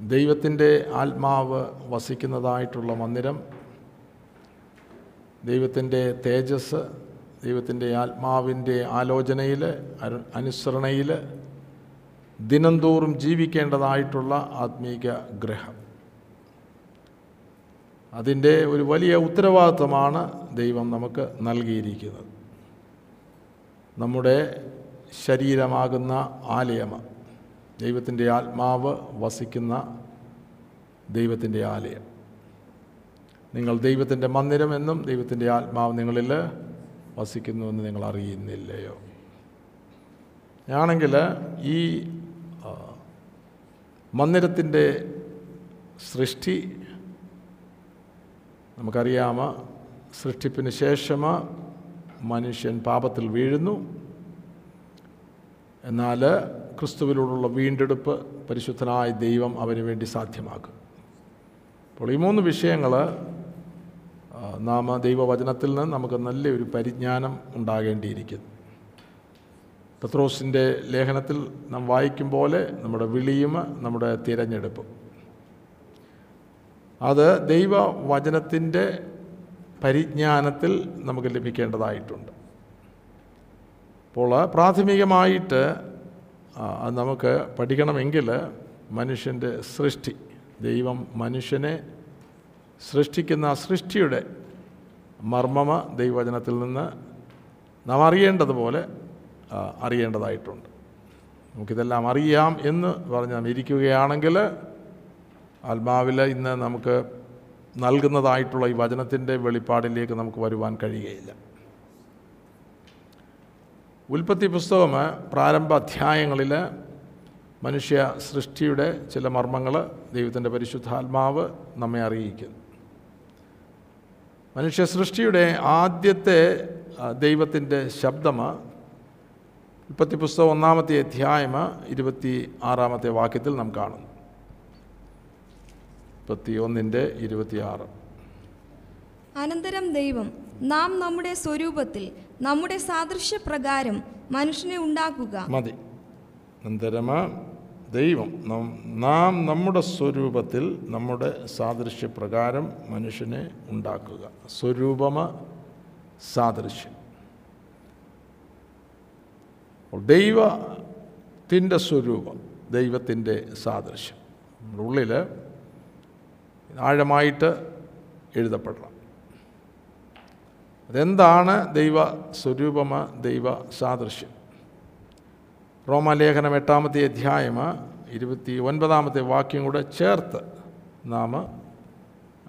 ദൈവത്തിന്റെ ആത്മാവ് വസിക്കുന്നതായിട്ടുള്ള മന്ദിരം ദൈവത്തിന്റെ തേജസ് ദൈവത്തിന്റെ ആത്മാവിന്റെ ആലോചനയിൽ അനുസരണയിൽ ദിനംതോറും ജീവിക്കേണ്ടതായിട്ടുള്ള ആത്മീക ഗ്രഹം. അതിന്റെ ഒരു വലിയ ഉത്തരവാദിത്വമാണ് ദൈവം നമുക്ക് നൽകിയിരിക്കുന്നത്. നമ്മുടെ ശരീരമാകുന്ന ആലയം ദൈവത്തിന്റെ ആത്മാവ് വസിക്കുന്ന ദൈവത്തിന്റെ ആലയം. നിങ്ങൾ ദൈവത്തിന്റെ മന്ദിരമെന്നും ദൈവത്തിന്റെ ആത്മാവ് നിങ്ങളിൽ വസിക്കുന്നുവെന്ന് നിങ്ങൾ അറിയുന്നില്ലയോ? ആണെങ്കിൽ ഈ മന്ദിരത്തിന്റെ സൃഷ്ടി നമുക്കറിയാമ സൃഷ്ടിപ്പിന് ശേഷം മനുഷ്യൻ പാപത്തിൽ വീഴുന്നു. എന്നാൽ ക്രിസ്തുവിലൂടെയുള്ള വീണ്ടെടുപ്പ് പരിശുദ്ധനായ ദൈവം അവന് വേണ്ടി സാധ്യമാക്കും. അപ്പോൾ ഈ മൂന്ന് വിഷയങ്ങൾ നാം ദൈവവചനത്തിൽ നിന്ന് നമുക്ക് നല്ലൊരു പരിജ്ഞാനം ഉണ്ടാകേണ്ടിയിരിക്കുന്നു. പത്രോസിന്റെ ലേഖനത്തിൽ നാം വായിക്കും പോലെ നമ്മുടെ വിളിയും നമ്മുടെ തിരഞ്ഞെടുപ്പും. അത് ദൈവവചനത്തിന്റെ പരിജ്ഞാനത്തിൽ നമുക്ക് ലഭിക്കേണ്ടതായിട്ടുണ്ട്. അപ്പോൾ പ്രാഥമികമായിട്ട് അത് നമുക്ക് പഠിക്കണമെങ്കിൽ മനുഷ്യന്റെ സൃഷ്ടി ദൈവം മനുഷ്യനെ സൃഷ്ടിക്കുന്ന ആ സൃഷ്ടിയുടെ മർമ്മമ ദൈവവചനത്തിൽ നിന്ന് നാം അറിയേണ്ടതുപോലെ അറിയേണ്ടതായിട്ടുണ്ട്. നമുക്കിതെല്ലാം അറിയാം എന്ന് പറഞ്ഞ് നാം ഇരിക്കുകയാണെങ്കിൽ ആത്മാവിൽ ഇന്ന് നമുക്ക് നൽകുന്നതായിട്ടുള്ള ഈ വചനത്തിന്റെ വെളിപ്പാടിലേക്ക് നമുക്ക് വരുവാൻ കഴിയുകയില്ല. ഉൽപ്പത്തി പുസ്തകം പ്രാരംഭ അധ്യായങ്ങളിൽ മനുഷ്യ സൃഷ്ടിയുടെ ചില മർമ്മങ്ങൾ ദൈവത്തിന്റെ പരിശുദ്ധാത്മാവ് നമ്മെ അറിയിക്കുന്നു. മനുഷ്യ സൃഷ്ടിയുടെ ആദ്യത്തെ ദൈവത്തിന്റെ ശബ്ദം ഉൽപ്പത്തി പുസ്തകം ഒന്നാമത്തെ അധ്യായം ഇരുപത്തി ആറാമത്തെ വാക്യത്തിൽ നാം കാണുന്നു. മുപ്പത്തി ഒന്നിന്റെ ഇരുപത്തിയാറ്. അനന്തരം ദൈവം നാം നമ്മുടെ സ്വരൂപത്തിൽ നമ്മുടെ സാദൃശ്യപ്രകാരം മനുഷ്യനെ ഉണ്ടാക്കുക. മതി. അനന്തരമ ദൈവം. നം- നമ്മുടെ സ്വരൂപത്തിൽ നമ്മുടെ സാദൃശ്യപ്രകാരം മനുഷ്യനെ ഉണ്ടാക്കുക. സ്വരൂപമ സാദൃശ്യം. ദൈവത്തിന്റെ സ്വരൂപം ദൈവത്തിന്റെ സാദൃശ്യം. നമ്മുടെ ഉള്ളിൽ ആഴമായിട്ട് എഴുതപ്പെടണം. അതെന്താണ് ദൈവ സ്വരൂപമ ദൈവ സാദൃശ്യം? റോമാലേഖനം എട്ടാമത്തെ അധ്യായം ഇരുപത്തി ഒൻപതാമത്തെ വാക്യം കൂടെ ചേർത്ത് നാം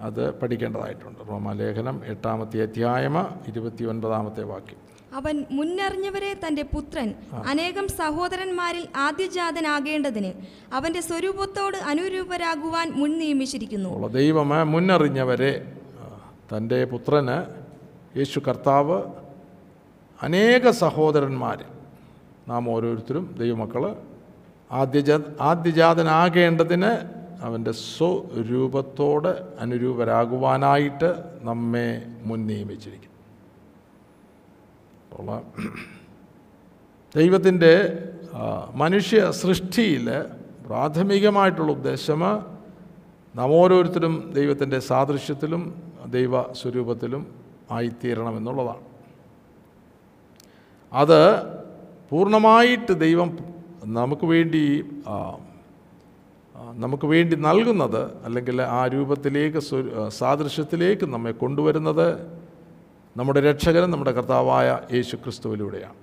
അത് പഠിക്കേണ്ടതായിട്ടുണ്ട്. റോമാലേഖനം എട്ടാമത്തെ അധ്യായം ഇരുപത്തി ഒൻപതാമത്തെ വാക്യം. അവൻ മുന്നറിഞ്ഞവരെ തന്റെ പുത്രൻ അനേകം സഹോദരന്മാരിൽ ആദ്യജാതനാകേണ്ടതിന് അവന്റെ സ്വരൂപത്തോട് അനുരൂപരാകുവാൻ മുൻ നിയമിച്ചിരിക്കുന്നു. ദൈവം മുന്നറിഞ്ഞവരെ തന്റെ പുത്രന് യേശു കർത്താവ് അനേക സഹോദരന്മാർ. നാം ഓരോരുത്തരും ദൈവമക്കൾ ആദ്യജാ ആദ്യജാതനാകേണ്ടതിന് അവന്റെ സ്വരൂപത്തോട് അനുരൂപരാകുവാനായിട്ട് നമ്മെ മുൻ നിയമിച്ചിരിക്കുന്നു ദൈവത്തിന്റെ മനുഷ്യ സൃഷ്ടിയിൽ പ്രാഥമികമായിട്ടുള്ള ഉദ്ദേശം നാം ഓരോരുത്തരും ദൈവത്തിന്റെ സാദൃശ്യത്തിലും ദൈവ സ്വരൂപത്തിലും ആയിത്തീരണം എന്നുള്ളതാണ് അത് പൂർണമായിട്ട് ദൈവം നമുക്ക് വേണ്ടി നമുക്ക് വേണ്ടി നൽകുന്നത് അല്ലെങ്കിൽ ആ രൂപത്തിലേക്ക് സാദൃശ്യത്തിലേക്ക് നമ്മെ കൊണ്ടുവരുന്നത് നമ്മുടെ രക്ഷകനും നമ്മുടെ കർത്താവായ യേശു ക്രിസ്തുവിലൂടെയാണ്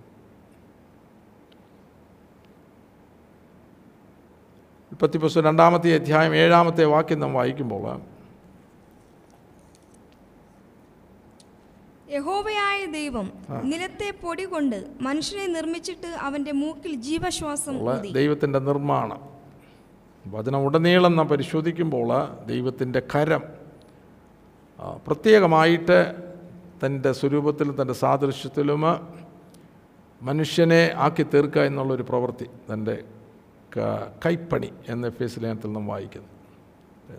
ഉൽപ്പത്തി പുസ്തകം രണ്ടാമത്തെ അധ്യായം ഏഴാമത്തെ വാക്യം നാം വായിക്കുമ്പോൾ യഹോവയായ ദൈവം നിലത്തെ പൊടി കൊണ്ട് മനുഷ്യനെ നിർമ്മിച്ചിട്ട് അവന്റെ മൂക്കിൽ ജീവശ്വാസം ദൈവത്തിന്റെ നിർമ്മാണം. വചനം ഉടനീളം നാം പരിശോധിക്കുമ്പോൾ ദൈവത്തിന്റെ കരം പ്രത്യേകമായിട്ട് തന്റെ സ്വരൂപത്തിലും തന്റെ സാദൃശ്യത്തിലും മനുഷ്യനെ ആക്കി തീർക്കുക എന്നുള്ളൊരു പ്രവൃത്തി തന്റെ കൈപ്പണി എന്ന എഫ് നാം വായിക്കുന്നു.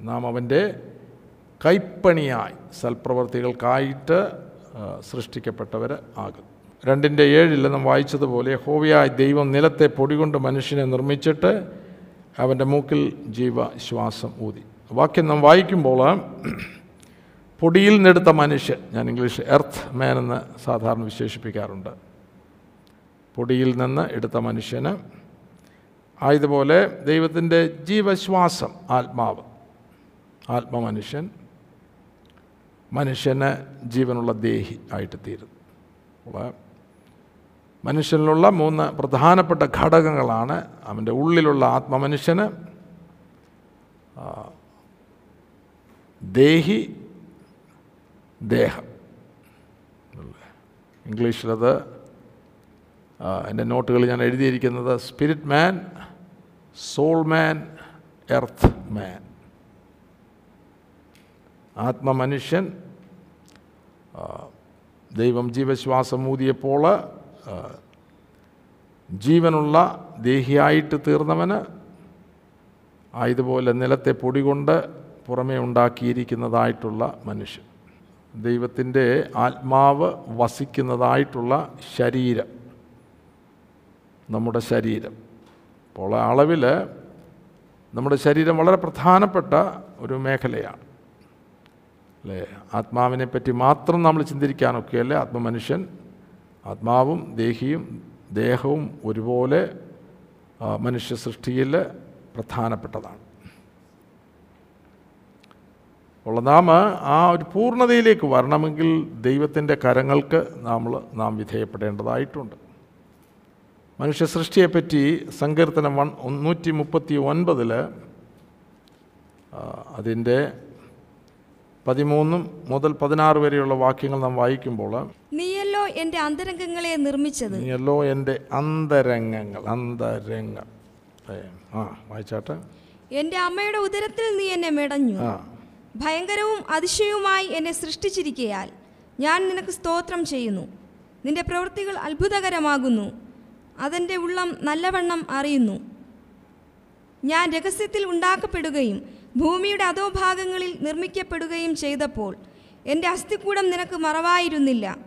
നാം അവന്റെ കൈപ്പണിയായി സൽപ്രവർത്തികൾക്കായിട്ട് സൃഷ്ടിക്കപ്പെട്ടവർ ആകും. രണ്ടിന്റെ ഏഴിൽ നാം വായിച്ചതുപോലെ ഹോവിയായ ദൈവം നിലത്തെ പൊടി കൊണ്ട് മനുഷ്യനെ നിർമ്മിച്ചിട്ട് അവന്റെ മൂക്കിൽ ജീവശ്വാസം ഊതി. വാക്യം നാം വായിക്കുമ്പോൾ പൊടിയിൽ നിന്നെടുത്ത മനുഷ്യൻ ഞാൻ ഇംഗ്ലീഷ് എർത്ത് മാൻ എന്ന് സാധാരണ വിശേഷിപ്പിക്കാറുണ്ട്. പൊടിയിൽ നിന്ന് എടുത്ത മനുഷ്യന് ആയതുപോലെ ദൈവത്തിന്റെ ജീവശ്വാസം ആത്മാവ് ആത്മമനുഷ്യൻ മനുഷ്യന് ജീവനുള്ള ദേഹി ആയിട്ട് അപ്പോൾ മനുഷ്യനിലുള്ള മൂന്ന് പ്രധാനപ്പെട്ട ഘടകങ്ങളാണ് അവന്റെ ഉള്ളിലുള്ള ആത്മമനുഷ്യന് ദേഹി ദേഹം. ഇംഗ്ലീഷിലത് എന്റെ നോട്ടുകൾ ഞാൻ എഴുതിയിരിക്കുന്നത് spirit man soul man earth man. ആത്മമനുഷ്യൻ ദൈവം ജീവശ്വാസം ഊതിയപ്പോൾ ജീവനുള്ള ദേഹിയായിട്ട് തീർന്നവന് ആയതുപോലെ നിലത്തെ പൊടി കൊണ്ട് പുറമേ ഉണ്ടാക്കിയിരിക്കുന്നതായിട്ടുള്ള മനുഷ്യൻ. ദൈവത്തിന്റെ ആത്മാവ് വസിക്കുന്നതായിട്ടുള്ള ശരീരം നമ്മുടെ ശരീരം. അപ്പോൾ അളവിൽ നമ്മുടെ ശരീരം വളരെ പ്രധാനപ്പെട്ട ഒരു മേഖലയാണ്. അല്ലേ? ആത്മാവിനെ പറ്റി മാത്രം നമ്മൾ ചിന്തിക്കാനൊക്കെയല്ലേ ആത്മമനുഷ്യൻ ആത്മാവും ദേഹിയും ദേഹവും ഒരുപോലെ മനുഷ്യ സൃഷ്ടിയിൽ പ്രധാനപ്പെട്ടതാണ്. ഉള്ള നാം ആ ഒരു പൂർണതയിലേക്ക് വരണമെങ്കിൽ ദൈവത്തിന്റെ കരങ്ങൾക്ക് നമ്മൾ നാം വിധേയപ്പെടേണ്ടതായിട്ടുണ്ട്. മനുഷ്യ സൃഷ്ടിയെപ്പറ്റി സങ്കീർത്തനം വൺ നൂറ്റി മുപ്പത്തി ഒൻപതിൽ അതിന്റെ പതിമൂന്നും മുതൽ പതിനാറ് വരെയുള്ള വാക്യങ്ങൾ നാം വായിക്കുമ്പോൾ നീയല്ലോ എന്റെ അന്തരംഗങ്ങളെ നിർമ്മിച്ചത്. നീയല്ലോ എന്റെ അന്തരംഗങ്ങൾ അന്തരംഗം. ആ വായിച്ചാട്ടെ. എന്റെ അമ്മയുടെ ഉദരത്തിൽ നീ എന്നെ മെടഞ്ഞു. ഭയങ്കരവും അതിശയവുമായി എന്നെ സൃഷ്ടിച്ചിരിക്കയാൽ ഞാൻ നിനക്ക് സ്തോത്രം ചെയ്യുന്നു. നിന്റെ പ്രവൃത്തികൾ അത്ഭുതകരമാകുന്നു. അതെന്റെ ഉള്ളം നല്ലവണ്ണം അറിയുന്നു. ഞാൻ രഹസ്യത്തിൽ ഉണ്ടാക്കപ്പെടുകയും ഭൂമിയുടെ അധോഭാഗങ്ങളിൽ നിർമ്മിക്കപ്പെടുകയും ചെയ്തപ്പോൾ എന്റെ അസ്ഥിക്കൂടം നിനക്ക് മറവായിരുന്നില്ല.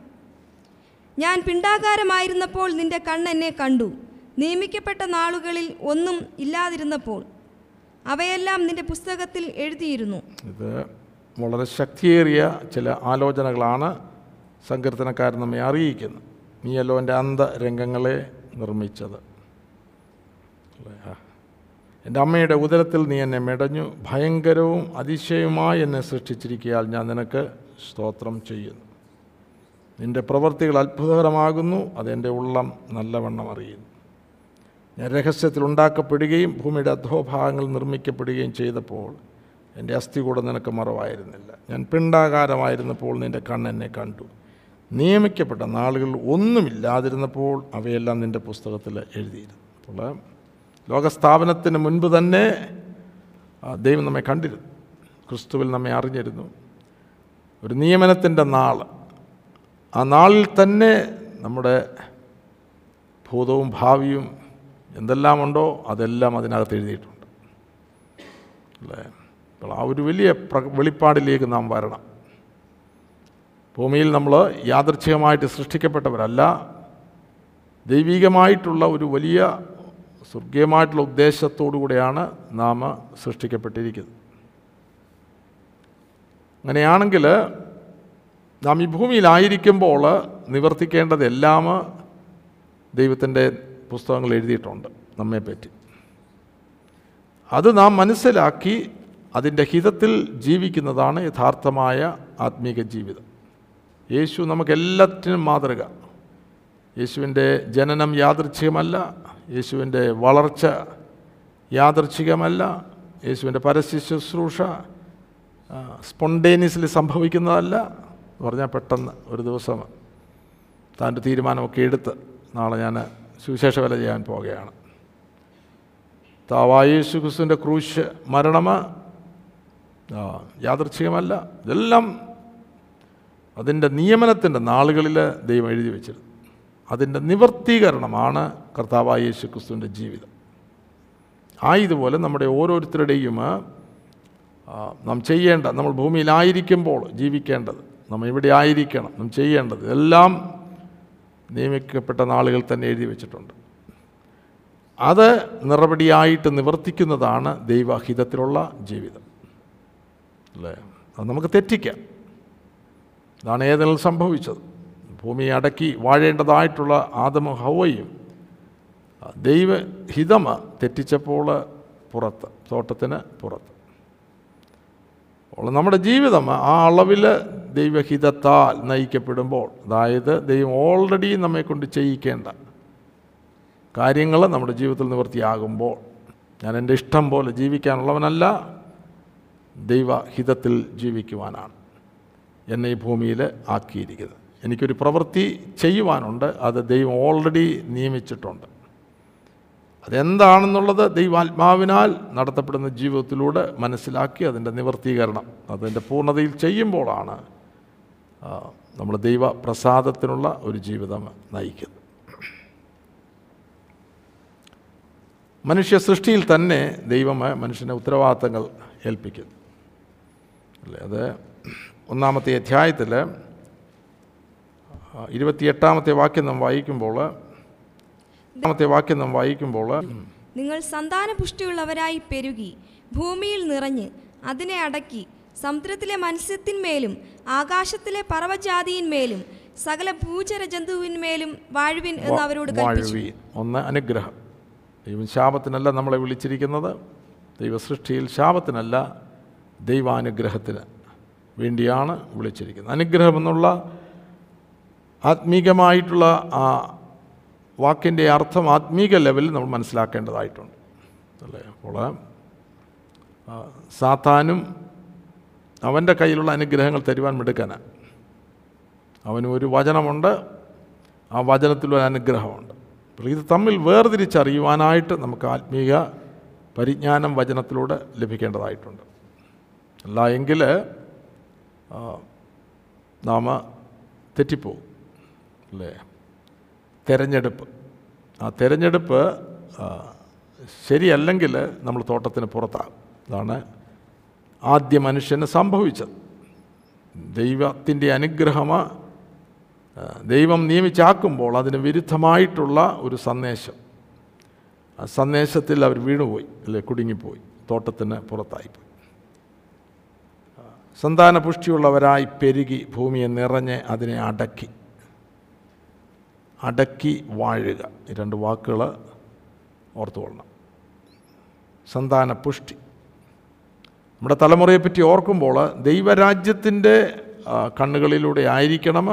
ഞാൻ പിണ്ടാകാരമായിരുന്നപ്പോൾ നിന്റെ കണ്ണെന്നെ കണ്ടു. നിയമിക്കപ്പെട്ട നാളുകളിൽ ഒന്നും ഇല്ലാതിരുന്നപ്പോൾ അവയെല്ലാം നിന്റെ പുസ്തകത്തിൽ എഴുതിയിരുന്നു. ഇത് വളരെ ശക്തിയേറിയ ചില ആലോചനകളാണ് സങ്കീർത്തനക്കാരൻ നമ്മെ അറിയിക്കുന്നത്. നീയല്ലോ എന്റെ അന്തരംഗങ്ങളെ നിർമ്മിച്ചത്. എന്റെ അമ്മയുടെ ഉദരത്തിൽ നീ എന്നെ മെടഞ്ഞു ഭയങ്കരവും അതിശയവുമായി എന്നെ സൃഷ്ടിച്ചിരിക്കയാൽ ഞാൻ നിനക്ക് സ്തോത്രം ചെയ്യുന്നു. നിന്റെ പ്രവൃത്തികൾ അത്ഭുതകരമാകുന്നു അതെന്റെ ഉള്ളം നല്ലവണ്ണം അറിയുന്നു. ഞാൻ രഹസ്യത്തിൽ ഉണ്ടാക്കപ്പെടുകയും ഭൂമിയുടെ അധോഭാഗങ്ങൾ നിർമ്മിക്കപ്പെടുകയും ചെയ്തപ്പോൾ എന്റെ അസ്ഥി കൂടെ നിനക്ക് മറവായിരുന്നില്ല. ഞാൻ പിണ്ടാകാരമായിരുന്നപ്പോൾ നിന്റെ കണ്ണെന്നെ കണ്ടു. നിയമിക്കപ്പെട്ട നാളുകൾ ഒന്നുമില്ലാതിരുന്നപ്പോൾ അവയെല്ലാം നിന്റെ പുസ്തകത്തിൽ എഴുതിയിരുന്നു. അപ്പോൾ ലോകസ്ഥാപനത്തിന് മുൻപ് തന്നെ ദൈവം നമ്മെ കണ്ടിരുന്നു. ക്രിസ്തുവിൽ നമ്മെ അറിഞ്ഞിരുന്നു. ഒരു നിയമനത്തിന്റെ നാൾ. ആ നാളിൽ തന്നെ നമ്മുടെ ഭൂതവും ഭാവിയും എന്തെല്ലാമുണ്ടോ അതെല്ലാം അതിനകത്ത് എഴുതിയിട്ടുണ്ട്. അല്ലേ? അപ്പോൾ ആ ഒരു വലിയ പ്ര വെളിപ്പാടിലേക്ക് നാം വരണം. ഭൂമിയിൽ നമ്മൾ യാദൃച്ഛികമായിട്ട് സൃഷ്ടിക്കപ്പെട്ടവരല്ല. ദൈവികമായിട്ടുള്ള ഒരു വലിയ സ്വർഗീയമായിട്ടുള്ള ഉദ്ദേശത്തോടു കൂടെയാണ് നാം സൃഷ്ടിക്കപ്പെട്ടിരിക്കുന്നത്. അങ്ങനെയാണെങ്കിൽ നാം ഈ ഭൂമിയിലായിരിക്കുമ്പോൾ നിവർത്തിക്കേണ്ടതെല്ലാം ദൈവത്തിന്റെ പുസ്തകങ്ങൾ എഴുതിയിട്ടുണ്ട് നമ്മെപ്പറ്റി. അത് നാം മനസ്സിലാക്കി അതിന്റെ ഹിതത്തിൽ ജീവിക്കുന്നതാണ് യഥാർത്ഥമായ ആത്മീക ജീവിതം. യേശു നമുക്കെല്ലാറ്റിനും മാതൃക. യേശുവിന്റെ ജനനം യാദൃച്ഛികമല്ല യേശുവിന്റെ വളർച്ച യാദർച്ഛികമല്ല യേശുവിന്റെ പരസ്യ ശുശ്രൂഷ സ്പോണ്ടേനിയസ്ലി സംഭവിക്കുന്നതല്ല പറഞ്ഞാൽ പെട്ടെന്ന് ഒരു ദിവസം താന്റെ തീരുമാനമൊക്കെ എടുത്ത് നാളെ ഞാൻ സുവിശേഷ വില ചെയ്യാൻ പോവുകയാണ്. താവായേശു ക്രിസ്തുവിന്റെ ക്രൂശ് മരണമ യാദർച്ഛികമല്ല ഇതെല്ലാം അതിന്റെ നിയമനത്തിന്റെ നാളുകളിൽ ദൈവം എഴുതി വെച്ചിരുന്നു. അതിന്റെ നിവർത്തീകരണമാണ് കർത്താവായ യേശു ക്രിസ്തുവിന്റെ ജീവിതം. ആയതുപോലെ നമ്മുടെ ഓരോരുത്തരുടെയും നാം ചെയ്യേണ്ട നമ്മൾ ഭൂമിയിലായിരിക്കുമ്പോൾ ജീവിക്കേണ്ടത് നമ്മൾ ഇവിടെ ആയിരിക്കണം നാം ചെയ്യേണ്ടത് എല്ലാം നിയമിക്കപ്പെട്ട നാളുകൾ തന്നെ എഴുതി വെച്ചിട്ടുണ്ട്. അത് നിറപടിയായിട്ട് നിവർത്തിക്കുന്നതാണ് ദൈവഹിതത്തിലുള്ള ജീവിതം. അല്ലേ? അത് നമുക്ക് തെറ്റിക്കാം. ഇതാണ് ഏതെങ്കിലും സംഭവിച്ചത്? ഭൂമിയെ അടക്കി വാഴേണ്ടതായിട്ടുള്ള ആദമ ഹൗവയും ദൈവഹിതമ തെറ്റിച്ചപ്പോൾ പുറത്ത് തോട്ടത്തിന് പുറത്ത്. അപ്പോൾ നമ്മുടെ ജീവിതം ആ അളവിൽ ദൈവഹിതത്താൽ നയിക്കപ്പെടുമ്പോൾ അതായത് ദൈവം ഓൾറെഡി നമ്മെ കൊണ്ട് ചെയ്യിക്കേണ്ട കാര്യങ്ങൾ നമ്മുടെ ജീവിതത്തിൽ നിവൃത്തിയാകുമ്പോൾ ഞാൻ എന്റെ ഇഷ്ടം പോലെ ജീവിക്കാനുള്ളവനല്ല ദൈവഹിതത്തിൽ ജീവിക്കുവാനാണ് എന്നെ ഈ ഭൂമിയിൽ ആക്കിയിരിക്കുന്നത്. എനിക്കൊരു പ്രവൃത്തി ചെയ്യുവാനുണ്ട്. അത് ദൈവം ഓൾറെഡി നിയമിച്ചിട്ടുണ്ട്. അതെന്താണെന്നുള്ളത് ദൈവാത്മാവിനാൽ നടത്തപ്പെടുന്ന ജീവിതത്തിലൂടെ മനസ്സിലാക്കി അതിന്റെ നിവർത്തീകരണം. അതിന്റെ പൂർണതയിൽ ചെയ്യുമ്പോഴാണ് നമ്മൾ ദൈവ പ്രസാദത്തിനുള്ള ഒരു ജീവിതം നയിക്കുന്നത്. മനുഷ്യ സൃഷ്ടിയിൽ തന്നെ ദൈവം മനുഷ്യനെ ഉത്തരവാദിത്തങ്ങൾ ഏൽപ്പിക്കുന്നു. അല്ലേ? അത് ഒന്നാമത്തെ അധ്യായത്തിൽ ഇരുപത്തിയെട്ടാമത്തെ വാക്യം നാം വായിക്കുമ്പോൾ ഒന്നാമത്തെ വാക്യം നാം വായിക്കുമ്പോൾ നിങ്ങൾ സന്താന പുഷ്ടിയുള്ളവരായി പെരുകി ഭൂമിയിൽ നിറഞ്ഞ് അതിനെ അടക്കി സമുദ്രത്തിലെ മത്സ്യത്തിന്മേലും ആകാശത്തിലെ പർവജാതിയിന്മേലും സകല ഭൂചര ജന്തുവിന്മേലും വാഴുവിൻ എന്ന് അവരോട് വാഴുവീൻ. ഒന്ന് അനുഗ്രഹം. ദൈവം ശാപത്തിനല്ല നമ്മളെ വിളിച്ചിരിക്കുന്നത്. ദൈവസൃഷ്ടിയിൽ ശാപത്തിനല്ല ദൈവാനുഗ്രഹത്തിന് വേണ്ടിയാണ് വിളിച്ചിരിക്കുന്നത്. അനുഗ്രഹം എന്നുള്ള ആത്മീകമായിട്ടുള്ള ആ വാക്കിന്റെ അർത്ഥം ആത്മീക ലെവലിൽ നമ്മൾ മനസ്സിലാക്കേണ്ടതായിട്ടുണ്ട്. അല്ലേ? അപ്പോൾ സാത്താനും അവന്റെ കയ്യിലുള്ള അനുഗ്രഹങ്ങൾ തരുവാൻ മിടുക്കനാണ് അവന് ഒരു വചനമുണ്ട് ആ വചനത്തിലൊരു അനുഗ്രഹമുണ്ട്. അപ്പോൾ ഇത് തമ്മിൽ വേർതിരിച്ചറിയുവാനായിട്ട് നമുക്ക് ആത്മീക പരിജ്ഞാനം വചനത്തിലൂടെ ലഭിക്കേണ്ടതായിട്ടുണ്ട്. അല്ല എങ്കിൽ നാം തെറ്റിപ്പോവും. അല്ലേ തെരഞ്ഞെടുപ്പ്. ആ തെരഞ്ഞെടുപ്പ് ശരിയല്ലെങ്കിൽ നമ്മൾ തോട്ടത്തിന് പുറത്താകും. അതാണ് ആദ്യ മനുഷ്യന് സംഭവിച്ചത്. ദൈവത്തിന്റെ അനുഗ്രഹം ദൈവം നിയമിച്ചാക്കുമ്പോൾ അതിന് വിരുദ്ധമായിട്ടുള്ള ഒരു സന്ദേശം. ആ സന്ദേശത്തിൽ അവർ വീണുപോയി അല്ലെ കുടുങ്ങിപ്പോയി തോട്ടത്തിന് പുറത്തായിപ്പോയി. സന്താന പുഷ്ടിയുള്ളവരായി പെരുകി ഭൂമിയെ നിറഞ്ഞ് അതിനെ അടക്കി. അടക്കി വാഴുക. ഈ രണ്ട് വാക്കുകൾ ഓർത്തുകൊള്ളണം സന്താന പുഷ്ടി നമ്മുടെ തലമുറയെപ്പറ്റി ഓർക്കുമ്പോൾ ദൈവരാജ്യത്തിന്റെ കണ്ണുകളിലൂടെ ആയിരിക്കണം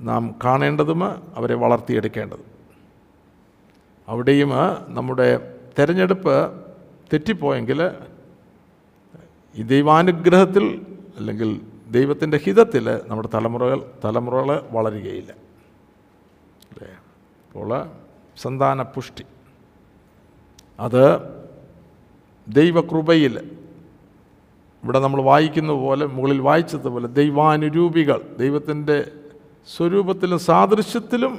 നാം കാണേണ്ടതും അവരെ വളർത്തിയെടുക്കേണ്ടതും. അവിടെയും നമ്മുടെ തിരഞ്ഞെടുപ്പ് തെറ്റിപ്പോയെങ്കിൽ ഈ ദൈവാനുഗ്രഹത്തിൽ അല്ലെങ്കിൽ ദൈവത്തിന്റെ ഹിതത്തിൽ നമ്മുടെ തലമുറകൾ തലമുറകൾ വളരുകയില്ല. അപ്പോൾ സന്താന പുഷ്ടി അത് ദൈവകൃപയിൽ ഇവിടെ നമ്മൾ വായിക്കുന്ന പോലെ മുകളിൽ വായിച്ചതുപോലെ ദൈവാനുരൂപികൾ ദൈവത്തിന്റെ സ്വരൂപത്തിലും സാദൃശ്യത്തിലും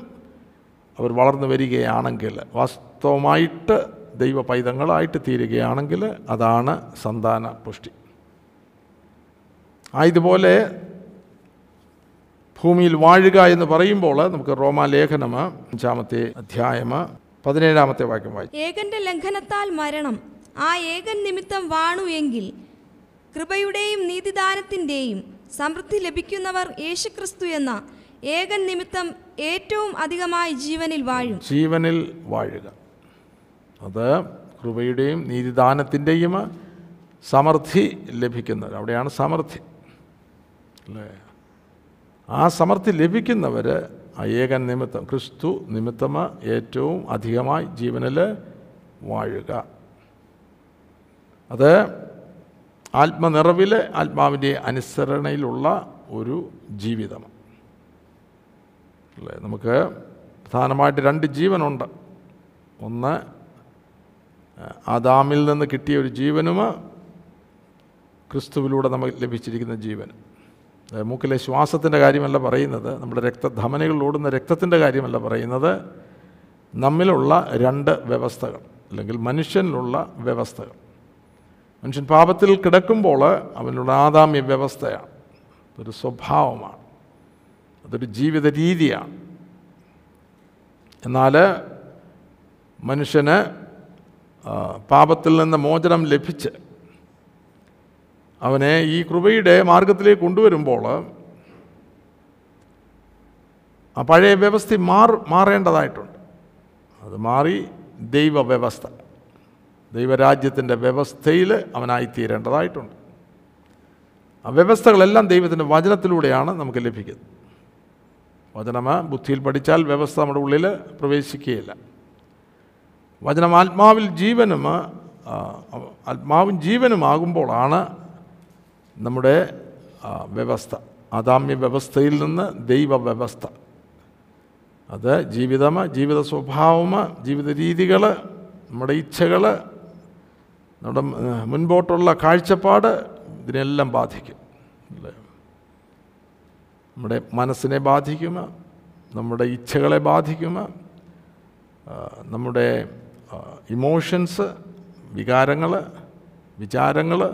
അവർ വളർന്നു വരികയാണെങ്കിൽ വാസ്തവമായിട്ട് ദൈവ പൈതങ്ങളായിട്ട് തീരുകയാണെങ്കിൽ അതാണ് സന്താന പുഷ്ടി ആയതുപോലെ ഭൂമിയിൽ വാഴുക എന്ന് പറയുമ്പോൾ നമുക്ക് റോമാലേഖനം അഞ്ചാമത്തെ അധ്യായം പതിനേഴാമത്തെ വാക്യം വായിച്ചു. ഏകന്റെ ലംഘനത്താൽ മരണം. ആ ഏകൻ നിമിത്തം വാണു എങ്കിൽ കൃപയുടെയും നീതിദാനത്തിന്റെയും സമൃദ്ധി ലഭിക്കുന്നവർ യേശുക്രിസ്തു എന്ന ഏകൻ നിമിത്തം ഏറ്റവും അധികമായി ജീവനിൽ വാഴും. ജീവനിൽ വാഴുക. അത് കൃപയുടെയും നീതിദാനത്തിന്റെയും സമൃദ്ധി ലഭിക്കുന്നത് അവിടെയാണ് സമൃദ്ധി. അല്ലേ? ആ സമർത്ഥി ലഭിക്കുന്നവർ ഏകൻ നിമിത്തം ക്രിസ്തു നിമിത്തം ഏറ്റവും അധികമായി ജീവനിൽ വാഴുക. അത് ആത്മനിറവിൽ ആത്മാവിന്റെ അനുസരണയിലുള്ള ഒരു ജീവിതം. അല്ലേ? നമുക്ക് പ്രധാനമായിട്ട് രണ്ട് ജീവനുണ്ട്. ഒന്ന് ആദാമിൽ നിന്ന് കിട്ടിയ ഒരു ജീവനും ക്രിസ്തുവിലൂടെ നമുക്ക് ലഭിച്ചിരിക്കുന്ന ജീവനും മൂക്കിലെ ശ്വാസത്തിന്റെ കാര്യമല്ല പറയുന്നത് നമ്മുടെ രക്തധമനികളിൽ ഓടുന്ന രക്തത്തിന്റെ കാര്യമല്ല പറയുന്നത് നമ്മിലുള്ള രണ്ട് വ്യവസ്ഥകൾ അല്ലെങ്കിൽ മനുഷ്യനിലുള്ള വ്യവസ്ഥകൾ. മനുഷ്യൻ പാപത്തിൽ കിടക്കുമ്പോൾ അവനുള്ള ആദാമ്യ വ്യവസ്ഥയാണ് അതൊരു സ്വഭാവമാണ് അതൊരു ജീവിത രീതിയാണ്. എന്നാൽ മനുഷ്യന് പാപത്തിൽ നിന്ന് മോചനം ലഭിച്ച് അവനെ ഈ കൃപയുടെ മാർഗത്തിലേക്ക് കൊണ്ടുവരുമ്പോൾ ആ പഴയ വ്യവസ്ഥ മാർ മാറേണ്ടതായിട്ടുണ്ട്. അത് മാറി ദൈവവ്യവസ്ഥ. ദൈവരാജ്യത്തിന്റെ വ്യവസ്ഥയിൽ അവനായിത്തീരേണ്ടതായിട്ടുണ്ട്. ആ വ്യവസ്ഥകളെല്ലാം ദൈവത്തിന്റെ വചനത്തിലൂടെയാണ് നമുക്ക് ലഭിക്കുന്നത്. വചനം ബുദ്ധിയിൽ പഠിച്ചാൽ വ്യവസ്ഥ നമ്മുടെ ഉള്ളിൽ പ്രവേശിക്കുകയില്ല. വചനം ആത്മാവിൽ ജീവനും ആത്മാവും ജീവനുമാകുമ്പോഴാണ് നമ്മുടെ വ്യവസ്ഥ ആദാമ്യ വ്യവസ്ഥയിൽ നിന്ന് ദൈവ വ്യവസ്ഥ അത് ജീവിതം ജീവിത സ്വഭാവം ജീവിത രീതികൾ നമ്മുടെ ഇച്ഛകൾ നമ്മുടെ മുൻപോട്ടുള്ള കാഴ്ചപ്പാട് ഇതിനെല്ലാം ബാധിക്കും. അല്ലേ? നമ്മുടെ മനസ്സിനെ ബാധിക്കും നമ്മുടെ ഇച്ഛകളെ ബാധിക്കും നമ്മുടെ ഇമോഷൻസ് വികാരങ്ങൾ വിചാരങ്ങൾ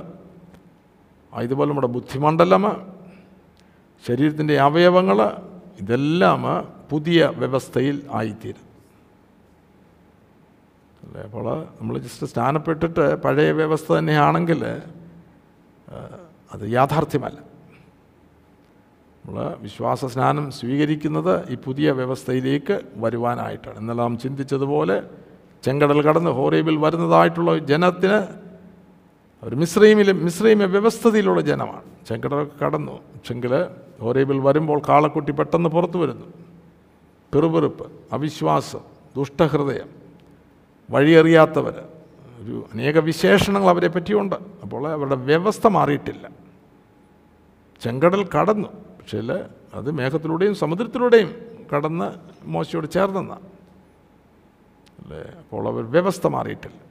ഇതുപോലെ നമ്മുടെ ബുദ്ധിമണ്ഡലം ശരീരത്തിന്റെ അവയവങ്ങൾ ഇതെല്ലാം പുതിയ വ്യവസ്ഥയിൽ ആയിത്തീരും. അല്ലേ? അപ്പോൾ നമ്മൾ ജസ്റ്റ് സ്നാനപ്പെട്ടിട്ട് പഴയ വ്യവസ്ഥ തന്നെയാണെങ്കിൽ അത് യാഥാർത്ഥ്യമല്ല. നമ്മൾ വിശ്വാസ സ്നാനം സ്വീകരിക്കുന്നത് ഈ പുതിയ വ്യവസ്ഥയിലേക്ക് വരുവാനായിട്ടാണ്. ഇന്നലെ നാം ചിന്തിച്ചതുപോലെ ചെങ്കടൽ കടന്ന് ഹോറേബിൽ വരുന്നതായിട്ടുള്ള ജനത്തിന് അവർ മിശ്രൈമിലെ മിശ്രീമ വ്യവസ്ഥതയിലുള്ള ജനമാണ്. ചെങ്കടൽ കടന്നു. പക്ഷെങ്കിൽ ഹോറേബിൽ വരുമ്പോൾ കാളക്കുട്ടി പെട്ടെന്ന് പുറത്തു വരുന്നു. പെറുപെറുപ്പ് അവിശ്വാസം ദുഷ്ടഹൃദയം വഴിയറിയാത്തവർ ഒരു അനേക വിശേഷണങ്ങൾ അവരെ പറ്റിയുണ്ട്. അപ്പോൾ അവരുടെ വ്യവസ്ഥ മാറിയിട്ടില്ല. ചെങ്കടൽ കടന്നു. പക്ഷേ അത് മേഘത്തിലൂടെയും സമുദ്രത്തിലൂടെയും കടന്ന് മോശയോട് ചേർന്നെന്നാണ് അല്ലേ? അപ്പോൾ അവർ വ്യവസ്ഥ മാറിയിട്ടില്ല.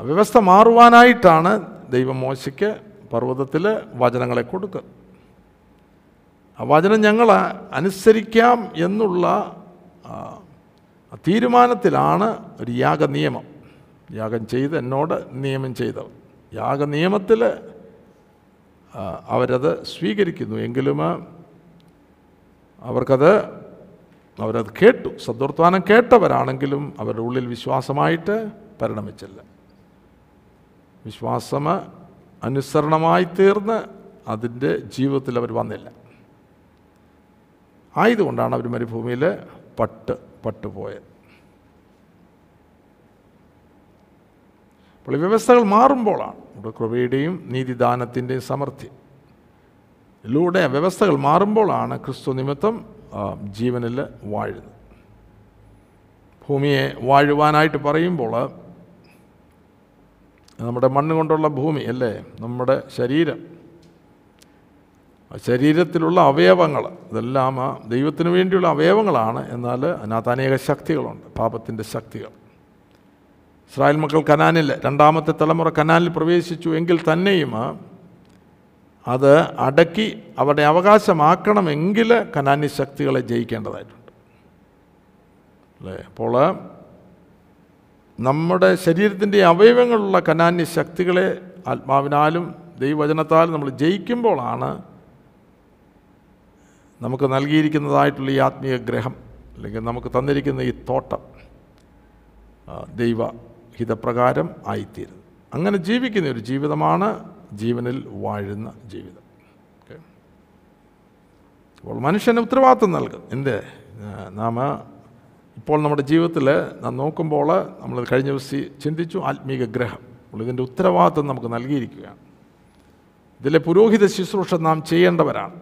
വ്യവസ്ഥ മാറുവാനായിട്ടാണ് ദൈവം മോശയ്ക്ക് പർവതത്തിൽ വചനങ്ങളെ കൊടുക്കുക ആ വചനം ഞങ്ങൾ അനുസരിക്കാം എന്നുള്ള തീരുമാനത്തിലാണ് ഒരു യാഗ നിയമം യാഗം ചെയ്ത് എന്നോട് നിയമം ചെയ്തവർ യാഗ നിയമത്തിൽ അവരത് സ്വീകരിക്കുന്നു. എങ്കിലും അവർക്കത് അവരത് കേട്ടു. സദ്വർത്താനം കേട്ടവരാണെങ്കിലും അവരുടെ ഉള്ളിൽ വിശ്വാസമായിട്ട് പരിണമിച്ചില്ല. വിശ്വാസം അനുസരണമായി തീർന്ന് അതിന്റെ ജീവിതത്തിൽ അവർ വന്നില്ല. ആയതുകൊണ്ടാണ് അവർ മരുഭൂമിയിൽ പട്ട് പട്ടുപോയത്. അപ്പോൾ വ്യവസ്ഥകൾ മാറുമ്പോഴാണ് ഇവിടെ കൃപയുടെയും നീതിദാനത്തിന്റെയും സമൃദ്ധി. ഇതിലൂടെ വ്യവസ്ഥകൾ മാറുമ്പോഴാണ് ക്രിസ്തു നിമിത്തം ജീവനിൽ വാഴുന്നത്. ഭൂമിയെ വാഴുവാനായിട്ട് പറയുമ്പോൾ നമ്മുടെ മണ്ണ് കൊണ്ടുള്ള ഭൂമി അല്ലേ? നമ്മുടെ ശരീരം. ശരീരത്തിലുള്ള അവയവങ്ങൾ ഇതെല്ലാം ആ ദൈവത്തിന് വേണ്ടിയുള്ള അവയവങ്ങളാണ്. എന്നാൽ അതിനകത്ത് അനേക ശക്തികളുണ്ട് പാപത്തിന്റെ ശക്തികൾ. ഇസ്രായേൽ മക്കൾ കനാനിൽ രണ്ടാമത്തെ തലമുറ കനാനിൽ പ്രവേശിച്ചു എങ്കിൽ തന്നെയും അത് അടക്കി അവരുടെ അവകാശമാക്കണമെങ്കിൽ കനാനി ശക്തികളെ ജയിക്കേണ്ടതായിട്ടുണ്ട്. അല്ലേ? അപ്പോൾ നമ്മുടെ ശരീരത്തിന്റെ അവയവങ്ങളുള്ള കനാന്യ ശക്തികളെ ആത്മാവിനാലും ദൈവവചനത്താലും നമ്മൾ ജയിക്കുമ്പോഴാണ് നമുക്ക് നൽകിയിരിക്കുന്നതായിട്ടുള്ള ഈ ആത്മീയ ഗ്രഹം അല്ലെങ്കിൽ നമുക്ക് തന്നിരിക്കുന്ന ഈ തോട്ടം ദൈവ ഹിതപ്രകാരം ആയിത്തീരുന്നത്. അങ്ങനെ ജീവിക്കുന്ന ഒരു ജീവിതമാണ് ജീവനിൽ വാഴുന്ന ജീവിതം. അപ്പോൾ മനുഷ്യന് ഉത്തരവാദിത്വം നൽകും. എന്ത്? നാം ഇപ്പോൾ നമ്മുടെ ജീവിതത്തിൽ നാം നോക്കുമ്പോൾ നമ്മൾ കഴിഞ്ഞ ദിവസം ചിന്തിച്ചു ആത്മീക ഗ്രഹം. ഇതിന്റെ ഉത്തരവാദിത്വം നമുക്ക് നൽകിയിരിക്കുകയാണ്. ഇതിലെ പുരോഹിത ശുശ്രൂഷ നാം ചെയ്യേണ്ടവരാണ്.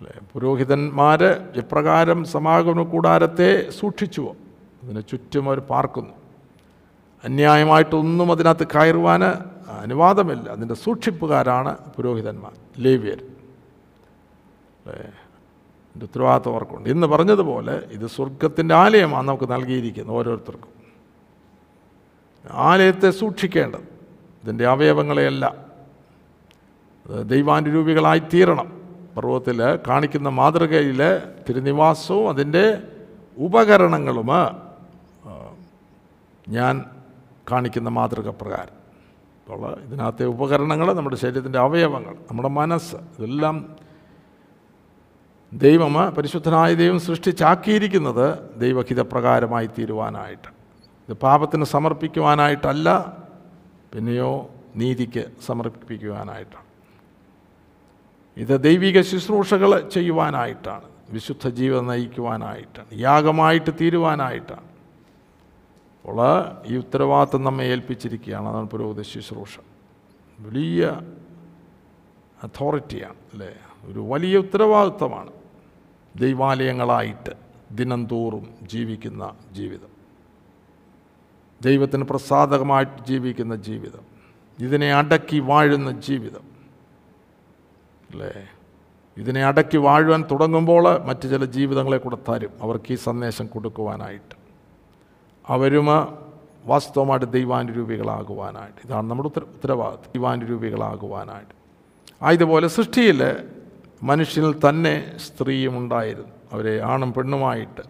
അല്ലേ? പുരോഹിതന്മാർ എപ്രകാരം സമാഗമ കൂടാരത്തെ സൂക്ഷിച്ചുവോ അതിന് ചുറ്റും അവർ പാർക്കുന്നു. അന്യായമായിട്ടൊന്നും അതിനകത്ത് കയറുവാൻ അനുവാദമില്ല. അതിന്റെ സൂക്ഷിപ്പുകാരാണ് പുരോഹിതന്മാർ ലേവ്യർ. അല്ലേ? എന്റെ ഉത്തരവാദിത്വം അവർക്കുണ്ട് ഇന്ന് പറഞ്ഞതുപോലെ ഇത് സ്വർഗത്തിന്റെ ആലയമാണ് നമുക്ക് നൽകിയിരിക്കുന്നത് ഓരോരുത്തർക്കും. ആലയത്തെ സൂക്ഷിക്കേണ്ടത് ഇതിന്റെ അവയവങ്ങളെയല്ല. ദൈവാനുരൂപികളായി തീരണം. പർവത്തിൽ കാണിക്കുന്ന മാതൃകയിൽ തിരുനിവാസവും അതിന്റെ ഉപകരണങ്ങളും ഞാൻ കാണിക്കുന്ന മാതൃക പ്രകാരം. അപ്പോൾ ഇതിനകത്തെ ഉപകരണങ്ങൾ നമ്മുടെ ശരീരത്തിന്റെ അവയവങ്ങൾ നമ്മുടെ മനസ്സ് ഇതെല്ലാം ദൈവം പരിശുദ്ധനായ ദൈവം സൃഷ്ടിച്ചാക്കിയിരിക്കുന്നത് ദൈവഹിതപ്രകാരമായി തീരുവാനായിട്ട്. ഇത് പാപത്തിന് സമർപ്പിക്കുവാനായിട്ടല്ല പിന്നെയോ നീതിക്ക് സമർപ്പിക്കുവാനായിട്ടാണ്. ഇത് ദൈവിക ശുശ്രൂഷകൾ ചെയ്യുവാനായിട്ടാണ് വിശുദ്ധ ജീവിതം നയിക്കുവാനായിട്ടാണ് യാഗമായിട്ട് തീരുവാനായിട്ടാണ്. അപ്പോൾ ഈ ഉത്തരവാദിത്വം നമ്മെ ഏൽപ്പിച്ചിരിക്കുകയാണ്. അതാണ് പുരോഗതി ശുശ്രൂഷ. വലിയ അതോറിറ്റിയാണ് അല്ലേ? ഒരു വലിയ ഉത്തരവാദിത്വമാണ്. ദൈവാലയങ്ങളായിട്ട് ദിനംതോറും ജീവിക്കുന്ന ജീവിതം. ദൈവത്തിന് പ്രസാദകമായിട്ട് ജീവിക്കുന്ന ജീവിതം. ഇതിനെ അടക്കി വാഴുന്ന ജീവിതം. അല്ലേ? ഇതിനെ അടക്കി വാഴുവാൻ തുടങ്ങുമ്പോൾ മറ്റു ചില ജീവിതങ്ങളെ കൂടെ തരും. അവർക്ക് ഈ സന്ദേശം കൊടുക്കുവാനായിട്ട്. അവരും വാസ്തവമായിട്ട് ദൈവാനുരൂപികളാകുവാനായിട്ട്. ഇതാണ് നമ്മുടെ ഉത്തര ഉത്തരവാദിത്വം ദൈവാനുരൂപികളാകുവാനായിട്ട്. ആയതുപോലെ സൃഷ്ടിയിൽ മനുഷ്യനിൽ തന്നെ സ്ത്രീയും ഉണ്ടായിരുന്നു. അവരെ ആണും പെണ്ണുമായിട്ട്.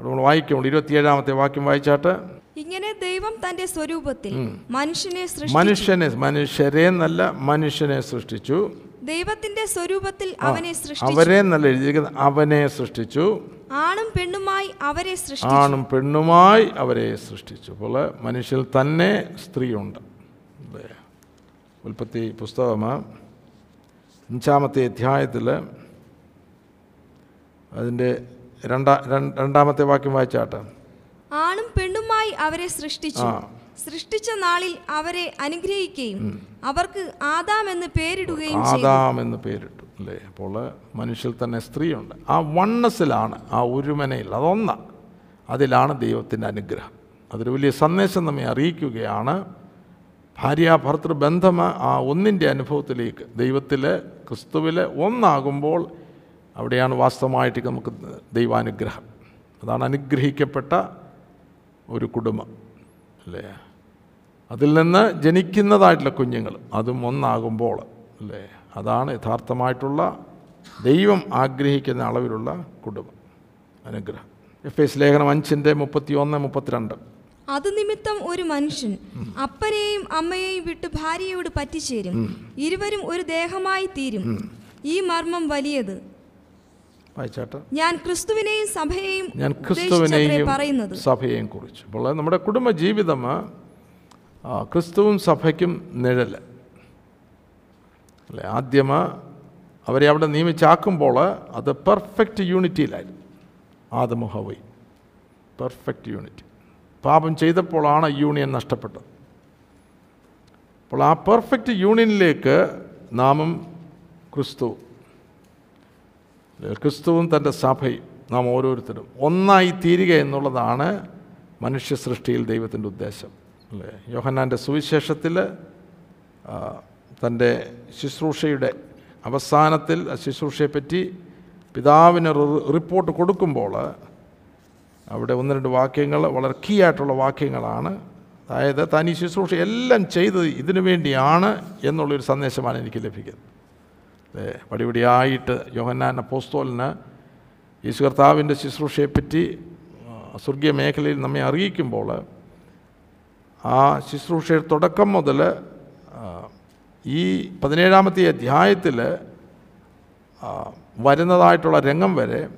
നമ്മൾ വായിക്കുമ്പോൾ ഇരുപത്തിയേഴാമത്തെ വാക്യം വായിച്ചാട്ട്? ഇങ്ങനെ ദൈവം തന്റെ സ്വരൂപത്തിൽ മനുഷ്യനെ മനുഷ്യനെ മനുഷ്യരെ നല്ല മനുഷ്യനെ സൃഷ്ടിച്ചു. ദൈവത്തിന്റെ സ്വരൂപത്തിൽ അവനെ സൃഷ്ടിച്ചു. അവരെ നല്ല എഴുതിയിരിക്കുന്നത് അവനെ സൃഷ്ടിച്ചു. ആണും പെണ്ണുമായി അവരെ സൃഷ്ടിച്ചു. ആണും പെണ്ണുമായി അവരെ സൃഷ്ടിച്ചു. അപ്പോൾ മനുഷ്യൽ തന്നെ സ്ത്രീയുണ്ട്. ഉൽപ്പത്തി പുസ്തകം അഞ്ചാമത്തെ അധ്യായത്തിൽ അതിന്റെ രണ്ടാ രണ്ടാമത്തെ വാക്യം വായിച്ചാട്ടെ. ആണും പെണ്ണുമായി അവരെ സൃഷ്ടിച്ചു. സൃഷ്ടിച്ച നാളിൽ അവരെ അനുഗ്രഹിക്കുകയും അവർക്ക് ആദാം എന്ന് പേരിടുകയും ആദാം എന്ന് പേരിട്ടു അല്ലേ? അപ്പോൾ മനുഷ്യൽ തന്നെ സ്ത്രീയുണ്ട്. ആ വണ്ണസിലാണ് ആ ഒരുമനയിൽ അതൊന്ന. അതിലാണ് ദൈവത്തിന്റെ അനുഗ്രഹം. അതൊരു വലിയ സന്ദേശം നമ്മെ അറിയിക്കുകയാണ്. ഭാര്യ ഭർത്തൃ ബന്ധം ആ ഒന്നിന്റെ അനുഭവത്തിലേക്ക് ദൈവത്തിൽ ക്രിസ്തുവിൽ ഒന്നാകുമ്പോൾ അവിടെയാണ് വാസ്തവമായിട്ട് നമുക്ക് ദൈവാനുഗ്രഹം. അതാണ് അനുഗ്രഹിക്കപ്പെട്ട ഒരു കുടുംബം അല്ലേ? അതിൽ നിന്ന് ജനിക്കുന്നതായിട്ടുള്ള കുഞ്ഞുങ്ങൾ അതും ഒന്നാകുമ്പോൾ അല്ലേ? അതാണ് യഥാർത്ഥമായിട്ടുള്ള ദൈവം ആഗ്രഹിക്കുന്ന അളവിലുള്ള കുടുംബം അനുഗ്രഹം. എഫ് എസ് ലേഖനം അഞ്ചിന്റെ മുപ്പത്തി ഒന്ന് മുപ്പത്തിരണ്ട്. അത് നിമിത്തം ഒരു മനുഷ്യൻ അപ്പനെയും അമ്മയെയും വിട്ട് ഭാര്യയോട് പറ്റിച്ചേരും. ഇരുവരും ഒരു ദേഹമായി തീരും. ഈ മർമ്മം വലിയത്. ഞാൻ ക്രിസ്തുവിനെയും സഭയെയും ഞാൻ ക്രിസ്തുവിനെയും പറയുന്നത്. സഭയെയും കുറിച്ച്. അപ്പോൾ നമ്മുടെ കുടുംബ ജീവിതം ക്രിസ്തുവും സഭയ്ക്കും നിഴൽ അല്ലേ? ആദ്യം അവരെ അവിടെ നിയമിച്ചാക്കുമ്പോൾ അത് പെർഫെക്റ്റ് യൂണിറ്റിയിലായിരുന്നു ആദമുഹവൈ പെർഫെക്റ്റ് യൂണിറ്റി പാപം ചെയ്തപ്പോഴാണ് യൂണിയൻ നഷ്ടപ്പെട്ടത്. അപ്പോൾ ആ പെർഫെക്റ്റ് യൂണിയനിലേക്ക് നാമം ക്രിസ്തു ക്രിസ്തുവും തന്റെ സഭയും നാം ഓരോരുത്തരും ഒന്നായി തീരുക എന്നുള്ളതാണ് മനുഷ്യ സൃഷ്ടിയിൽ ദൈവത്തിന്റെ ഉദ്ദേശം അല്ലേ? യോഹന്നാന്റെ സുവിശേഷത്തിൽ തന്റെ ശുശ്രൂഷയുടെ അവസാനത്തിൽ ശുശ്രൂഷയെപ്പറ്റി പിതാവിന് റിപ്പോർട്ട് കൊടുക്കുമ്പോൾ അവിടെ ഒന്ന് രണ്ട് വാക്യങ്ങൾ വളരെ കീ ആയിട്ടുള്ള വാക്യങ്ങളാണ്. അതായത് താൻ ഈ ശുശ്രൂഷ എല്ലാം ചെയ്തത് ഇതിനു വേണ്ടിയാണ് എന്നുള്ളൊരു സന്ദേശമാണ് എനിക്ക് ലഭിക്കുന്നത്. അല്ലേ? പടിപടിയായിട്ട് യോഹന്നാൻ അപ്പോസ്തോലിന് യേശു കർത്താവിന്റെ ശുശ്രൂഷയെപ്പറ്റി സ്വർഗീയ മേഖലയിൽ നമ്മെ അറിയിക്കുമ്പോൾ ആ ശുശ്രൂഷയുടെ തുടക്കം മുതൽ ഈ പതിനേഴാമത്തെ അധ്യായത്തിൽ വരുന്നതായിട്ടുള്ള രംഗം വരെ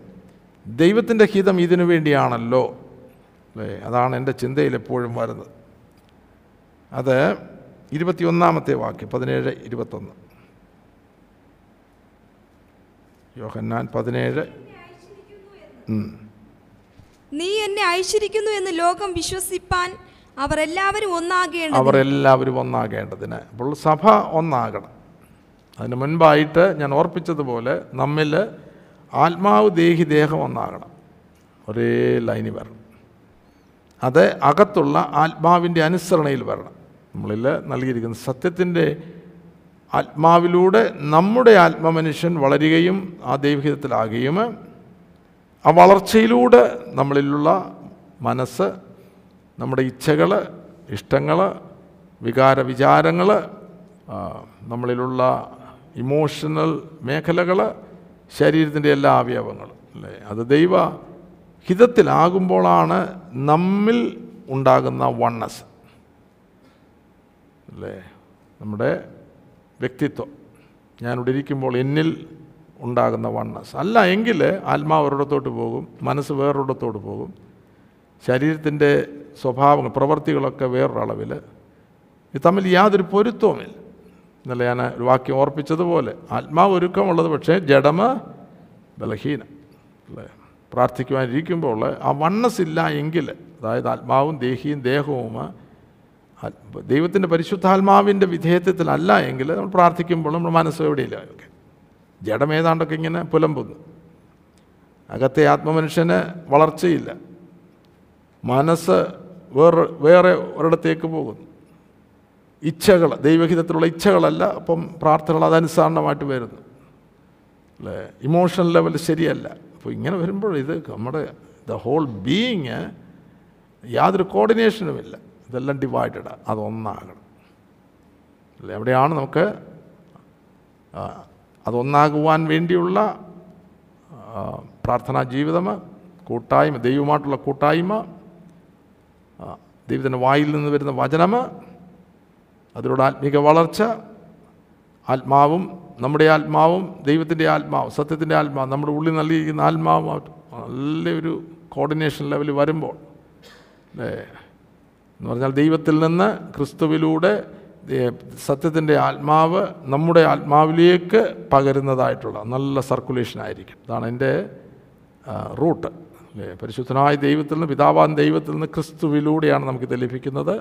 ദൈവത്തിന്റെ ഹിതം ഇതിനു വേണ്ടിയാണല്ലോ. അല്ലേ? അതാണ് എന്റെ ചിന്തയിൽ എപ്പോഴും വരുന്നത്. അത് ഇരുപത്തിയൊന്നാമത്തെ വാക്യം പതിനേഴ് ഇരുപത്തൊന്ന്. യോഹന്നാൻ പതിനേഴ്. നീ എന്നെ അയച്ചിരിക്കുന്നു എന്ന് ലോകം വിശ്വസിപ്പാൻ അവർ എല്ലാവരും ഒന്നാകേണ്ടത് അവർ എല്ലാവരും ഒന്നാകേണ്ടതിന്. അപ്പോൾ സഭ ഒന്നാകണം. അതിന് മുൻപായിട്ട് ഞാൻ ഓർപ്പിച്ചതുപോലെ നമ്മിൽ ആത്മാവ് ദേഹി ദേഹം ഒന്നാകണം. ഒരേ ലൈനിൽ വരണം. അത് അകത്തുള്ള ആത്മാവിന്റെ അനുസരണയിൽ വരണം. നമ്മളിൽ നൽകിയിരിക്കുന്ന സത്യത്തിന്റെ ആത്മാവിലൂടെ നമ്മുടെ ആത്മമനുഷ്യൻ വളരുകയും ആ ദൈവഹിതത്തിലാകുകയും ആ വളർച്ചയിലൂടെ നമ്മളിലുള്ള മനസ്സ് നമ്മുടെ ഇച്ഛകൾ ഇഷ്ടങ്ങൾ വികാര വിചാരങ്ങൾ നമ്മളിലുള്ള ഇമോഷണൽ മേഖലകൾ ശരീരത്തിന്റെ എല്ലാ അവയവങ്ങളും അല്ലേ? അത് ദൈവ ഹിതത്തിലാകുമ്പോഴാണ് നമ്മിൽ ഉണ്ടാകുന്ന വണ്ണസ് അല്ലേ? നമ്മുടെ വ്യക്തിത്വം. ഞാനിവിടെ ഇരിക്കുമ്പോൾ എന്നിൽ ഉണ്ടാകുന്ന വണ്ണസ് അല്ല എങ്കിൽ ആത്മാവ് ഒരിടത്തോട്ട് പോകും മനസ്സ് വേറൊരിടത്തോട്ട് പോകും. ശരീരത്തിന്റെ സ്വഭാവങ്ങൾ പ്രവൃത്തികളൊക്കെ വേറൊരളവിൽ. തമ്മിൽ യാതൊരു പൊരുത്തവുമില്ല. ഇന്നലെ ഞാൻ ഒരു വാക്യം ഓർപ്പിച്ചതുപോലെ ആത്മാവ് ഒരുക്കമുള്ളത് പക്ഷേ ജഡമ ബലഹീനം. അല്ലേ? പ്രാർത്ഥിക്കുവാനിരിക്കുമ്പോൾ ആ വണ്ണസ് ഇല്ല എങ്കിൽ അതായത് ആത്മാവും ദേഹിയും ദേഹവും ദൈവത്തിന്റെ പരിശുദ്ധാത്മാവിന്റെ വിധേയത്വത്തിലല്ല എങ്കിൽ നമ്മൾ പ്രാർത്ഥിക്കുമ്പോൾ നമ്മുടെ മനസ്സ് എവിടെയില്ല ഒക്കെ ജഡം ഏതാണ്ടൊക്കെ ഇങ്ങനെ പുലമ്പുന്നു. അകത്തെ ആത്മമനുഷ്യന് വളർച്ചയില്ല. മനസ്സ് വേറെ വേറെ ഒരിടത്തേക്ക് പോകുന്നു. ഇച്ഛകൾ ദൈവഹിതത്തിലുള്ള ഇച്ഛകളല്ല അപ്പം പ്രാർത്ഥനകൾ അതനുസരണമായിട്ട് വരുന്നു. അല്ലേ? ഇമോഷണൽ ലെവൽ ശരിയല്ല. അപ്പോൾ ഇങ്ങനെ വരുമ്പോൾ ഇത് നമ്മുടെ ദ ഹോൾ ബീയിങ് യാതൊരു കോർഡിനേഷനുമില്ല ഇതെല്ലാം ഡിവൈഡഡ് അതൊന്നാകണം അല്ലേ? എവിടെയാണ് നമുക്ക് അതൊന്നാകുവാൻ വേണ്ടിയുള്ള പ്രാർത്ഥനാ ജീവിതം കൂട്ടായ്മ ദൈവമായിട്ടുള്ള കൂട്ടായ്മ ദൈവത്തിന്റെ വായിൽ നിന്ന് വരുന്ന വചനം അതിലൂടെ ആത്മീക വളർച്ച ആത്മാവും നമ്മുടെ ആത്മാവും ദൈവത്തിന്റെ ആത്മാവ് സത്യത്തിന്റെ ആത്മാവ് നമ്മുടെ ഉള്ളിൽ നൽകിയിരിക്കുന്ന ആത്മാവും നല്ലൊരു കോർഡിനേഷൻ ലെവലിൽ വരുമ്പോൾ എന്ന് പറഞ്ഞാൽ ദൈവത്തിൽ നിന്ന് ക്രിസ്തുവിലൂടെ സത്യത്തിന്റെ ആത്മാവ് നമ്മുടെ ആത്മാവിലേക്ക് പകരുന്നതായിട്ടുള്ള നല്ല സർക്കുലേഷൻ ആയിരിക്കും. ഇതാണ് എന്റെ റൂട്ട് പരിശുദ്ധനായ ദൈവത്തിൽ നിന്ന് പിതാവാൻ ദൈവത്തിൽ നിന്ന് ക്രിസ്തുവിലൂടെയാണ് നമുക്കിത് ലഭിക്കുന്നത്.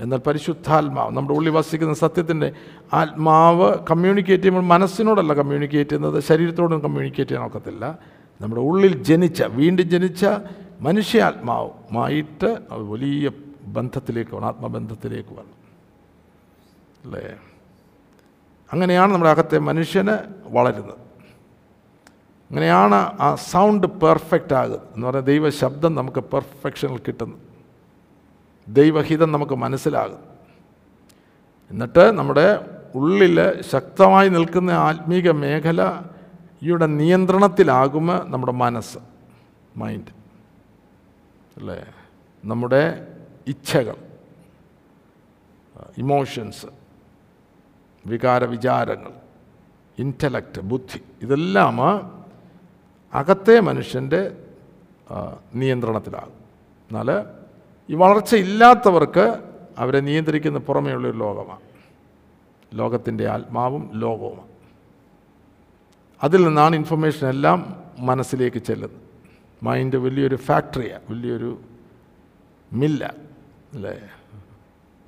എന്നാൽ പരിശുദ്ധാത്മാവ് നമ്മുടെ ഉള്ളിൽ വസിക്കുന്ന സത്യത്തിന്റെ ആത്മാവ് കമ്മ്യൂണിക്കേറ്റ് ചെയ്യുമ്പോൾ മനസ്സിനോടല്ല കമ്മ്യൂണിക്കേറ്റ് ചെയ്യുന്നത് ശരീരത്തോടൊന്നും കമ്മ്യൂണിക്കേറ്റ് ചെയ്യാൻ ഒക്കത്തില്ല. നമ്മുടെ ഉള്ളിൽ ജനിച്ച വീണ്ടും ജനിച്ച മനുഷ്യാത്മാവുമായിട്ട് വലിയ ബന്ധത്തിലേക്ക് വേണം ആത്മബന്ധത്തിലേക്ക് വരണം അല്ലേ? അങ്ങനെയാണ് നമ്മുടെ അകത്തെ മനുഷ്യന് വളരുന്നത്. അങ്ങനെയാണ് ആ സൗണ്ട് പെർഫെക്റ്റ് ആകുന്നത്. എന്ന് പറഞ്ഞാൽ ദൈവശബ്ദം നമുക്ക് പെർഫെക്ഷനിൽ കിട്ടുന്നു ദൈവഹിതം നമുക്ക് മനസ്സിലാകും. എന്നിട്ട് നമ്മുടെ ഉള്ളിൽ ശക്തമായി നിൽക്കുന്ന ആത്മീക മേഖലയുടെ നിയന്ത്രണത്തിലാകുമ്പോൾ നമ്മുടെ മനസ്സ് മൈൻഡ് അല്ലേ? നമ്മുടെ ഇച്ഛകൾ ഇമോഷൻസ് വികാര വിചാരങ്ങൾ ഇന്റലക്റ്റ് ബുദ്ധി ഇതെല്ലാം അകത്തെ മനുഷ്യന്റെ നിയന്ത്രണത്തിലാകും. എന്നാൽ ഈ വളർച്ച ഇല്ലാത്തവർക്ക് അവരെ നിയന്ത്രിക്കുന്ന പുറമേയുള്ള ഒരു ലോകമാണ്. ലോകത്തിന്റെ ആത്മാവും ലോകവുമാണ്. അതിൽ നിന്നാണ് ഇൻഫർമേഷൻ എല്ലാം മനസ്സിലേക്ക് ചെല്ലുന്നത്. മൈൻഡ് വലിയൊരു ഫാക്ടറിയാണ് വലിയൊരു മില്ല അല്ലേ?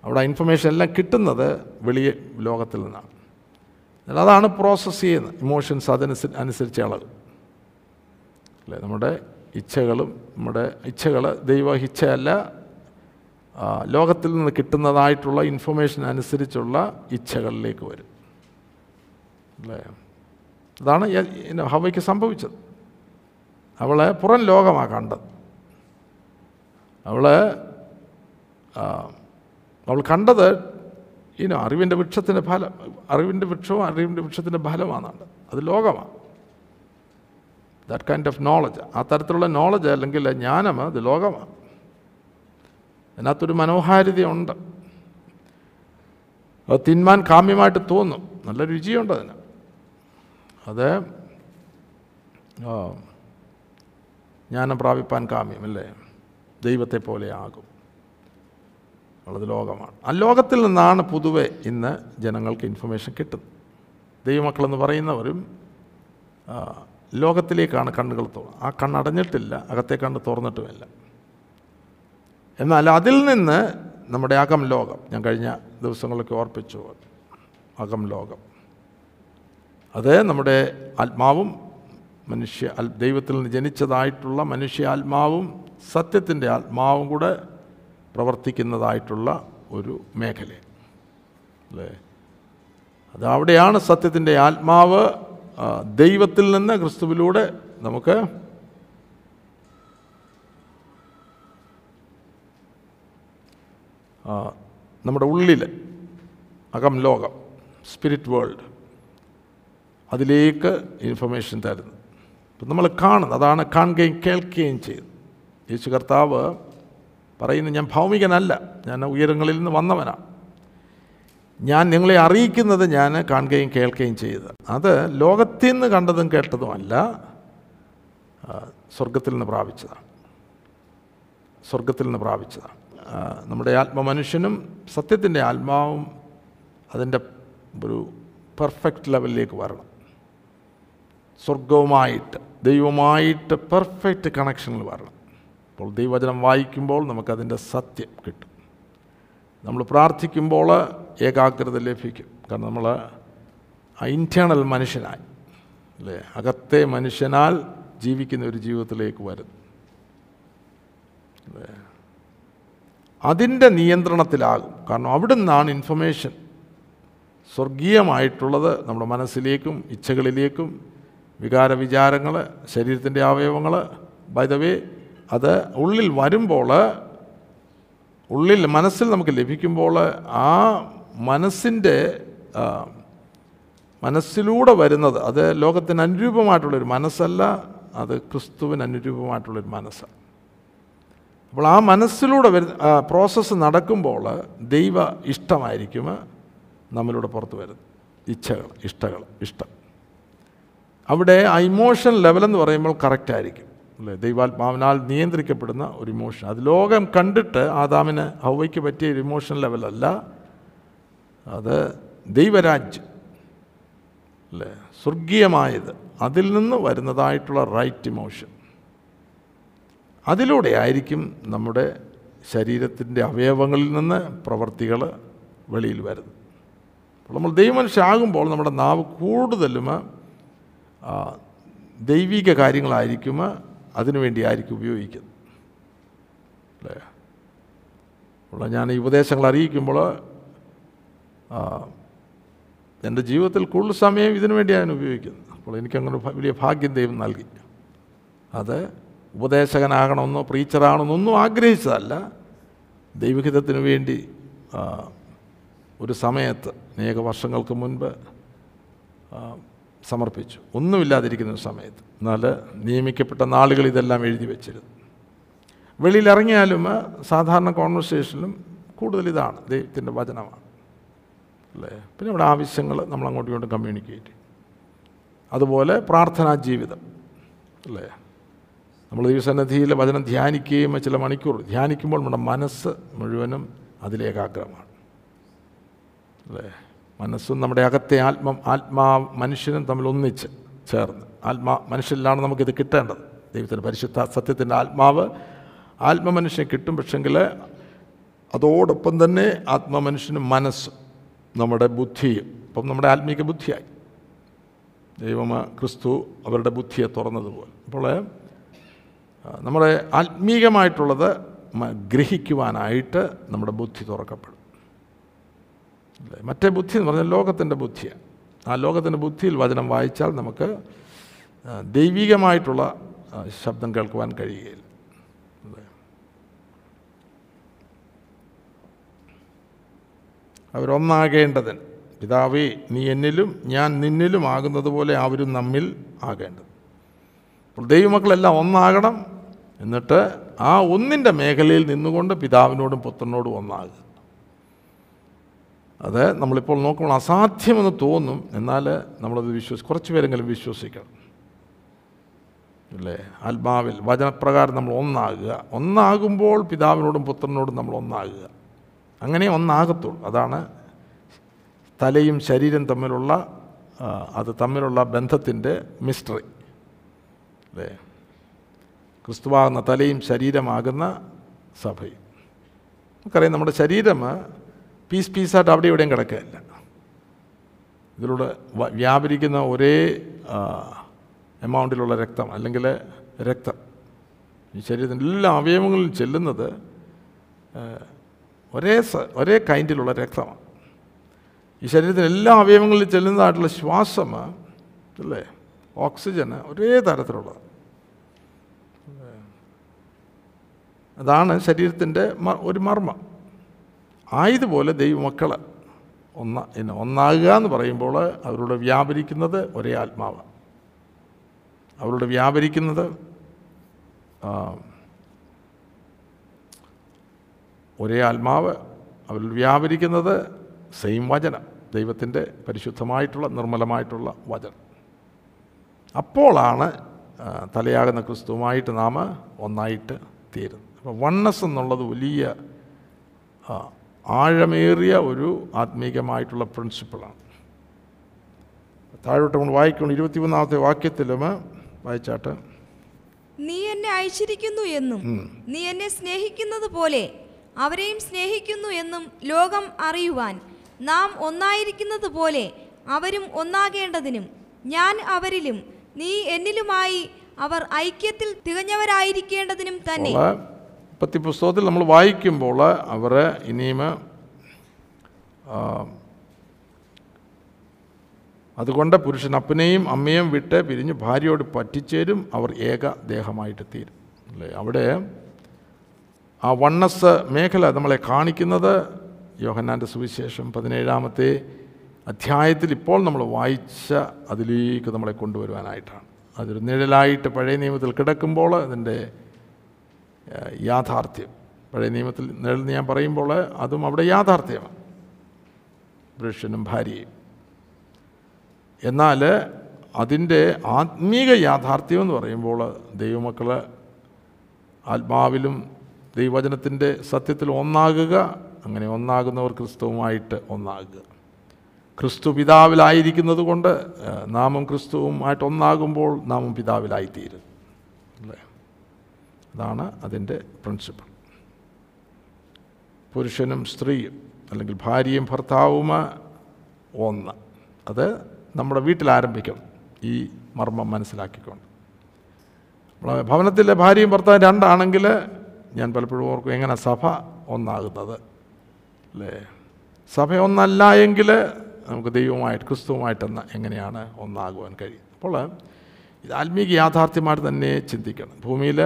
അവിടെ ഇൻഫർമേഷൻ എല്ലാം കിട്ടുന്നത് വെളിയെ ലോകത്തിൽ നിന്നാണ്. അതാണ് പ്രോസസ്സ് ചെയ്യുന്നത്. ഇമോഷൻസ് അതനുസരിച്ച് അനുസരിച്ച് അളവ്. അല്ലേ? നമ്മുടെ ഇച്ഛകളും നമ്മുടെ ഇച്ഛകൾ ദൈവ ഇച്ഛയല്ല ലോകത്തിൽ നിന്ന് കിട്ടുന്നതായിട്ടുള്ള ഇൻഫർമേഷൻ അനുസരിച്ചുള്ള ഇച്ഛകളിലേക്ക് വരും. അല്ലേ? അതാണ് ഹവയ്ക്ക് സംഭവിച്ചത്. അവളെ പുറം ലോകമാണ് കണ്ടത്. അവൾ ആ, അവൾ കണ്ടത് ഇനോ അറിവിന്റെ വൃക്ഷത്തിന്റെ ഫലം അറിവിന്റെ വൃക്ഷവും അറിവിന്റെ വൃക്ഷത്തിന്റെ ഫലമാണ് അത് ലോകമാണ് ദാറ്റ് കൈൻഡ് ഓഫ് നോളജ് ആ തരത്തിലുള്ള നോളജ് അല്ലെങ്കിൽ ജ്ഞാനം അത് ലോകമാണ് അതിനകത്തൊരു മനോഹാരിതയുണ്ട്. അത് തിന്മാൻ കാമ്യമായിട്ട് തോന്നും. നല്ല രുചിയുണ്ട് അതിന്. അത് ജ്ഞാനം പ്രാപിപ്പാൻ കാമ്യം അല്ലേ? ദൈവത്തെ പോലെ ആകും. ഉള്ളത് ലോകമാണ്. ആ ലോകത്തിൽ നിന്നാണ് പൊതുവെ ഇന്ന് ജനങ്ങൾക്ക് ഇൻഫർമേഷൻ കിട്ടുന്നത്. ദൈവമക്കളെന്ന് പറയുന്നവരും ലോകത്തിലേക്കാണ് കണ്ണുകൾ തോന്നുന്നത്. ആ കണ്ണടഞ്ഞിട്ടില്ല അകത്തെ കണ്ണ് തുറന്നിട്ടുമില്ല. എന്നാൽ അതിൽ നിന്ന് നമ്മുടെ അകം ലോകം ഞാൻ കഴിഞ്ഞ ദിവസങ്ങളൊക്കെ ഓർപ്പിച്ചു അകം ലോകം അത് നമ്മുടെ ആത്മാവും മനുഷ്യ ദൈവത്തിൽ നിന്ന് ജനിച്ചതായിട്ടുള്ള മനുഷ്യ ആത്മാവും സത്യത്തിന്റെ ആത്മാവും കൂടെ പ്രവർത്തിക്കുന്നതായിട്ടുള്ള ഒരു മേഖല. അല്ലേ? അത് അവിടെയാണ് സത്യത്തിന്റെ ആത്മാവ് ദൈവത്തിൽ നിന്ന് ക്രിസ്തുവിലൂടെ നമുക്ക് നമ്മുടെ ഉള്ളിൽ അകം ലോകം സ്പിരിറ്റ് വേൾഡ് അതിലേക്ക് ഇൻഫർമേഷൻ തരുന്നു. അപ്പം നമ്മൾ കാണുന്നത് അതാണ് കാണുകയും കേൾക്കുകയും ചെയ്യുന്നത് യേശു കർത്താവ് പറയുന്നത് ഞാൻ ഭൗമികനല്ല ഞാൻ ഉയരങ്ങളിൽ നിന്ന് വന്നവനാണ് ഞാൻ നിങ്ങളെ അറിയിക്കുന്നത് ഞാൻ കാണുകയും കേൾക്കുകയും ചെയ്തത് അത് ലോകത്തിൽ നിന്ന് കണ്ടതും കേട്ടതുമല്ല സ്വർഗത്തിൽ നിന്ന് പ്രാപിച്ചതാണ്. സ്വർഗത്തിൽ നിന്ന് പ്രാപിച്ചതാണ്. നമ്മുടെ ആത്മമനുഷ്യനും സത്യത്തിന്റെ ആത്മാവും അതിന്റെ ഒരു പെർഫെക്റ്റ് ലെവലിലേക്ക് വരണം. സ്വർഗവുമായിട്ട് ദൈവമായിട്ട് പെർഫെക്റ്റ് കണക്ഷനിൽ വരണം. അപ്പോൾ ദൈവവചനം വായിക്കുമ്പോൾ നമുക്കതിന്റെ സത്യം കിട്ടും. നമ്മൾ പ്രാർത്ഥിക്കുമ്പോൾ ഏകാഗ്രത ലഭിക്കും. കാരണം നമ്മൾ ആ ഇന്റേണൽ മനുഷ്യനായി അല്ലേ? അകത്തെ മനുഷ്യനാൽ ജീവിക്കുന്ന ഒരു ജീവിതത്തിലേക്ക് വരുന്നു. അല്ലേ? അതിന്റെ നിയന്ത്രണത്തിലാകും. കാരണം അവിടെ നിന്നാണ് ഇൻഫർമേഷൻ സ്വർഗീയമായിട്ടുള്ളത് നമ്മുടെ മനസ്സിലേക്കും ഇച്ഛകളിലേക്കും വികാര വിചാരങ്ങൾ ശരീരത്തിന്റെ അവയവങ്ങൾ ബൈദവേ അത് ഉള്ളിൽ വരുമ്പോൾ ഉള്ളിൽ മനസ്സിൽ നമുക്ക് ലഭിക്കുമ്പോൾ ആ മനസ്സിന്റെ മനസ്സിലൂടെ വരുന്നത് അത് ലോകത്തിന് അനുരൂപമായിട്ടുള്ളൊരു മനസ്സല്ല അത് ക്രിസ്തുവിന് അനുരൂപമായിട്ടുള്ളൊരു മനസ്സാണ്. അപ്പോൾ ആ മനസ്സിലൂടെ വരുന്ന പ്രോസസ്സ് നടക്കുമ്പോൾ ദൈവ ഇഷ്ടമായിരിക്കും നമ്മളിലൂടെ പുറത്ത് വരുന്നത്. ഇച്ഛകൾ ഇഷ്ടകൾ ഇഷ്ടം. അവിടെ ആ ഇമോഷൻ ലെവലെന്ന് പറയുമ്പോൾ കറക്റ്റായിരിക്കും അല്ലേ? ദൈവാത്മാവിനാൽ നിയന്ത്രിക്കപ്പെടുന്ന ഒരു ഇമോഷൻ അത് ലോകം കണ്ടിട്ട് ആദാമിന് ഹൗവയ്ക്ക് പറ്റിയ ഒരു ഇമോഷൻ ലെവലല്ല അത് ദൈവരാജ്യം. അല്ലേ? സ്വർഗീയമായത് അതിൽ നിന്ന് വരുന്നതായിട്ടുള്ള റൈറ്റ് ഇമോഷൻ അതിലൂടെ ആയിരിക്കും നമ്മുടെ ശരീരത്തിന്റെ അവയവങ്ങളിൽ നിന്ന് പ്രവർത്തികൾ വെളിയിൽ വരുന്നത്. അപ്പോൾ നമ്മൾ ദൈവമനുഷ്യാകുമ്പോൾ നമ്മുടെ നാവ് കൂടുതലും ദൈവിക കാര്യങ്ങളായിരിക്കും അതിനുവേണ്ടി ആയിരിക്കും ഉപയോഗിക്കുന്നത്. അല്ലേ? അപ്പോൾ ഞാൻ ഈ ഉപദേശങ്ങൾ അറിയിക്കുമ്പോൾ എന്റെ ജീവിതത്തിൽ കൂടുതൽ സമയം ഇതിനു വേണ്ടിയാണ് ഉപയോഗിക്കുന്നത്. അപ്പോൾ എനിക്കങ്ങനെ വലിയ ഭാഗ്യം ദൈവം നൽകി. അത് ഉപദേശകനാകണമെന്നോ പ്രീച്ചറാകണമെന്നോ ഒന്നും ആഗ്രഹിച്ചതല്ല. ദൈവഹിതത്തിന് വേണ്ടി ഒരു സമയത്ത് അനേക വർഷങ്ങൾക്ക് മുൻപ് സമർപ്പിച്ചു. ഒന്നുമില്ലാതിരിക്കുന്ന സമയത്ത്. എന്നാൽ നിയമിക്കപ്പെട്ട നാളുകൾ ഇതെല്ലാം എഴുതി വെച്ചിരുന്നു. വെളിയിലിറങ്ങിയാലും സാധാരണ കോൺവെർസേഷനിലും കൂടുതൽ ഇതാണ് ദൈവത്തിന്റെ വചനമാണ്. അല്ലേ? പിന്നെ നമ്മുടെ ആവശ്യങ്ങൾ നമ്മൾ അങ്ങോട്ടും ഇങ്ങോട്ടും കമ്മ്യൂണിക്കേറ്റ്. അതുപോലെ പ്രാർത്ഥനാ ജീവിതം. അല്ലേ? നമ്മൾ ദൈവസന്നിധിയിൽ വചനം ധ്യാനിക്കുകയും ചില മണിക്കൂർ ധ്യാനിക്കുമ്പോൾ നമ്മുടെ മനസ്സ് മുഴുവനും അതിലേകാഗ്രമാണ്. അല്ലേ? മനസ്സും നമ്മുടെ അകത്തെ ആത്മ ആത്മാ മനുഷ്യനും തമ്മിൽ ഒന്നിച്ച് ചേർന്ന്. ആത്മാ മനുഷ്യനിലാണ് നമുക്കിത് കിട്ടേണ്ടത്. ദൈവത്തിന്റെ പരിശുദ്ധ സത്യത്തിന്റെ ആത്മാവ് ആത്മമനുഷ്യനെ കിട്ടും പക്ഷെങ്കിൽ അതോടൊപ്പം തന്നെ ആത്മമനുഷ്യനും മനസ്സും നമ്മുടെ ബുദ്ധിയും. ഇപ്പം നമ്മുടെ ആത്മീക ബുദ്ധിയായി. ദൈവമ ക്രിസ്തു അവരുടെ ബുദ്ധിയെ തുറന്നതുപോലെ. അപ്പോൾ നമ്മുടെ ആത്മീകമായിട്ടുള്ളത് ഗ്രഹിക്കുവാനായിട്ട് നമ്മുടെ ബുദ്ധി തുറക്കപ്പെടും. അല്ലേ? മറ്റേ ബുദ്ധി എന്ന് പറഞ്ഞാൽ ലോകത്തിന്റെ ബുദ്ധിയാണ് ആ ലോകത്തിന്റെ ബുദ്ധിയിൽ വചനം വായിച്ചാൽ നമുക്ക് ദൈവികമായിട്ടുള്ള ശബ്ദം കേൾക്കുവാൻ കഴിയുകയില്ല. അവരൊന്നാകേണ്ടതിന് പിതാവേ നീ എന്നിലും ഞാൻ നിന്നിലും ആകുന്നതുപോലെ അവരും നമ്മിൽ ആകേണ്ടത്. ദൈവമക്കളെല്ലാം ഒന്നാകണം എന്നിട്ട് ആ ഒന്നിന്റെ മേഖലയിൽ നിന്നുകൊണ്ട് പിതാവിനോടും പുത്രനോടും ഒന്നാകുക. അത് നമ്മളിപ്പോൾ നോക്കുമ്പോൾ അസാധ്യമെന്ന് തോന്നും. എന്നാൽ നമ്മളത് വിശ്വസി കുറച്ച് പേരെങ്കിലും വിശ്വസിക്കണം. അല്ലേ? ആത്മാവിൽ വചനപ്രകാരം നമ്മൾ ഒന്നാകുക. ഒന്നാകുമ്പോൾ പിതാവിനോടും പുത്രനോടും നമ്മൾ ഒന്നാകുക. അങ്ങനെ ഒന്നാകത്തുള്ളൂ. അതാണ് തലയും ശരീരം തമ്മിലുള്ള അത് തമ്മിലുള്ള ബന്ധത്തിന്റെ മിസ്റ്ററി. അല്ലേ ക്രിസ്തുവാകുന്ന തലയും ശരീരമാകുന്ന സഭയും. നമുക്കറിയാം നമ്മുടെ ശരീരം പീസ് പീസായിട്ട് അവിടെ ഇവിടെയും കിടക്കുകയല്ല. ഇതിലൂടെ വ്യാപരിക്കുന്ന ഒരേ എമൗണ്ടിലുള്ള രക്തം അല്ലെങ്കിൽ രക്തം. ഈ ശരീരത്തിന്റെ എല്ലാ അവയവങ്ങളിലും ചെല്ലുന്നത് ഒരേ ഒരേ കൈൻഡിലുള്ള രക്തമാണ്. ഈ ശരീരത്തിന് എല്ലാ അവയവങ്ങളിലും ചെല്ലുന്നതായിട്ടുള്ള ശ്വാസം അല്ലേ? ഓക്സിജൻ ഒരേ തരത്തിലുള്ളത്. അതാണ് ശരീരത്തിന്റെ ഒരു മർമ്മം. ആയതുപോലെ ദൈവമക്കൾ ഒന്ന എന്നെ ഒന്നാകുക എന്ന് പറയുമ്പോൾ അവരോട് വ്യാപരിക്കുന്നത് ഒരേ ആത്മാവ് അവരോട് വ്യാപരിക്കുന്നത് ഒരേ ആത്മാവ്. അവർ വ്യാപരിക്കുന്നത് സെയിം വചനം ദൈവത്തിന്റെ പരിശുദ്ധമായിട്ടുള്ള നിർമ്മലമായിട്ടുള്ള വചനം. അപ്പോളാണ് തലയാകുന്ന ക്രിസ്തുവുമായിട്ട് നാം ഒന്നായിട്ട് തീരുന്നത്. അപ്പോൾ വണ്ണസ് എന്നുള്ളത് വലിയ ആഴമേറിയ ഒരു ആത്മീകമായിട്ടുള്ള പ്രിൻസിപ്പിളാണ് താഴോട്ട് നമ്മൾ വായിക്കണം. ഇരുപത്തിമൂന്നാമത്തെ വാക്യത്തിലും വായിച്ചാട്ട്. നീ എന്നെ അയച്ചിരിക്കുന്നു എന്നും നീ എന്നെ സ്നേഹിക്കുന്നത് പോലെ അവരെയും സ്നേഹിക്കുന്നു എന്നും ലോകം അറിയുവാൻ നാം ഒന്നായിരിക്കുന്നത് പോലെ അവരും ഒന്നാകേണ്ടതിനും ഞാൻ അവരിലും നീ എന്നിലുമായി അവർ ഐക്യത്തിൽ തികഞ്ഞവരായിരിക്കേണ്ടതിനും തന്നെ. പത്തി പുസ്തകത്തിൽ നമ്മൾ വായിക്കുമ്പോൾ അവർ ഇനിയും അതുകൊണ്ട് പുരുഷൻ അപ്പനെയും അമ്മയും വിട്ട് പിരിഞ്ഞ് ഭാര്യയോട് പറ്റിച്ചേരും അവർ ഏക ദേഹമായിട്ട് തീരും. അല്ലേ? അവിടെ ആ വണ്ണസ് മേഖല നമ്മളെ കാണിക്കുന്നത് യോഹന്നാന്റെ സുവിശേഷം പതിനേഴാമത്തെ അധ്യായത്തിൽ ഇപ്പോൾ നമ്മൾ വായിച്ച അതിലേക്ക് നമ്മളെ കൊണ്ടുവരുവാനായിട്ടാണ്. അതൊരു നിഴലായിട്ട് പഴയ നിയമത്തിൽ കിടക്കുമ്പോൾ അതിന്റെ യാഥാർത്ഥ്യം. പഴയ നിയമത്തിൽ നിഴൽ ഞാൻ പറയുമ്പോൾ അതും അവിടെ യാഥാർത്ഥ്യമാണ്. പുരുഷനും ഭാര്യയും. എന്നാൽ അതിന്റെ ആത്മീക യാഥാർത്ഥ്യം എന്ന് പറയുമ്പോൾ ദൈവമക്കൾ ആത്മാവിലും ദൈവവചനത്തിന്റെ സത്യത്തിൽ ഒന്നാകുക അങ്ങനെ ഒന്നാകുന്നവർ ക്രിസ്തുവുമായിട്ട് ഒന്നാകുക. ക്രിസ്തു പിതാവിലായിരിക്കുന്നത് കൊണ്ട് നാമം ക്രിസ്തുവുമായിട്ട് ഒന്നാകുമ്പോൾ നാമും പിതാവിലായിത്തീരും. അല്ലേ? അതാണ് അതിന്റെ പ്രിൻസിപ്പിൾ പുരുഷനും സ്ത്രീയും അല്ലെങ്കിൽ ഭാര്യയും ഭർത്താവും ഒന്ന്. അത് നമ്മുടെ വീട്ടിൽ ആരംഭിക്കണം ഈ മർമ്മം മനസ്സിലാക്കിക്കൊണ്ട്. നമ്മളെ ഭവനത്തിലെ ഭാര്യയും ഭർത്താവും രണ്ടാണെങ്കിൽ ഞാൻ പലപ്പോഴും ഓർക്കും എങ്ങനെ സഭ ഒന്നാകുന്നത്. അല്ലേ? സഭ ഒന്നല്ല എങ്കിൽ നമുക്ക് ദൈവമായിട്ട് ക്രിസ്തുവുമായിട്ടെന്ന് എങ്ങനെയാണ് ഒന്നാകുവാൻ കഴിയും അപ്പോൾ ഇത് ആത്മീക യാഥാർത്ഥ്യമായിട്ട് തന്നെ ചിന്തിക്കണം. ഭൂമിയിൽ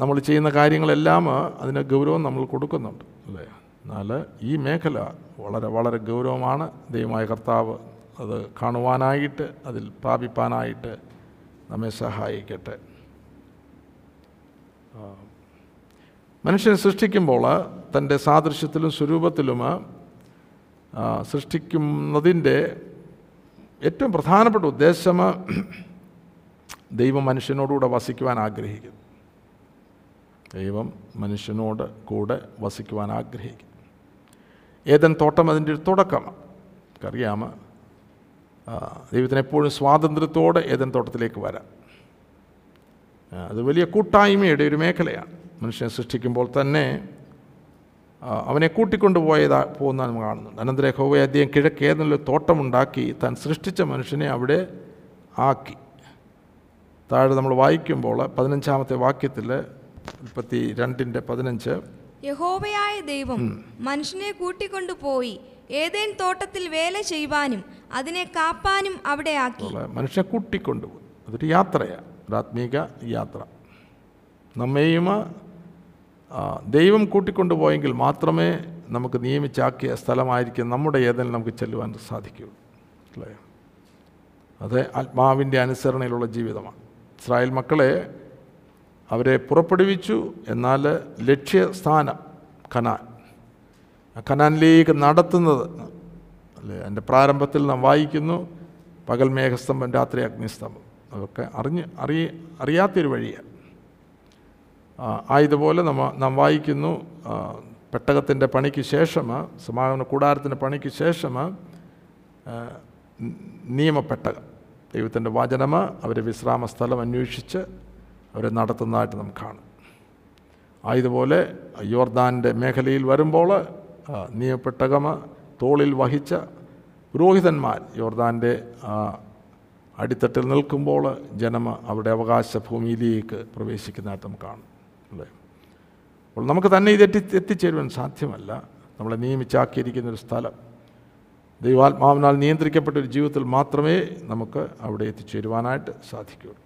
നമ്മൾ ചെയ്യുന്ന കാര്യങ്ങളെല്ലാം അതിന് ഗൗരവം നമ്മൾ കൊടുക്കുന്നുണ്ട് അല്ലേ? എന്നാൽ ഈ മേഖല വളരെ വളരെ ഗൗരവമാണ്. ദൈവമായ കർത്താവ് അത് കാണുവാനായിട്ട് അതിൽ പ്രാപിപ്പാനായിട്ട് നമ്മെ സഹായിക്കട്ടെ. മനുഷ്യനെ സൃഷ്ടിക്കുമ്പോൾ തന്റെ സാദൃശ്യത്തിലും സ്വരൂപത്തിലും സൃഷ്ടിക്കുന്നതിന്റെ ഏറ്റവും പ്രധാനപ്പെട്ട ഉദ്ദേശം ദൈവം മനുഷ്യനോടുകൂടെ വസിക്കുവാൻ ആഗ്രഹിക്കുന്നു. ദൈവം മനുഷ്യനോട് കൂടെ വസിക്കുവാൻ ആഗ്രഹിക്കുന്നു. ഏതൻ തോട്ടം അതിന്റെ ഒരു തുടക്കമാണ്. നമുക്കറിയാമ ദൈവത്തിന് എപ്പോഴും സ്വാതന്ത്ര്യത്തോടെ ഏതൻ തോട്ടത്തിലേക്ക് വരാം. അത് വലിയ കൂട്ടായ്മയുടെ ഒരു മേഖലയാണ്. മനുഷ്യനെ സൃഷ്ടിക്കുമ്പോൾ തന്നെ അവനെ കൂട്ടിക്കൊണ്ടുപോയതാ പോകുന്ന നമ്മൾ കാണുന്നുണ്ട്. അനന്തര ഹോവയെ അദ്ദേഹം കിഴക്ക് തോട്ടമുണ്ടാക്കി താൻ സൃഷ്ടിച്ച മനുഷ്യനെ അവിടെ ആക്കി. താഴെ നമ്മൾ വായിക്കുമ്പോൾ പതിനഞ്ചാമത്തെ വാക്യത്തിൽ മുപ്പത്തി രണ്ടിന്റെ പതിനഞ്ച്. യഹോവയായ ദൈവം മനുഷ്യനെ കൂട്ടിക്കൊണ്ടുപോയി ഏതേൻ തോട്ടത്തിൽ വേല ചെയ്യുവാനും അതിനെ കാപ്പാനും അവിടെ ആക്കി. മനുഷ്യനെ കൂട്ടിക്കൊണ്ടുപോയി. അതൊരു യാത്രയാണ് ഒരു ആത്മീക യാത്ര. നമ്മെയും ദൈവം കൂട്ടിക്കൊണ്ടുപോയെങ്കിൽ മാത്രമേ നമുക്ക് നിയമിച്ചാക്കിയ സ്ഥലമായിരിക്കും നമ്മുടെ ഏതെങ്കിലും നമുക്ക് ചെല്ലുവാൻ സാധിക്കുകയുള്ളൂ. അല്ലേ? അത് ആത്മാവിന്റെ അനുസരണയിലുള്ള ജീവിതമാണ്. ഇസ്രായേൽ മക്കളെ അവരെ പുറപ്പെടുവിച്ചു. എന്നാൽ ലക്ഷ്യസ്ഥാനം കനാൻ. കനാനിലേക്ക് നടത്തുന്നത് അല്ലേ? അതിന്റെ പ്രാരംഭത്തിൽ നാം വായിക്കുന്നു പകൽ മേഘസ്തംഭം രാത്രി അഗ്നിസ്തംഭം. അതൊക്കെ അറിഞ്ഞ് അറിയ അറിയാത്തൊരു വഴിയാണ്. ആയതുപോലെ നമ്മ നാം വായിക്കുന്നു പെട്ടകത്തിന്റെ പണിക്ക് ശേഷം സമാഗമന കൂടാരത്തിന്റെ പണിക്ക് ശേഷം നിയമപ്പെട്ടകം. ദൈവത്തിന്റെ വചനം അവരെ വിശ്രാമ സ്ഥലം അന്വേഷിച്ച് അവരെ നടത്തുന്നതായിട്ട് നമുക്ക് കാണും. ആയതുപോലെ യോർദാന്റെ മേഖലയിൽ വരുമ്പോൾ നിയമപ്പെട്ടകം തോളിൽ വഹിച്ച പുരോഹിതന്മാർ യോർദാന്റെ അടിത്തട്ടിൽ നിൽക്കുമ്പോൾ ജനം അവരുടെ അവകാശ ഭൂമിയിലേക്ക് പ്രവേശിക്കുന്നതായിട്ട് നമുക്ക് കാണും. അല്ലേ? അപ്പോൾ നമുക്ക് തന്നെ ഇത് എത്തി എത്തിച്ചേരുവാൻ സാധ്യമല്ല. നമ്മളെ നിയമിച്ചാക്കിയിരിക്കുന്ന ഒരു സ്ഥലം. ദൈവാത്മാവിനാൽ നിയന്ത്രിക്കപ്പെട്ട ഒരു ജീവിതത്തിൽ മാത്രമേ നമുക്ക് അവിടെ എത്തിച്ചേരുവാനായിട്ട് സാധിക്കുകയുള്ളൂ.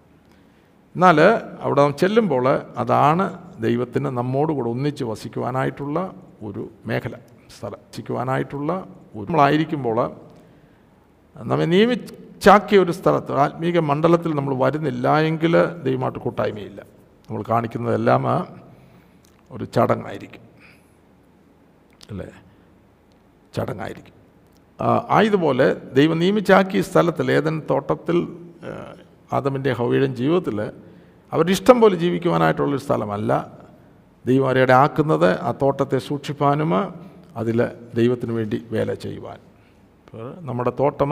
എന്നാൽ അവിടെ നാം ചെല്ലുമ്പോൾ അതാണ് ദൈവത്തിന് നമ്മോടുകൂടെ ഒന്നിച്ച് വസിക്കുവാനായിട്ടുള്ള ഒരു മേഖല സ്ഥലം. വസിക്കുവാനായിട്ടുള്ള ഒരു നമ്മളായിരിക്കുമ്പോൾ നമ്മെ നിയമിച്ചാക്കിയ ഒരു സ്ഥലത്ത് ആത്മീക മണ്ഡലത്തിൽ നമ്മൾ വരുന്നില്ല എങ്കിൽ ദൈവമായിട്ട് കൂട്ടായ്മയില്ല. നമ്മൾ കാണിക്കുന്നതെല്ലാം ഒരു ചടങ്ങായിരിക്കും. അല്ലേ? ചടങ്ങായിരിക്കും. ആയതുപോലെ ദൈവം നിയമിച്ചാക്കിയ സ്ഥലത്തിൽ ഏതൻ തോട്ടത്തിൽ ആദമിന്റെ ഹൗയുടെ ജീവിതത്തിൽ അവരുടെ ഇഷ്ടം പോലെ ജീവിക്കുവാനായിട്ടുള്ളൊരു സ്ഥലമല്ല. ദൈവം അവരെ ആക്കുന്നത് ആ തോട്ടത്തെ സൂക്ഷിപ്പാനും അതിൽ ദൈവത്തിന് വേണ്ടി വേല ചെയ്യുവാൻ. നമ്മുടെ തോട്ടം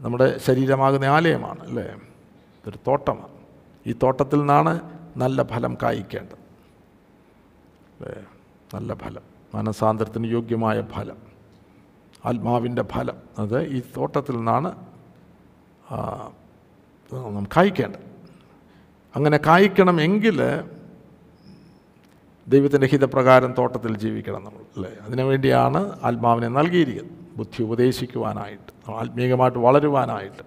നമ്മുടെ ശരീരമാകുന്ന ആലയമാണ് അല്ലേ? ഇതൊരു തോട്ടമാണ് ഈ തോട്ടത്തിൽ നിന്നാണ് നല്ല ഫലം കായ്ക്കേണ്ടത്. നല്ല ഫലം. മനസാന്തരത്തിന് യോഗ്യമായ ഫലം. ആത്മാവിന്റെ ഫലം. അത് ഈ തോട്ടത്തിൽ നിന്നാണ് കായ്ക്കേണ്ടത്. അങ്ങനെ കായ്ക്കണമെങ്കിൽ ദൈവത്തിന്റെ ഹിതപ്രകാരം തോട്ടത്തിൽ ജീവിക്കണം നമ്മൾ അല്ലേ? അതിനു വേണ്ടിയാണ് ആത്മാവിനെ നൽകിയിരിക്കുന്നത്. ബുദ്ധി ഉപദേശിക്കുവാനായിട്ട് ആത്മീയമായിട്ട് വളരുവാനായിട്ട്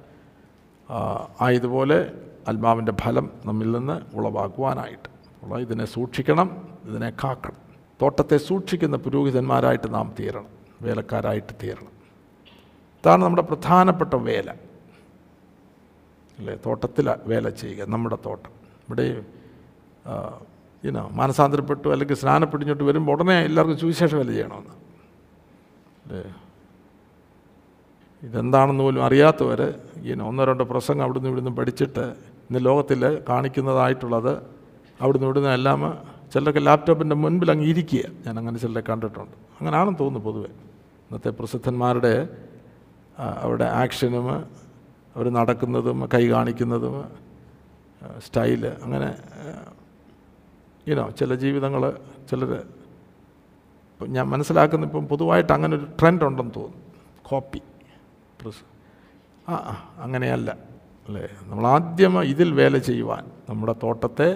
ആയതുപോലെ ആത്മാവിന്റെ ഫലം നമ്മിൽ നിന്ന് ഉളവാക്കുവാനായിട്ട്. ഉള്ള ഇതിനെ സൂക്ഷിക്കണം ഇതിനെ കാക്കണം. തോട്ടത്തെ സൂക്ഷിക്കുന്ന പുരോഹിതന്മാരായിട്ട് നാം തീരണം വേലക്കാരായിട്ട് തീരണം. ഇതാണ് നമ്മുടെ പ്രധാനപ്പെട്ട വേല. അല്ലേ തോട്ടത്തിൽ വേല ചെയ്യുക നമ്മുടെ തോട്ടം. ഇവിടെ ഇനോ മാനസാന്തരപ്പെട്ടു അല്ലെങ്കിൽ സ്നാനപ്പെടിഞ്ഞിട്ട് വരുമ്പോൾ ഉടനെ എല്ലാവർക്കും സുവിശേഷ വേല ചെയ്യണമെന്ന്. അല്ലേ? ഇതെന്താണെന്ന് പോലും അറിയാത്തവർ ഇങ്ങനെ ഒന്നോ രണ്ടോ പ്രസംഗം അവിടുന്ന് ഇവിടുന്ന് പഠിച്ചിട്ട് ഇന്ന് ലോകത്തിൽ കാണിക്കുന്നതായിട്ടുള്ളത് അവിടുന്ന് ഇവിടുന്ന് എല്ലാം ചിലരൊക്കെ ലാപ്ടോപ്പിന്റെ മുൻപിൽ അങ്ങ് ഇരിക്കുക. ഞാൻ അങ്ങനെ ചിലരെ കണ്ടിട്ടുണ്ട്. അങ്ങനെയാണെന്ന് തോന്നുന്നു പൊതുവെ. ഇന്നത്തെ പ്രസിദ്ധന്മാരുടെ അവരുടെ ആക്ഷനും അവർ നടക്കുന്നതും കൈ കാണിക്കുന്നതും സ്റ്റൈൽ അങ്ങനെ ഇനോ ചില ജീവിതങ്ങൾ ചിലർ ഞാൻ മനസ്സിലാക്കുന്ന ഇപ്പം പൊതുവായിട്ട് അങ്ങനെ ഒരു ട്രെൻഡ് ഉണ്ടെന്ന് തോന്നുന്നു. കോപ്പി പ്രസ് ആ, അങ്ങനെയല്ല. അല്ലേ? നമ്മൾ ആദ്യം ഇതിൽ വേല ചെയ്യുവാൻ നമ്മുടെ തോട്ടത്തെ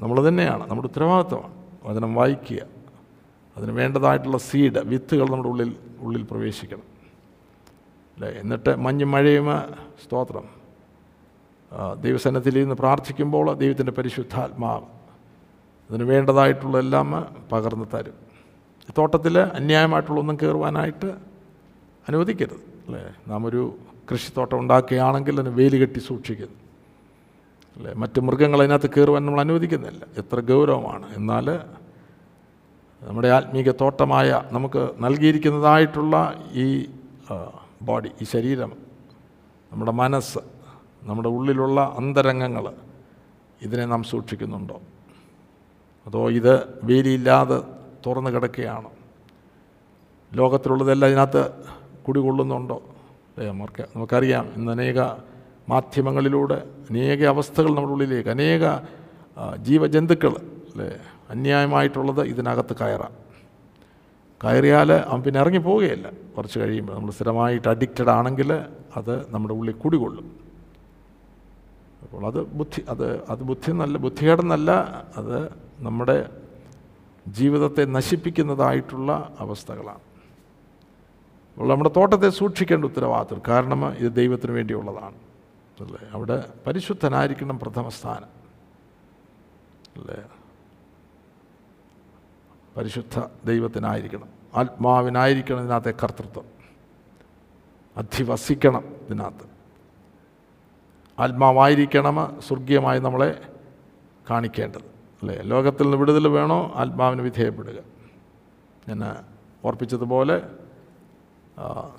നമ്മൾ തന്നെയാണ് നമ്മുടെ ഉത്തരവാദിത്വമാണ്. വചനം വായിക്കുക അതിന് വേണ്ടതായിട്ടുള്ള സീഡ് വിത്തുകൾ നമ്മുടെ ഉള്ളിൽ ഉള്ളിൽ പ്രവേശിക്കണം. അല്ലേ? എന്നിട്ട് മഞ്ഞും മഴയും സ്തോത്രം. ദൈവസനത്തിൽ ഇരുന്ന് പ്രാർത്ഥിക്കുമ്പോൾ ദൈവത്തിന്റെ പരിശുദ്ധാത്മാവ് അതിന് വേണ്ടതായിട്ടുള്ള എല്ലാം പകർന്നു തരും. തോട്ടത്തിൽ അന്യായമായിട്ടുള്ളൊന്നും കയറുവാനായിട്ട് അനുവദിക്കരുത്. അല്ലേ? നാം ഒരു കൃഷിത്തോട്ടം ഉണ്ടാക്കുകയാണെങ്കിൽ അതിന് വേലി കെട്ടി സൂക്ഷിക്കുന്നു. അല്ലേ? മറ്റ് മൃഗങ്ങൾ അതിനകത്ത് കയറുവാൻ നമ്മൾ അനുവദിക്കുന്നില്ല. എത്ര ഗൗരവമാണ്. എന്നാൽ നമ്മുടെ ആത്മീക തോട്ടമായ നമുക്ക് നൽകിയിരിക്കുന്നതായിട്ടുള്ള ഈ ബോഡി ഈ ശരീരം നമ്മുടെ മനസ്സ് നമ്മുടെ ഉള്ളിലുള്ള അന്തരംഗങ്ങൾ ഇതിനെ നാം സൂക്ഷിക്കുന്നുണ്ടോ? അതോ ഇത് വേലിയില്ലാതെ തുറന്നു കിടക്കുകയാണ്? ലോകത്തിലുള്ളതെല്ലാം ഇതിനകത്ത് കുടികൊള്ളുന്നുണ്ടോ? നമുക്ക് നമുക്കറിയാം ഇന്ന് അനേക മാധ്യമങ്ങളിലൂടെ അനേക അവസ്ഥകൾ നമ്മുടെ ഉള്ളിലേക്ക് അനേക ജീവജന്തുക്കൾ അല്ലേ അന്യായമായിട്ടുള്ളത് ഇതിനകത്ത് കയറാം. കയറിയാൽ അവൻ പിന്നെ ഇറങ്ങി പോവുകയല്ല. കുറച്ച് കഴിയുമ്പോൾ നമ്മൾ സ്ഥിരമായിട്ട് അഡിക്റ്റഡ് ആണെങ്കിൽ അത് നമ്മുടെ ഉള്ളിൽ കുടികൊള്ളും. അപ്പോൾ അത് ബുദ്ധി അത് അത് ബുദ്ധി നല്ല ബുദ്ധികേടെന്നല്ല അത് നമ്മുടെ ജീവിതത്തെ നശിപ്പിക്കുന്നതായിട്ടുള്ള അവസ്ഥകളാണ്. നമ്മുടെ തോട്ടത്തെ സൂക്ഷിക്കേണ്ട ഉത്തരവാദിത്വം. കാരണം ഇത് ദൈവത്തിന് വേണ്ടിയുള്ളതാണ്. അല്ലേ? അവിടെ പരിശുദ്ധനായിരിക്കണം പ്രഥമ സ്ഥാനം. അല്ലേ? പരിശുദ്ധ ദൈവത്തിനായിരിക്കണം. ആത്മാവിനായിരിക്കണം ഇതിനകത്തെ കർത്തൃത്വം. അധിവസിക്കണം ഇതിനകത്ത്. ആത്മാവായിരിക്കണം സ്വർഗീയമായി നമ്മളെ കാണിക്കേണ്ടത്. അല്ലേ? ലോകത്തിൽ നിന്ന് വിടുതൽ വേണോ? ആത്മാവിന് വിധേയപ്പെടുക. ഞാൻ ഓർപ്പിച്ചതുപോലെ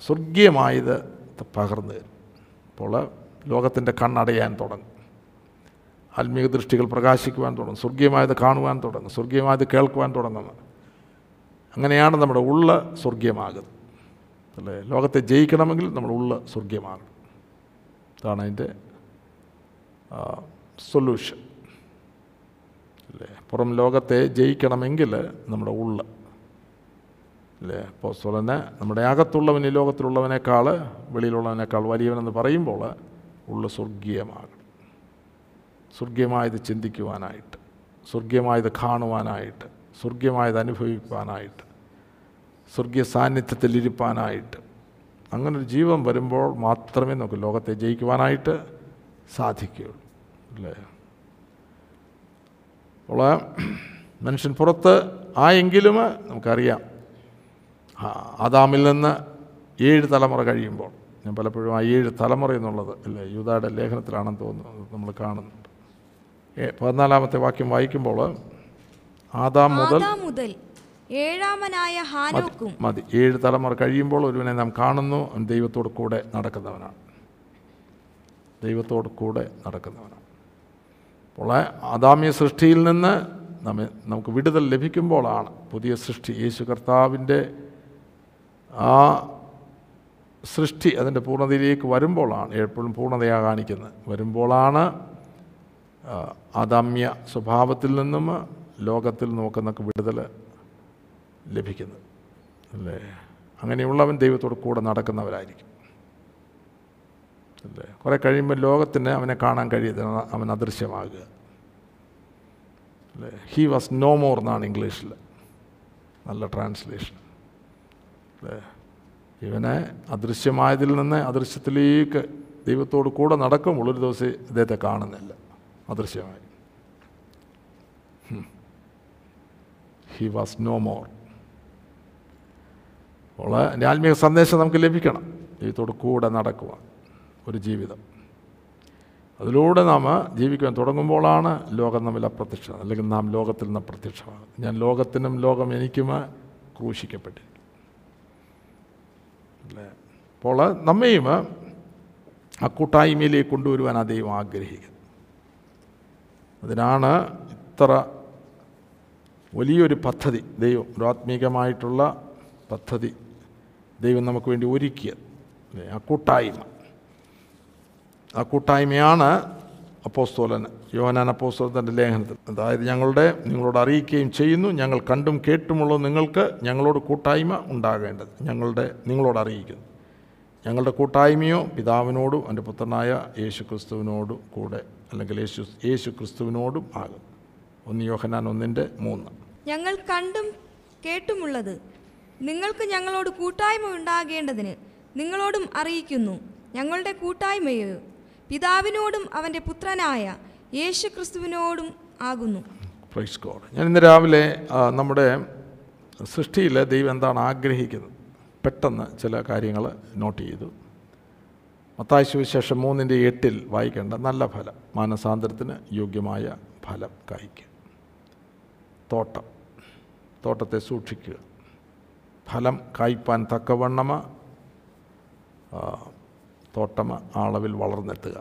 സ്വർഗീയമായത് പകർന്നു തരും. അപ്പോൾ ലോകത്തിന്റെ കണ്ണടയാൻ തുടങ്ങും. ആത്മീയ ദൃഷ്ടികൾ പ്രകാശിക്കുവാൻ തുടങ്ങും. സ്വർഗീയമായത് കാണുവാൻ തുടങ്ങും. സ്വർഗീയമായത് കേൾക്കുവാൻ തുടങ്ങുന്നത് അങ്ങനെയാണ് നമ്മുടെ ഉള്ള സ്വർഗീയമാകുന്നത് അല്ലേ? ലോകത്തെ ജയിക്കണമെങ്കിൽ നമ്മൾ ഉള്ള സ്വർഗീയമാകണം ഇതാണ് അതിന്റെ സൊല്യൂഷൻ അല്ലേ? പുറം ലോകത്തെ ജയിക്കണമെങ്കിൽ നമ്മുടെ ഉള്ള അല്ലേ അപ്പോൾ സ്വലനെ നമ്മുടെ അകത്തുള്ളവൻ ഈ ലോകത്തിലുള്ളവനേക്കാൾ വെളിയിലുള്ളവനേക്കാൾ വലിയവനെന്ന് പറയുമ്പോൾ ഉള്ള സ്വർഗീയമാകണം. സ്വർഗീയമായത് ചിന്തിക്കുവാനായിട്ട് സ്വർഗീയമായത് കാണുവാനായിട്ട് സ്വർഗീയമായത് അനുഭവിക്കുവാനായിട്ട് സ്വർഗീയ സാന്നിധ്യത്തിൽ ഇരിപ്പാനായിട്ട് അങ്ങനൊരു ജീവൻ വരുമ്പോൾ മാത്രമേ നമുക്ക് ലോകത്തെ ജയിക്കുവാനായിട്ട് സാധിക്കുകയുള്ളൂ. അല്ലേ അപ്പോൾ മനുഷ്യൻ പുറത്ത് ആയെങ്കിലും നമുക്കറിയാം ആദാമിൽ നിന്ന് ഏഴ് തലമുറ കഴിയുമ്പോൾ ഞാൻ പലപ്പോഴും ആ ഏഴ് തലമുറ എന്നുള്ളത് അല്ലേ യൂതയുടെ ലേഖനത്തിലാണെന്ന് തോന്നുന്നു നമ്മൾ കാണുന്നുണ്ട് പതിനാലാമത്തെ വാക്യം വായിക്കുമ്പോൾ ആദാം മുതൽ മുതൽ ഏഴാമനായ ഹാനോക്കും മതി ഏഴ് തലമുറ കഴിയുമ്പോൾ ഒരുവനെ നാം കാണുന്നു അവൻ ദൈവത്തോട് കൂടെ നടക്കുന്നവനാണ്. ദൈവത്തോട് കൂടെ നടക്കുന്നവനാണ്. അപ്പോൾ അദാമ്യ സൃഷ്ടിയിൽ നിന്ന് നമ്മെ നമുക്ക് വിടുതൽ ലഭിക്കുമ്പോഴാണ് പുതിയ സൃഷ്ടി. യേശു കർത്താവിന്റെ ആ സൃഷ്ടി അതിന്റെ പൂർണതയിലേക്ക് വരുമ്പോഴാണ് എപ്പോഴും പൂർണതയാണ് കാണിക്കുന്നത്. വരുമ്പോഴാണ് അദമ്യ സ്വഭാവത്തിൽ നിന്നും ലോകത്തിൽ നോക്കുന്നൊക്കെ വിടുതൽ ലഭിക്കുന്നത്. അല്ലേ? അങ്ങനെയുള്ളവൻ ദൈവത്തോട് കൂടെ നടക്കുന്നവരായിരിക്കും. അല്ലേ? കുറേ കഴിയുമ്പോൾ ലോകത്തിന് അവനെ കാണാൻ കഴിയത്തില്ല അവൻ അദൃശ്യമാകുക. അല്ലേ? ഹീ വാസ് നോ മോർ എന്നാണ് ഇംഗ്ലീഷിൽ. നല്ല ട്രാൻസ്ലേഷൻ ഇവനെ അദൃശ്യമായതിൽ നിന്ന് അദൃശ്യത്തിലേക്ക് ദൈവത്തോട് കൂടെ നടക്കുമ്പോൾ ഒരു ദിവസം ഇദ്ദേഹത്തെ കാണുന്നില്ല. അദൃശ്യമായി. ഹി. വാസ് നോ മോർ എന്റെ ആത്മീയ സന്ദേശം നമുക്ക് ലഭിക്കണം. ദൈവത്തോട് കൂടെ നടക്കുക ഒരു ജീവിതം. അതിലൂടെ നാം ജീവിക്കാൻ തുടങ്ങുമ്പോഴാണ് ലോകം തമ്മിൽ അപ്രത്യക്ഷം അല്ലെങ്കിൽ നാം ലോകത്തിൽ നിന്ന് അപ്രത്യക്ഷമാണ് ഞാൻ ലോകത്തിനും ലോകം എനിക്കും ക്രൂശിക്കപ്പെട്ടിരിക്കും അല്ലേ? അപ്പോൾ നമ്മയും ആ കൂട്ടായ്മയിലേക്ക് കൊണ്ടുവരുവാൻ ആ ദൈവം ആഗ്രഹിക്കുന്നു. അതിനാണ് ഇത്ര വലിയൊരു പദ്ധതി ദൈവം ഒരു ആത്മീകമായിട്ടുള്ള പദ്ധതി ദൈവം നമുക്ക് വേണ്ടി ഒരുക്കിയത്? ആ കൂട്ടായ്മ. ആ കൂട്ടായ്മയാണ് അപ്പോസ്തോലൻ യോഹനാൻ അപ്പോസ്തോലൻ തന്റെ ലേഖനത്തിൽ. അതായത് ഞങ്ങളുടെ നിങ്ങളോട് അറിയിക്കുകയും ചെയ്യുന്നു ഞങ്ങൾ കണ്ടും കേട്ടുമുള്ള നിങ്ങൾക്ക് ഞങ്ങളോട് കൂട്ടായ്മ ഉണ്ടാകേണ്ടത്. ഞങ്ങളുടെ നിങ്ങളോട് അറിയിക്കുന്നു. ഞങ്ങളുടെ കൂട്ടായ്മയോ പിതാവിനോടും എന്റെ പുത്രനായ യേശു ക്രിസ്തുവിനോടും കൂടെ അല്ലെങ്കിൽ യേശു യേശു ക്രിസ്തുവിനോടും ആകും. ഒന്ന് യോഹനാൻ ഒന്നിന്റെ മൂന്ന്. ഞങ്ങൾ കണ്ടും കേട്ടുമുള്ളത് നിങ്ങൾക്ക് ഞങ്ങളോട് കൂട്ടായ്മ ഉണ്ടാകേണ്ടതിന് നിങ്ങളോടും അറിയിക്കുന്നു. ഞങ്ങളുടെ കൂട്ടായ്മയോ പിതാവിനോടും അവന്റെ പുത്രനായ യേശു ക്രിസ്തുവിനോടും ആകുന്നു ഞാൻ ഇന്ന് രാവിലെ നമ്മുടെ സൃഷ്ടിയിൽ ദൈവം എന്താണ് ആഗ്രഹിക്കുന്നത്? പെട്ടെന്ന് ചില കാര്യങ്ങൾ നോട്ട് ചെയ്തു. മത്തായ സുവിശേഷം മൂന്നിന്റെ എട്ടിൽ വായിക്കേണ്ട നല്ല ഫലം മാനസാന്തരത്തിന് യോഗ്യമായ ഫലം കായ്ക്കുക തോട്ടം. തോട്ടത്തെ സൂക്ഷിക്കുക. ഫലം കായ്പാൻ തക്കവണ്ണമ തോട്ടമ അളവിൽ വളർന്നെത്തുക.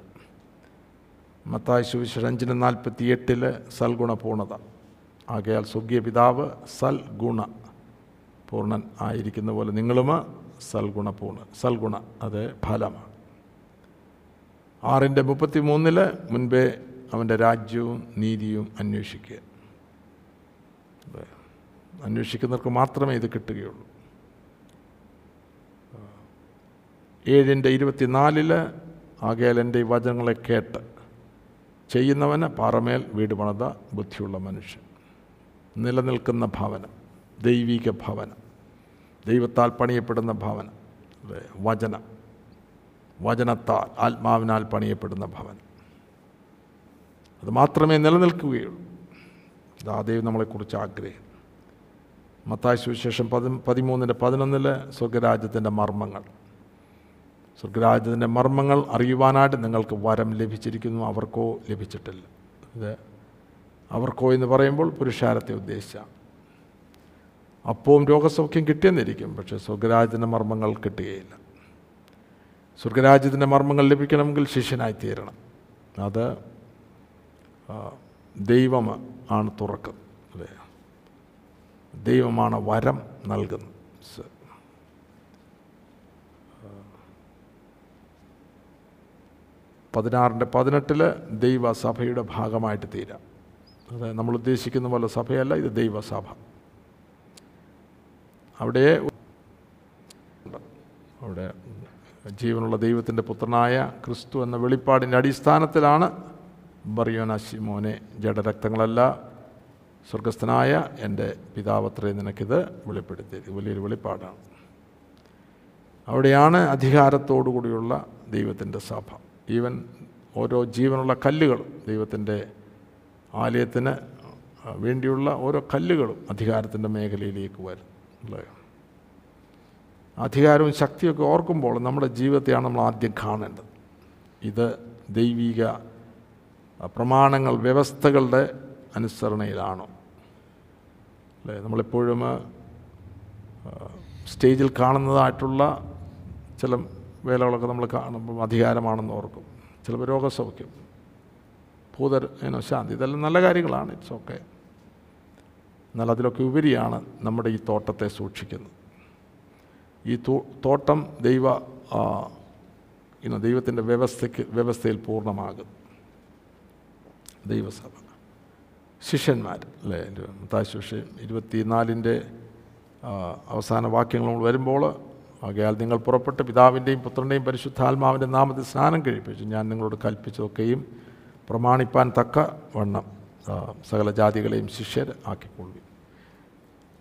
മത്തായ സുവിശേഷം അഞ്ചിന് നാൽപ്പത്തി എട്ടിൽ സൽഗുണപൂർണത ആകയാൽ സ്വർഗീയ പിതാവ് സൽഗുണ പൂർണൻ ആയിരിക്കുന്ന പോലെ നിങ്ങളും സൽഗുണ പൂർണ സൽഗുണ അത് ഫലമാണ് ആറിന്റെ മുപ്പത്തി മൂന്നിൽ മുൻപേ അവന്റെ രാജ്യവും നീതിയും അന്വേഷിക്കുക. അന്വേഷിക്കുന്നവർക്ക് മാത്രമേ ഇത് കിട്ടുകയുള്ളൂ. ഏഴിന്റെ ഇരുപത്തിനാലിൽ ആകയാൽ എന്റെ ഈ വചനങ്ങളെ കേട്ട് ചെയ്യുന്നവന് പാറമേൽ വീട് പണിത ബുദ്ധിയുള്ള മനുഷ്യൻ. നിലനിൽക്കുന്ന ഭാവന ദൈവിക ഭവനം ദൈവത്താൽ പണിയപ്പെടുന്ന ഭവനം? വചനം വചനത്താൽ ആത്മാവിനാൽ പണിയപ്പെടുന്ന ഭവനം. അത് മാത്രമേ നിലനിൽക്കുകയുള്ളൂ. ഇതാ ദൈവം നമ്മളെക്കുറിച്ച് ആഗ്രഹം മത്തായ സുവിശേഷം പതി പതിമൂന്നിന്റെ പതിനൊന്നിലെ സ്വർഗരാജ്യത്തിന്റെ മർമ്മങ്ങൾ. സ്വർഗരാജ്യത്തിന്റെ മർമ്മങ്ങൾ അറിയുവാനായിട്ട് നിങ്ങൾക്ക് വരം ലഭിച്ചിരിക്കുന്നു. അവർക്കോ ലഭിച്ചിട്ടില്ല. ഇത് അവർക്കോ എന്ന് പറയുമ്പോൾ പുരുഷാരത്തെ ഉദ്ദേശിച്ച. അപ്പവും രോഗസൗഖ്യം കിട്ടിയെന്നിരിക്കും പക്ഷേ സ്വർഗരാജ്യത്തിന്റെ മർമ്മങ്ങൾ കിട്ടുകയില്ല. സ്വർഗരാജ്യത്തിന്റെ മർമ്മങ്ങൾ ലഭിക്കണമെങ്കിൽ ശിഷ്യനായി തീരണം അത് ദൈവം ആണ് തുറക്കുന്നത് ദൈവമാണ് വരം നൽകുന്നത്. പതിനാറിന്റെ പതിനെട്ടിൽ ദൈവസഭയുടെ ഭാഗമായിട്ട് തീരാം. അത് നമ്മൾ ഉദ്ദേശിക്കുന്ന പോലെ സഭയല്ല ഇത് ദൈവസഭ. അവിടെ അവിടെ ജീവനുള്ള ദൈവത്തിന്റെ പുത്രനായ ക്രിസ്തു എന്ന വെളിപ്പാടിന്റെ അടിസ്ഥാനത്തിലാണ് ബറിയോന ശിമോനെ ജഡരക്തങ്ങളല്ല സ്വർഗസ്ഥനായ എന്റെ പിതാവത്രേ നിനക്കിത് വെളിപ്പെടുത്തിയത്. വലിയൊരു വെളിപ്പാടാണ്. അവിടെയാണ് അധികാരത്തോടു കൂടിയുള്ള ദൈവത്തിന്റെ സഭ. ഈവൻ ഓരോ ജീവനുള്ള കല്ലുകൾ ദൈവത്തിന്റെ ആലയത്തിന് വേണ്ടിയുള്ള ഓരോ കല്ലുകളും അധികാരത്തിന്റെ മേഖലയിലേക്ക് വരും അധികാരവും ശക്തിയൊക്കെ ഓർക്കുമ്പോൾ നമ്മുടെ ജീവിതത്തെയാണ് നമ്മൾ ആദ്യം കാണേണ്ടത്. ഇത് ദൈവിക പ്രമാണങ്ങൾ വ്യവസ്ഥകളുടെ അനുസരണയിലാണോ. അല്ലേ? നമ്മളെപ്പോഴും സ്റ്റേജിൽ കാണുന്നതായിട്ടുള്ള ചില വേലകളൊക്കെ നമ്മൾ കാണുമ്പോൾ അധികാരമാണെന്ന് ഓർക്കും. ചിലപ്പോൾ രോഗസൗഖ്യം ഭൂതർ ഏനോ ശാന്തി ഇതെല്ലാം നല്ല കാര്യങ്ങളാണ്. ഇറ്റ്സ് ഓക്കെ എന്നാൽ അതിലൊക്കെ ഉപരിയാണ് നമ്മുടെ ഈ തോട്ടത്തെ സൂക്ഷിക്കുന്നത്. ഈ തോട്ടം ദൈവ ഇന്നോ ദൈവത്തിന്റെ വ്യവസ്ഥയ്ക്ക് വ്യവസ്ഥയിൽ പൂർണമാകും ദൈവസഭ. ശിഷ്യന്മാർ അല്ലേ? താശുഷ്യം ഇരുപത്തിനാലിന്റെ അവസാന വാക്യങ്ങൾ വരുമ്പോൾ ആകയാൽ നിങ്ങൾ പുറപ്പെട്ട് പിതാവിന്റെയും പുത്രന്റെയും പരിശുദ്ധാത്മാവിന്റെ നാമത്തിൽ സ്നാനം കഴിപ്പിച്ചു ഞാൻ നിങ്ങളോട് കൽപ്പിച്ചതൊക്കെയും പ്രമാണിപ്പാൻ തക്ക വണ്ണം സകല ജാതികളെയും ശിഷ്യർ ആക്കിക്കൊള്ളി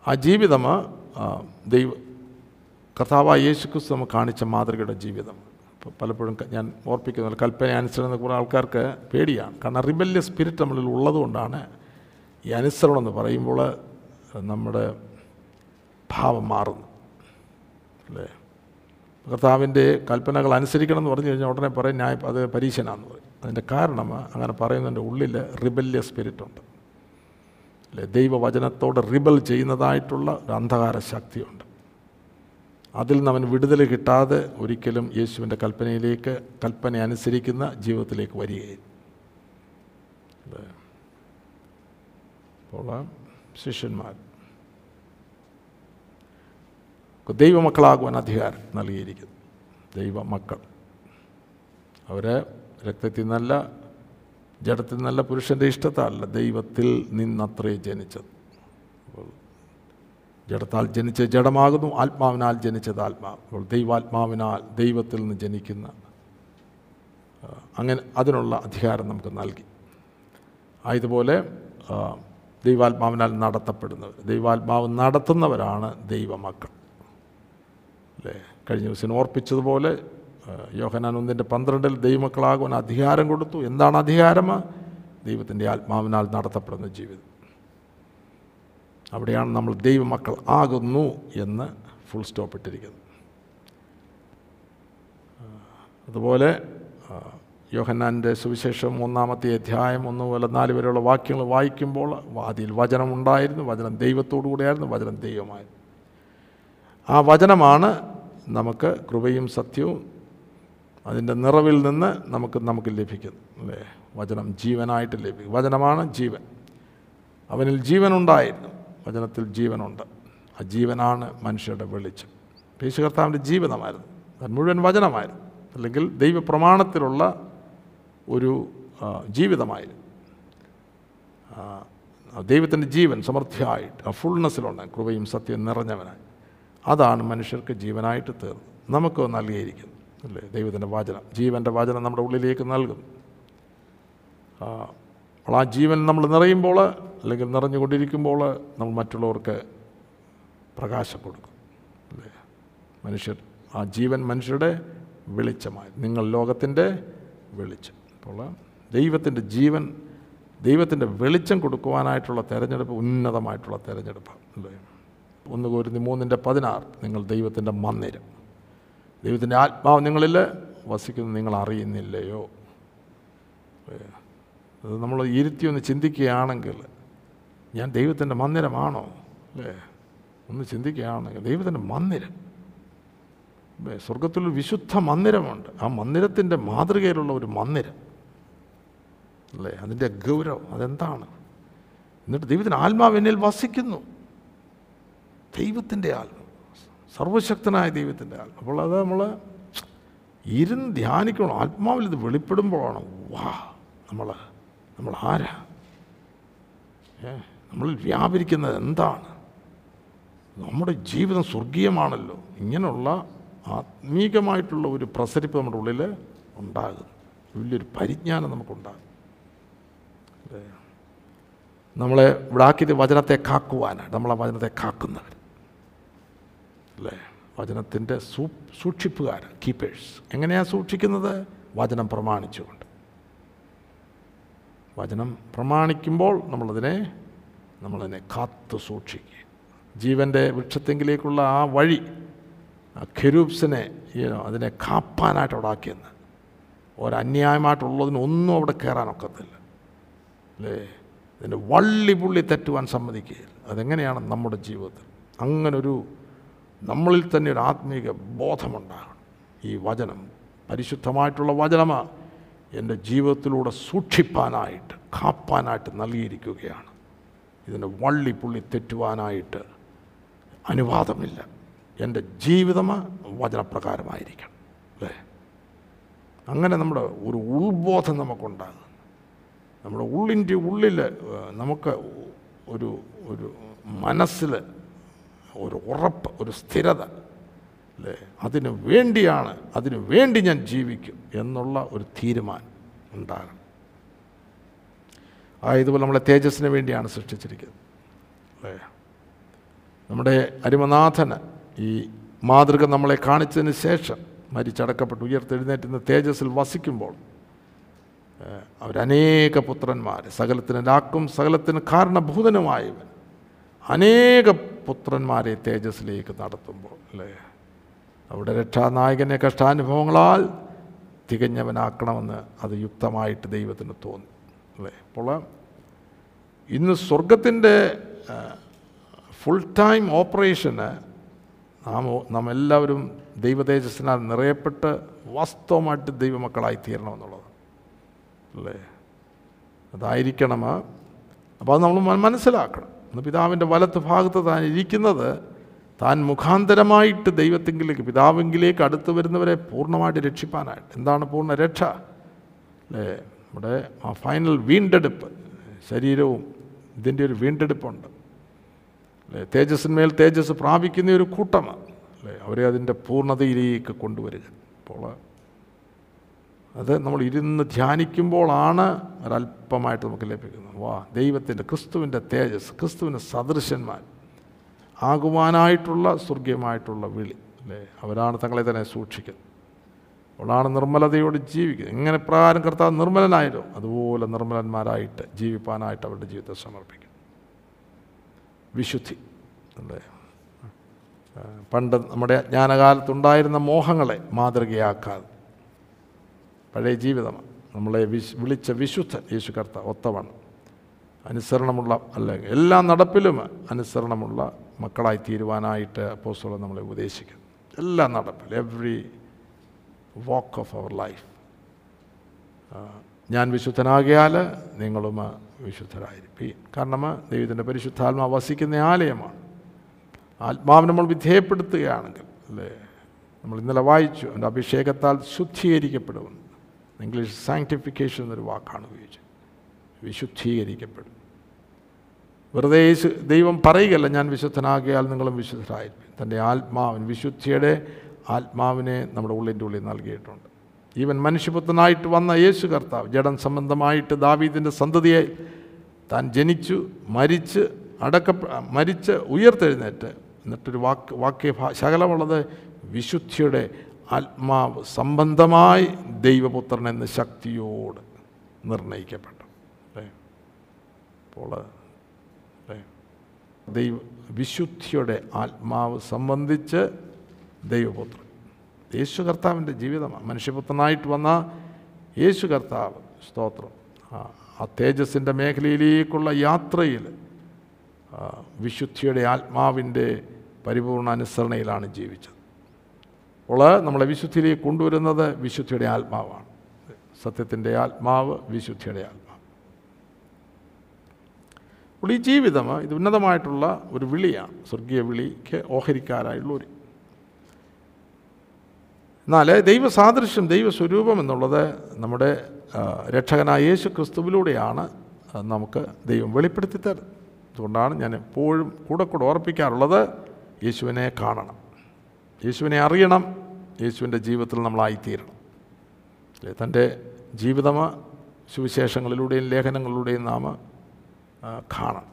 ആ ജീവിതം ദൈവ കർത്താവായ യേശു ക്രിസ്തു നമുക്ക് കാണിച്ച മാതൃകയുടെ ജീവിതം. പലപ്പോഴും ഞാൻ ഓർപ്പിക്കുന്ന കൽപ്പന അനുസരണം കുറേ ആൾക്കാർക്ക് പേടിയാണ്. കാരണം റിബല്യ സ്പിരിറ്റ് നമ്മളിൽ ഉള്ളതുകൊണ്ടാണ് ഈ അനുസരണം എന്ന് പറയുമ്പോൾ നമ്മുടെ ഭാവം മാറുന്നു അല്ലേ? കർത്താവിന്റെ കൽപ്പനകൾ അനുസരിക്കണം എന്ന് പറഞ്ഞു കഴിഞ്ഞാൽ ഉടനെ പറയും ഞാൻ അത് പരീക്ഷനാന്ന് പറയും. അതിന്റെ കാരണം അങ്ങനെ പറയുന്നതിന്റെ ഉള്ളിൽ റിബല്യ സ്പിരിറ്റ് ഉണ്ട് അല്ലേ? ദൈവവചനത്തോട് റിബൽ ചെയ്യുന്നതായിട്ടുള്ള ഒരു അന്ധകാര ശക്തിയുണ്ട്. അതിൽ നിന്ന് അവൻ വിടുതൽ കിട്ടാതെ ഒരിക്കലും യേശുവിന്റെ കൽപ്പനയിലേക്ക് കൽപ്പന അനുസരിക്കുന്ന ജീവിതത്തിലേക്ക് വരികയും? അപ്പോൾ ശിഷ്യന്മാർ. ദൈവമക്കളാകുവാൻ അധികാരം നൽകിയിരിക്കുന്നു. ദൈവമക്കൾ. അവരെ രക്തത്തിൽ നല്ല ജഡത്തിൽ നല്ല പുരുഷന്റെ ഇഷ്ടത്താലല്ല ദൈവത്തിൽ നിന്നത്രേ ജനിച്ചത്. ജഡത്താൽ ജനിച്ച ജഡമാകുന്നു ആത്മാവിനാൽ ജനിച്ചത് ആത്മാവ്. അപ്പോൾ ദൈവാത്മാവിനാൽ ദൈവത്തിൽ നിന്ന് ജനിക്കുന്ന അങ്ങനെ അതിനുള്ള അധികാരം നമുക്ക് നൽകി. ആയതുപോലെ ദൈവാത്മാവിനാൽ നടത്തപ്പെടുന്നവർ ദൈവാത്മാവ് നടത്തുന്നവരാണ് ദൈവമക്കൾ. അല്ലേ? കഴിഞ്ഞ ദിവസം ഓർപ്പിച്ചതുപോലെ യോഹനാൻ ഒന്നിന്റെ പന്ത്രണ്ടിൽ ദൈവമക്കളാകുവാൻ അധികാരം കൊടുത്തു. എന്താണ് അധികാരം? ദൈവത്തിന്റെ ആത്മാവിനാൽ നടത്തപ്പെടുന്ന ജീവിതം. അവിടെയാണ് നമ്മൾ ദൈവമക്കൾ ആകുന്നു എന്ന് ഫുൾ സ്റ്റോപ്പ് ഇട്ടിരിക്കുന്നത്. അതുപോലെ യോഹന്നാന്റെ സുവിശേഷം ഒന്നാമത്തെ അധ്യായം ഒന്ന് പോലെ നാല് വരെയുള്ള വാക്യങ്ങൾ വായിക്കുമ്പോൾ അതിൽ വചനം ഉണ്ടായിരുന്നു വചനം ദൈവത്തോടു കൂടെയായിരുന്നു വചനം ദൈവമായിരുന്നു. ആ വചനമാണ് നമുക്ക് കൃപയും സത്യവും അതിന്റെ നിറവിൽ നിന്ന് നമുക്ക് നമുക്ക് ലഭിക്കുന്നു അല്ലേ? വചനം ജീവനായിട്ട് ലഭിക്കും. വചനമാണ് ജീവൻ. അവനിൽ ജീവനുണ്ടായിരുന്നു. വചനത്തിൽ ജീവനുണ്ട്. ആ ജീവനാണ് മനുഷ്യരുടെ വെളിച്ചം. പേശുകർത്താവിന്റെ ജീവിതമായിരുന്നു. അത് മുഴുവൻ വചനമായിരുന്നു. അല്ലെങ്കിൽ ദൈവപ്രമാണത്തിലുള്ള ഒരു ജീവിതമായിരുന്നു. ദൈവത്തിന്റെ ജീവൻ സമൃദ്ധിയായിട്ട് ആ ഫുൾനെസ്സിലുണ്ട് കൃപയും സത്യം നിറഞ്ഞവനായി. അതാണ് മനുഷ്യർക്ക് ജീവനായിട്ട് തീർന്നത്. നമുക്ക് നൽകിയിരിക്കുന്നു അല്ലേ? ദൈവത്തിന്റെ വാചനം ജീവന്റെ വാചനം നമ്മുടെ ഉള്ളിലേക്ക് നൽകും അപ്പോൾ ആ ജീവൻ നമ്മൾ നിറയുമ്പോൾ അല്ലെങ്കിൽ നിറഞ്ഞുകൊണ്ടിരിക്കുമ്പോൾ നമ്മൾ മറ്റുള്ളവർക്ക് പ്രകാശം കൊടുക്കും അല്ലേ? മനുഷ്യർ ആ ജീവൻ മനുഷ്യരുടെ വെളിച്ചമായി. നിങ്ങൾ ലോകത്തിന്റെ വെളിച്ചം. അപ്പോൾ ദൈവത്തിന്റെ ജീവൻ ദൈവത്തിന്റെ വെളിച്ചം കൊടുക്കുവാനായിട്ടുള്ള തിരഞ്ഞെടുപ്പ് ഉന്നതമായിട്ടുള്ള തിരഞ്ഞെടുപ്പാണ് അല്ലേ? ഒന്ന് കോരുന്നി മൂന്നിന്റെ പതിനാറ്. നിങ്ങൾ ദൈവത്തിന്റെ മന്ദിരം. ദൈവത്തിന്റെ ആത്മാവ് നിങ്ങളിൽ വസിക്കുന്നത് നിങ്ങൾ അറിയുന്നില്ലയോ? അത് നമ്മൾ ഇരുത്തി ഒന്ന് ചിന്തിക്കുകയാണെങ്കിൽ ഞാൻ ദൈവത്തിന്റെ മന്ദിരമാണോ? അല്ലേ? ഒന്ന് ചിന്തിക്കുകയാണെങ്കിൽ ദൈവത്തിന്റെ മന്ദിരം. അല്ലേ? സ്വർഗത്തിലൊരു വിശുദ്ധ മന്ദിരമുണ്ട്. ആ മന്ദിരത്തിന്റെ മാതൃകയിലുള്ള ഒരു മന്ദിരം. അല്ലേ? അതിന്റെ ഗൗരവം അതെന്താണ്? എന്നിട്ട് ദൈവത്തിന്റെ ആത്മാവ് എന്നിൽ വസിക്കുന്നു. ദൈവത്തിന്റെ ആത്മ സർവശക്തനായ ദൈവത്തിന്റെ ആത്മ അപ്പോൾ അത് നമ്മൾ ഇരുന്ന് ധ്യാനിക്കണം. ആത്മാവിൽ ഇത് വെളിപ്പെടുമ്പോഴാണ് വാ നമ്മൾ നമ്മൾ ആരാ? നമ്മൾ വ്യാപരിക്കുന്നത് എന്താണ്? നമ്മുടെ ജീവിതം സ്വർഗീയമാണല്ലോ. ഇങ്ങനെയുള്ള ആത്മീകമായിട്ടുള്ള ഒരു പ്രസരിപ്പ് നമ്മുടെ ഉള്ളിൽ ഉണ്ടാകും വലിയൊരു പരിജ്ഞാനം നമുക്കുണ്ടാകും. നമ്മളെ ഇവിടെ ആക്കിയത് വചനത്തെ കാക്കുവാനാണ്. നമ്മളെ വചനത്തെ കാക്കുന്നവർ അല്ലേ വചനത്തിന്റെ സൂ സൂക്ഷിപ്പുകാർ കീപ്പേഴ്സ് എങ്ങനെയാണ് സൂക്ഷിക്കുന്നത്? വചനം പ്രമാണിച്ചുകൊണ്ട്. വചനം പ്രമാണിക്കുമ്പോൾ നമ്മളതിനെ നമ്മളതിനെ കാത്തു സൂക്ഷിക്കുക. ജീവന്റെ വൃക്ഷത്തെങ്കിലേക്കുള്ള ആ വഴി ഖെരൂബ്സിനെ അതിനെ കാപ്പാനായിട്ട് അവിടെ ആക്കിയെന്ന്. ഒരന്യായമായിട്ടുള്ളതിനൊന്നും അവിടെ കയറാനൊക്കത്തില്ല. അല്ലേ ഇതിന്റെ വള്ളി പുള്ളി തെറ്റുവാൻ സമ്മതിക്കുകയില്ല. അതെങ്ങനെയാണ് നമ്മുടെ ജീവിതത്തിൽ? അങ്ങനൊരു നമ്മളിൽ തന്നെ ഒരു ആത്മീക ബോധമുണ്ടാകണം. ഈ വചനം പരിശുദ്ധമായിട്ടുള്ള വചനമാണ് എന്റെ ജീവിതത്തിലൂടെ സൂക്ഷിപ്പാനായിട്ട് കാപ്പാനായിട്ട് നൽകിയിരിക്കുകയാണ്. ഇതിന് വള്ളി പുള്ളി തെറ്റുവാനായിട്ട് അനുവാദമില്ല. എന്റെ ജീവിതം വചനപ്രകാരമായിരിക്കണം. അല്ലേ? അങ്ങനെ നമ്മുടെ ഒരു ഉൾബോധം നമുക്കുണ്ടാകും നമ്മുടെ ഉള്ളിന്റെ ഉള്ളിൽ നമുക്ക് ഒരു ഒരു മനസ്സിൽ ഒരു ഉറപ്പ് ഒരു സ്ഥിരത അല്ലേ? അതിന് വേണ്ടിയാണ് അതിന് വേണ്ടി ഞാൻ ജീവിക്കും എന്നുള്ള ഒരു തീരുമാനം ഉണ്ടാകണം. ആയതുപോലെ നമ്മളെ തേജസ്സിന് വേണ്ടിയാണ് സൃഷ്ടിച്ചിരിക്കുന്നത് അല്ലേ? നമ്മുടെ അരിമനാഥന് ഈ മാതൃക നമ്മളെ കാണിച്ചതിന് ശേഷം മരിച്ചടക്കപ്പെട്ട് ഉയർത്തെഴുന്നേറ്റുന്ന തേജസ്സിൽ വസിക്കുമ്പോൾ അവരനേക പുത്രന്മാർ സകലത്തിന് രാക്കും സകലത്തിന് കാരണഭൂതനുമായവൻ അനേക പുത്രന്മാരെ തേജസ്സിലേക്ക് നടത്തുമ്പോൾ അല്ലേ? അവിടെ രക്ഷാനായകനെ കഷ്ടാനുഭവങ്ങളാൽ തികഞ്ഞവനാക്കണമെന്ന് അത് യുക്തമായിട്ട് ദൈവത്തിന് തോന്നി അല്ലേ? അപ്പോൾ ഇന്ന് സ്വർഗത്തിന്റെ ഫുൾ ടൈം ഓപ്പറേഷന് നാം നാം എല്ലാവരും ദൈവതേജസ്സിനാൽ നിറയപ്പെട്ട് വാസ്തവമായിട്ട് ദൈവമക്കളായി തീരണമെന്നുള്ളത് അല്ലേ? അതായിരിക്കണം. അപ്പോൾ അത് നമ്മൾ മനസ്സിലാക്കണം. ഇന്ന് പിതാവിന്റെ വലത്ത് ഭാഗത്ത് താൻ ഇരിക്കുന്നത് താൻ മുഖാന്തരമായിട്ട് ദൈവത്തെങ്കിലേക്ക് പിതാവെങ്കിലേക്ക് അടുത്ത് വരുന്നവരെ പൂർണമായിട്ട് രക്ഷിപ്പാനായിട്ട്. എന്താണ് പൂർണ രക്ഷ അല്ലേ? നമ്മുടെ ആ ഫൈനൽ വീണ്ടെടുപ്പ്. ശരീരവും ഇതിന്റെ ഒരു വീണ്ടെടുപ്പുണ്ട്. അല്ലേ? തേജസ്സിന്മേൽ തേജസ് പ്രാപിക്കുന്ന ഒരു കൂട്ടമാണ്. അല്ലേ? അവരെ അതിന്റെ പൂർണതയിലേക്ക് കൊണ്ടുവരിക. അപ്പോൾ അത് നമ്മൾ ഇരുന്ന് ധ്യാനിക്കുമ്പോഴാണ് ഒരല്പമായിട്ട് നമുക്ക് ലഭിക്കുന്നത്. വാ ദൈവത്തിന്റെ ക്രിസ്തുവിന്റെ തേജസ് ക്രിസ്തുവിന്റെ സദൃശന്മാർ ആകുവാനായിട്ടുള്ള സ്വർഗീയമായിട്ടുള്ള വിളി അല്ലേ? അവരാണ് തങ്ങളെ തന്നെ സൂക്ഷിക്കുന്നത്. അവളാണ് നിർമ്മലതയോട് ജീവിക്കുന്നത്. എങ്ങനെ പ്രകാരം കർത്താവ് നിർമ്മലനായല്ലോ. അതുപോലെ നിർമ്മലന്മാരായിട്ട് ജീവിപ്പാനായിട്ട് അവരുടെ ജീവിതത്തെ സമർപ്പിക്കും. വിശുദ്ധി അല്ലേ? പണ്ട് നമ്മുടെ അജ്ഞാനകാലത്തുണ്ടായിരുന്ന മോഹങ്ങളെ മാതൃകയാക്കാതെ പഴയ ജീവിതമാണ്. നമ്മളെ വിശ് വിളിച്ച വിശുദ്ധൻ യേശു കർത്ത ഒത്തവണ് അനുസരണമുള്ള അല്ല എല്ലാ നടപ്പിലും അനുസരണമുള്ള മക്കളായി തീരുവാനായിട്ട് അപ്പോസ്തോളം നമ്മളെ ഉപദേശിക്കുന്നു. എല്ലാ നടപ്പിലും every walk of our life ഞാൻ വിശുദ്ധനാകിയാൽ നിങ്ങളും വിശുദ്ധരായിരിക്കും. കാരണം ദൈവത്തിന്റെ പരിശുദ്ധാത്മാവ് വസിക്കുന്ന ആലയമാണ്. ആത്മാവിനെ നമ്മൾ വിധേയപ്പെടുത്തുകയാണെങ്കിൽ അല്ലേ? നമ്മൾ ഇന്നലെ വായിച്ചു എന്റെ അഭിഷേകത്താൽ ശുദ്ധീകരിക്കപ്പെടുമെന്ന് ഇംഗ്ലീഷ് സാങ്ക്ടിഫിക്കേഷൻ എന്നൊരു വാക്കാണ് ഉപയോഗിച്ചത്. വിശുദ്ധീകരിക്കപ്പെടും. വെറുതെ ദൈവം പറയുകയല്ല ഞാൻ വിശുദ്ധനാകിയാൽ നിങ്ങളും വിശുദ്ധരായിരിക്കും. തന്റെ ആത്മാവിന് വിശുദ്ധിയുടെ ആത്മാവിനെ നമ്മുടെ ഉള്ളിന്റെ ഉള്ളിൽ നൽകിയിട്ടുണ്ട്. ഈവൻ മനുഷ്യപുത്രനായിട്ട് വന്ന യേശു കർത്താവ് ജഡം സംബന്ധമായിട്ട് ദാവീദിന്റെ സന്തതിയെ താൻ ജനിച്ചു മരിച്ച് അടക്ക മരിച്ച് ഉയർത്തെഴുന്നേറ്റ്. എന്നിട്ടൊരു വാക്ക് വാക്യ ശകലമുള്ളത് വിശുദ്ധിയുടെ ആത്മാവ് സംബന്ധമായി ദൈവപുത്രൻ എന്ന ശക്തിയോട് നിർണയിക്കപ്പെട്ടു. അല്ലേ അപ്പോൾ അല്ലേ ദൈവ വിശുദ്ധിയുടെ ആത്മാവ് സംബന്ധിച്ച് ദൈവപുത്രൻ. യേശു കർത്താവിന്റെ ജീവിതമാണ്. മനുഷ്യപുത്രനായിട്ട് വന്ന യേശു കർത്താവ് സ്തോത്രം. ആ തേജസ്സിന്റെ മേഖലയിലേക്കുള്ള യാത്രയിൽ വിശുദ്ധിയുടെ ആത്മാവിന്റെ പരിപൂർണ അനുസരണയിലാണ് ജീവിച്ചത്. അപ്പോൾ നമ്മളെ വിശുദ്ധിയിലേക്ക് കൊണ്ടുവരുന്നത് വിശുദ്ധിയുടെ ആത്മാവാണ്. സത്യത്തിന്റെ ആത്മാവ് വിശുദ്ധിയുടെ ആത്മാവ്. അപ്പോൾ ഈ ജീവിതം ഇത് ഉന്നതമായിട്ടുള്ള ഒരു വിളിയാണ്. സ്വർഗീയ വിളിക്ക് ഓഹരിക്കാരായുള്ളവർ. എന്നാൽ ദൈവസാദൃശ്യം ദൈവസ്വരൂപം എന്നുള്ളത് നമ്മുടെ രക്ഷകനായ യേശു ക്രിസ്തുവിലൂടെയാണ് നമുക്ക് ദൈവം വെളിപ്പെടുത്തി തരുന്നത് അതുകൊണ്ടാണ് ഞാൻ എപ്പോഴും കൂടെ കൂടെ ഓർപ്പിക്കാറുള്ളത് യേശുവിനെ കാണണം. യേശുവിനെ അറിയണം. യേശുവിന്റെ ജീവിതത്തിൽ നമ്മളായിത്തീരണം അല്ലേ? തന്റെ ജീവിതം സുവിശേഷങ്ങളിലൂടെയും ലേഖനങ്ങളിലൂടെയും നാം കാണണം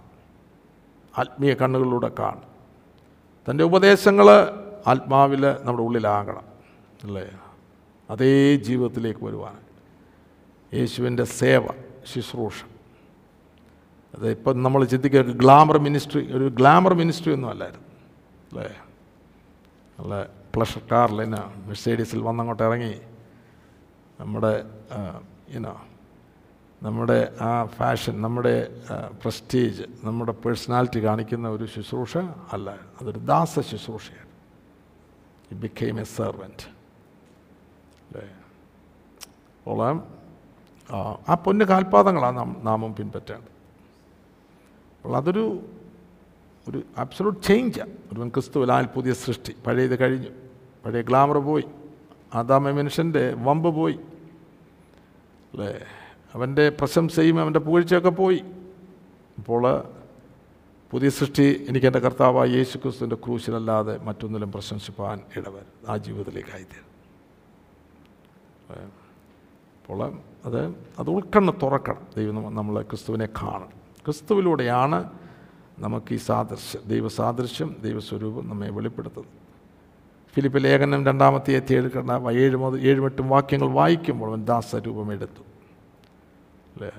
ആത്മീയ കണ്ണുകളിലൂടെ കാണണം തന്റെ ഉപദേശങ്ങൾ ആത്മാവിൽ നമ്മുടെ ഉള്ളിലാകണം. അല്ലേ? അതേ ജീവിതത്തിലേക്ക് വരുവാൻ. യേശുവിന്റെ സേവ ശുശ്രൂഷ. അത് ഇപ്പം നമ്മൾ ചിന്തിക്കുക ഒരു ഗ്ലാമർ മിനിസ്ട്രി ഒരു ഗ്ലാമർ മിനിസ്ട്രി ഒന്നും അല്ലായിരുന്നു. അല്ലേ? നല്ല പ്ലഷർ കാറിൽ എന്നാ മെഴ്സേഡീസിൽ വന്നങ്ങോട്ട് ഇറങ്ങി. നമ്മുടെ ഇനോ നമ്മുടെ ആ ഫാഷൻ നമ്മുടെ പ്രസ്റ്റീജ് നമ്മുടെ പേഴ്സണാലിറ്റി കാണിക്കുന്ന ഒരു ശുശ്രൂഷ അല്ല. അതൊരു ദാസ ശുശ്രൂഷയാണ്. ഇറ്റ് ബിക്കെയിം എ സെർവന്റ് അല്ലേ? ഓളം ആ പൊന്ന് കാൽപാദങ്ങളാണ് നാം നാമം പിൻപറ്റേണ്ടത് അപ്പോൾ അതൊരു ഒരു അബ്സലൂട്ട് ചേഞ്ചാണ് ഒരുവൻ ക്രിസ്തുവിലാൽ പുതിയ സൃഷ്ടി. പഴയത് കഴിഞ്ഞു. പഴയ ഗ്ലാമർ പോയി. ആദാമ മനുഷ്യന്റെ വമ്പ് പോയി. അല്ലേ? അവന്റെ പ്രശംസയും അവന്റെ പുകഴ്ചയൊക്കെ പോയി. അപ്പോൾ പുതിയ സൃഷ്ടി എനിക്ക് എന്റെ കർത്താവായ യേശു ക്രിസ്തുവിന്റെ ക്രൂശിലല്ലാതെ മറ്റൊന്നിലും പ്രശംസിപ്പാൻ ഇടവരും ആ ജീവിതത്തിലേക്കായി തീരും അപ്പോൾ അത് അത് ഉൾക്കണ്ണ് തുറക്കണം. ദൈവം നമ്മൾ ക്രിസ്തുവിനെ കാണണം. ക്രിസ്തുവിലൂടെയാണ് നമുക്ക് ഈ സാദൃശ്യം ദൈവസാദൃശ്യം ദൈവസ്വരൂപം നമ്മെ വെളിപ്പെടുത്തുന്നത് ഫിലിപ്പ് ലേഖനം രണ്ടാമത്തെ എത്തി ഏഴ് മുതൽ ഏഴുമെട്ടും വാക്യങ്ങൾ വായിക്കുമ്പോൾ അവൻ ദാസരൂപം എടുത്തു. അല്ലേ?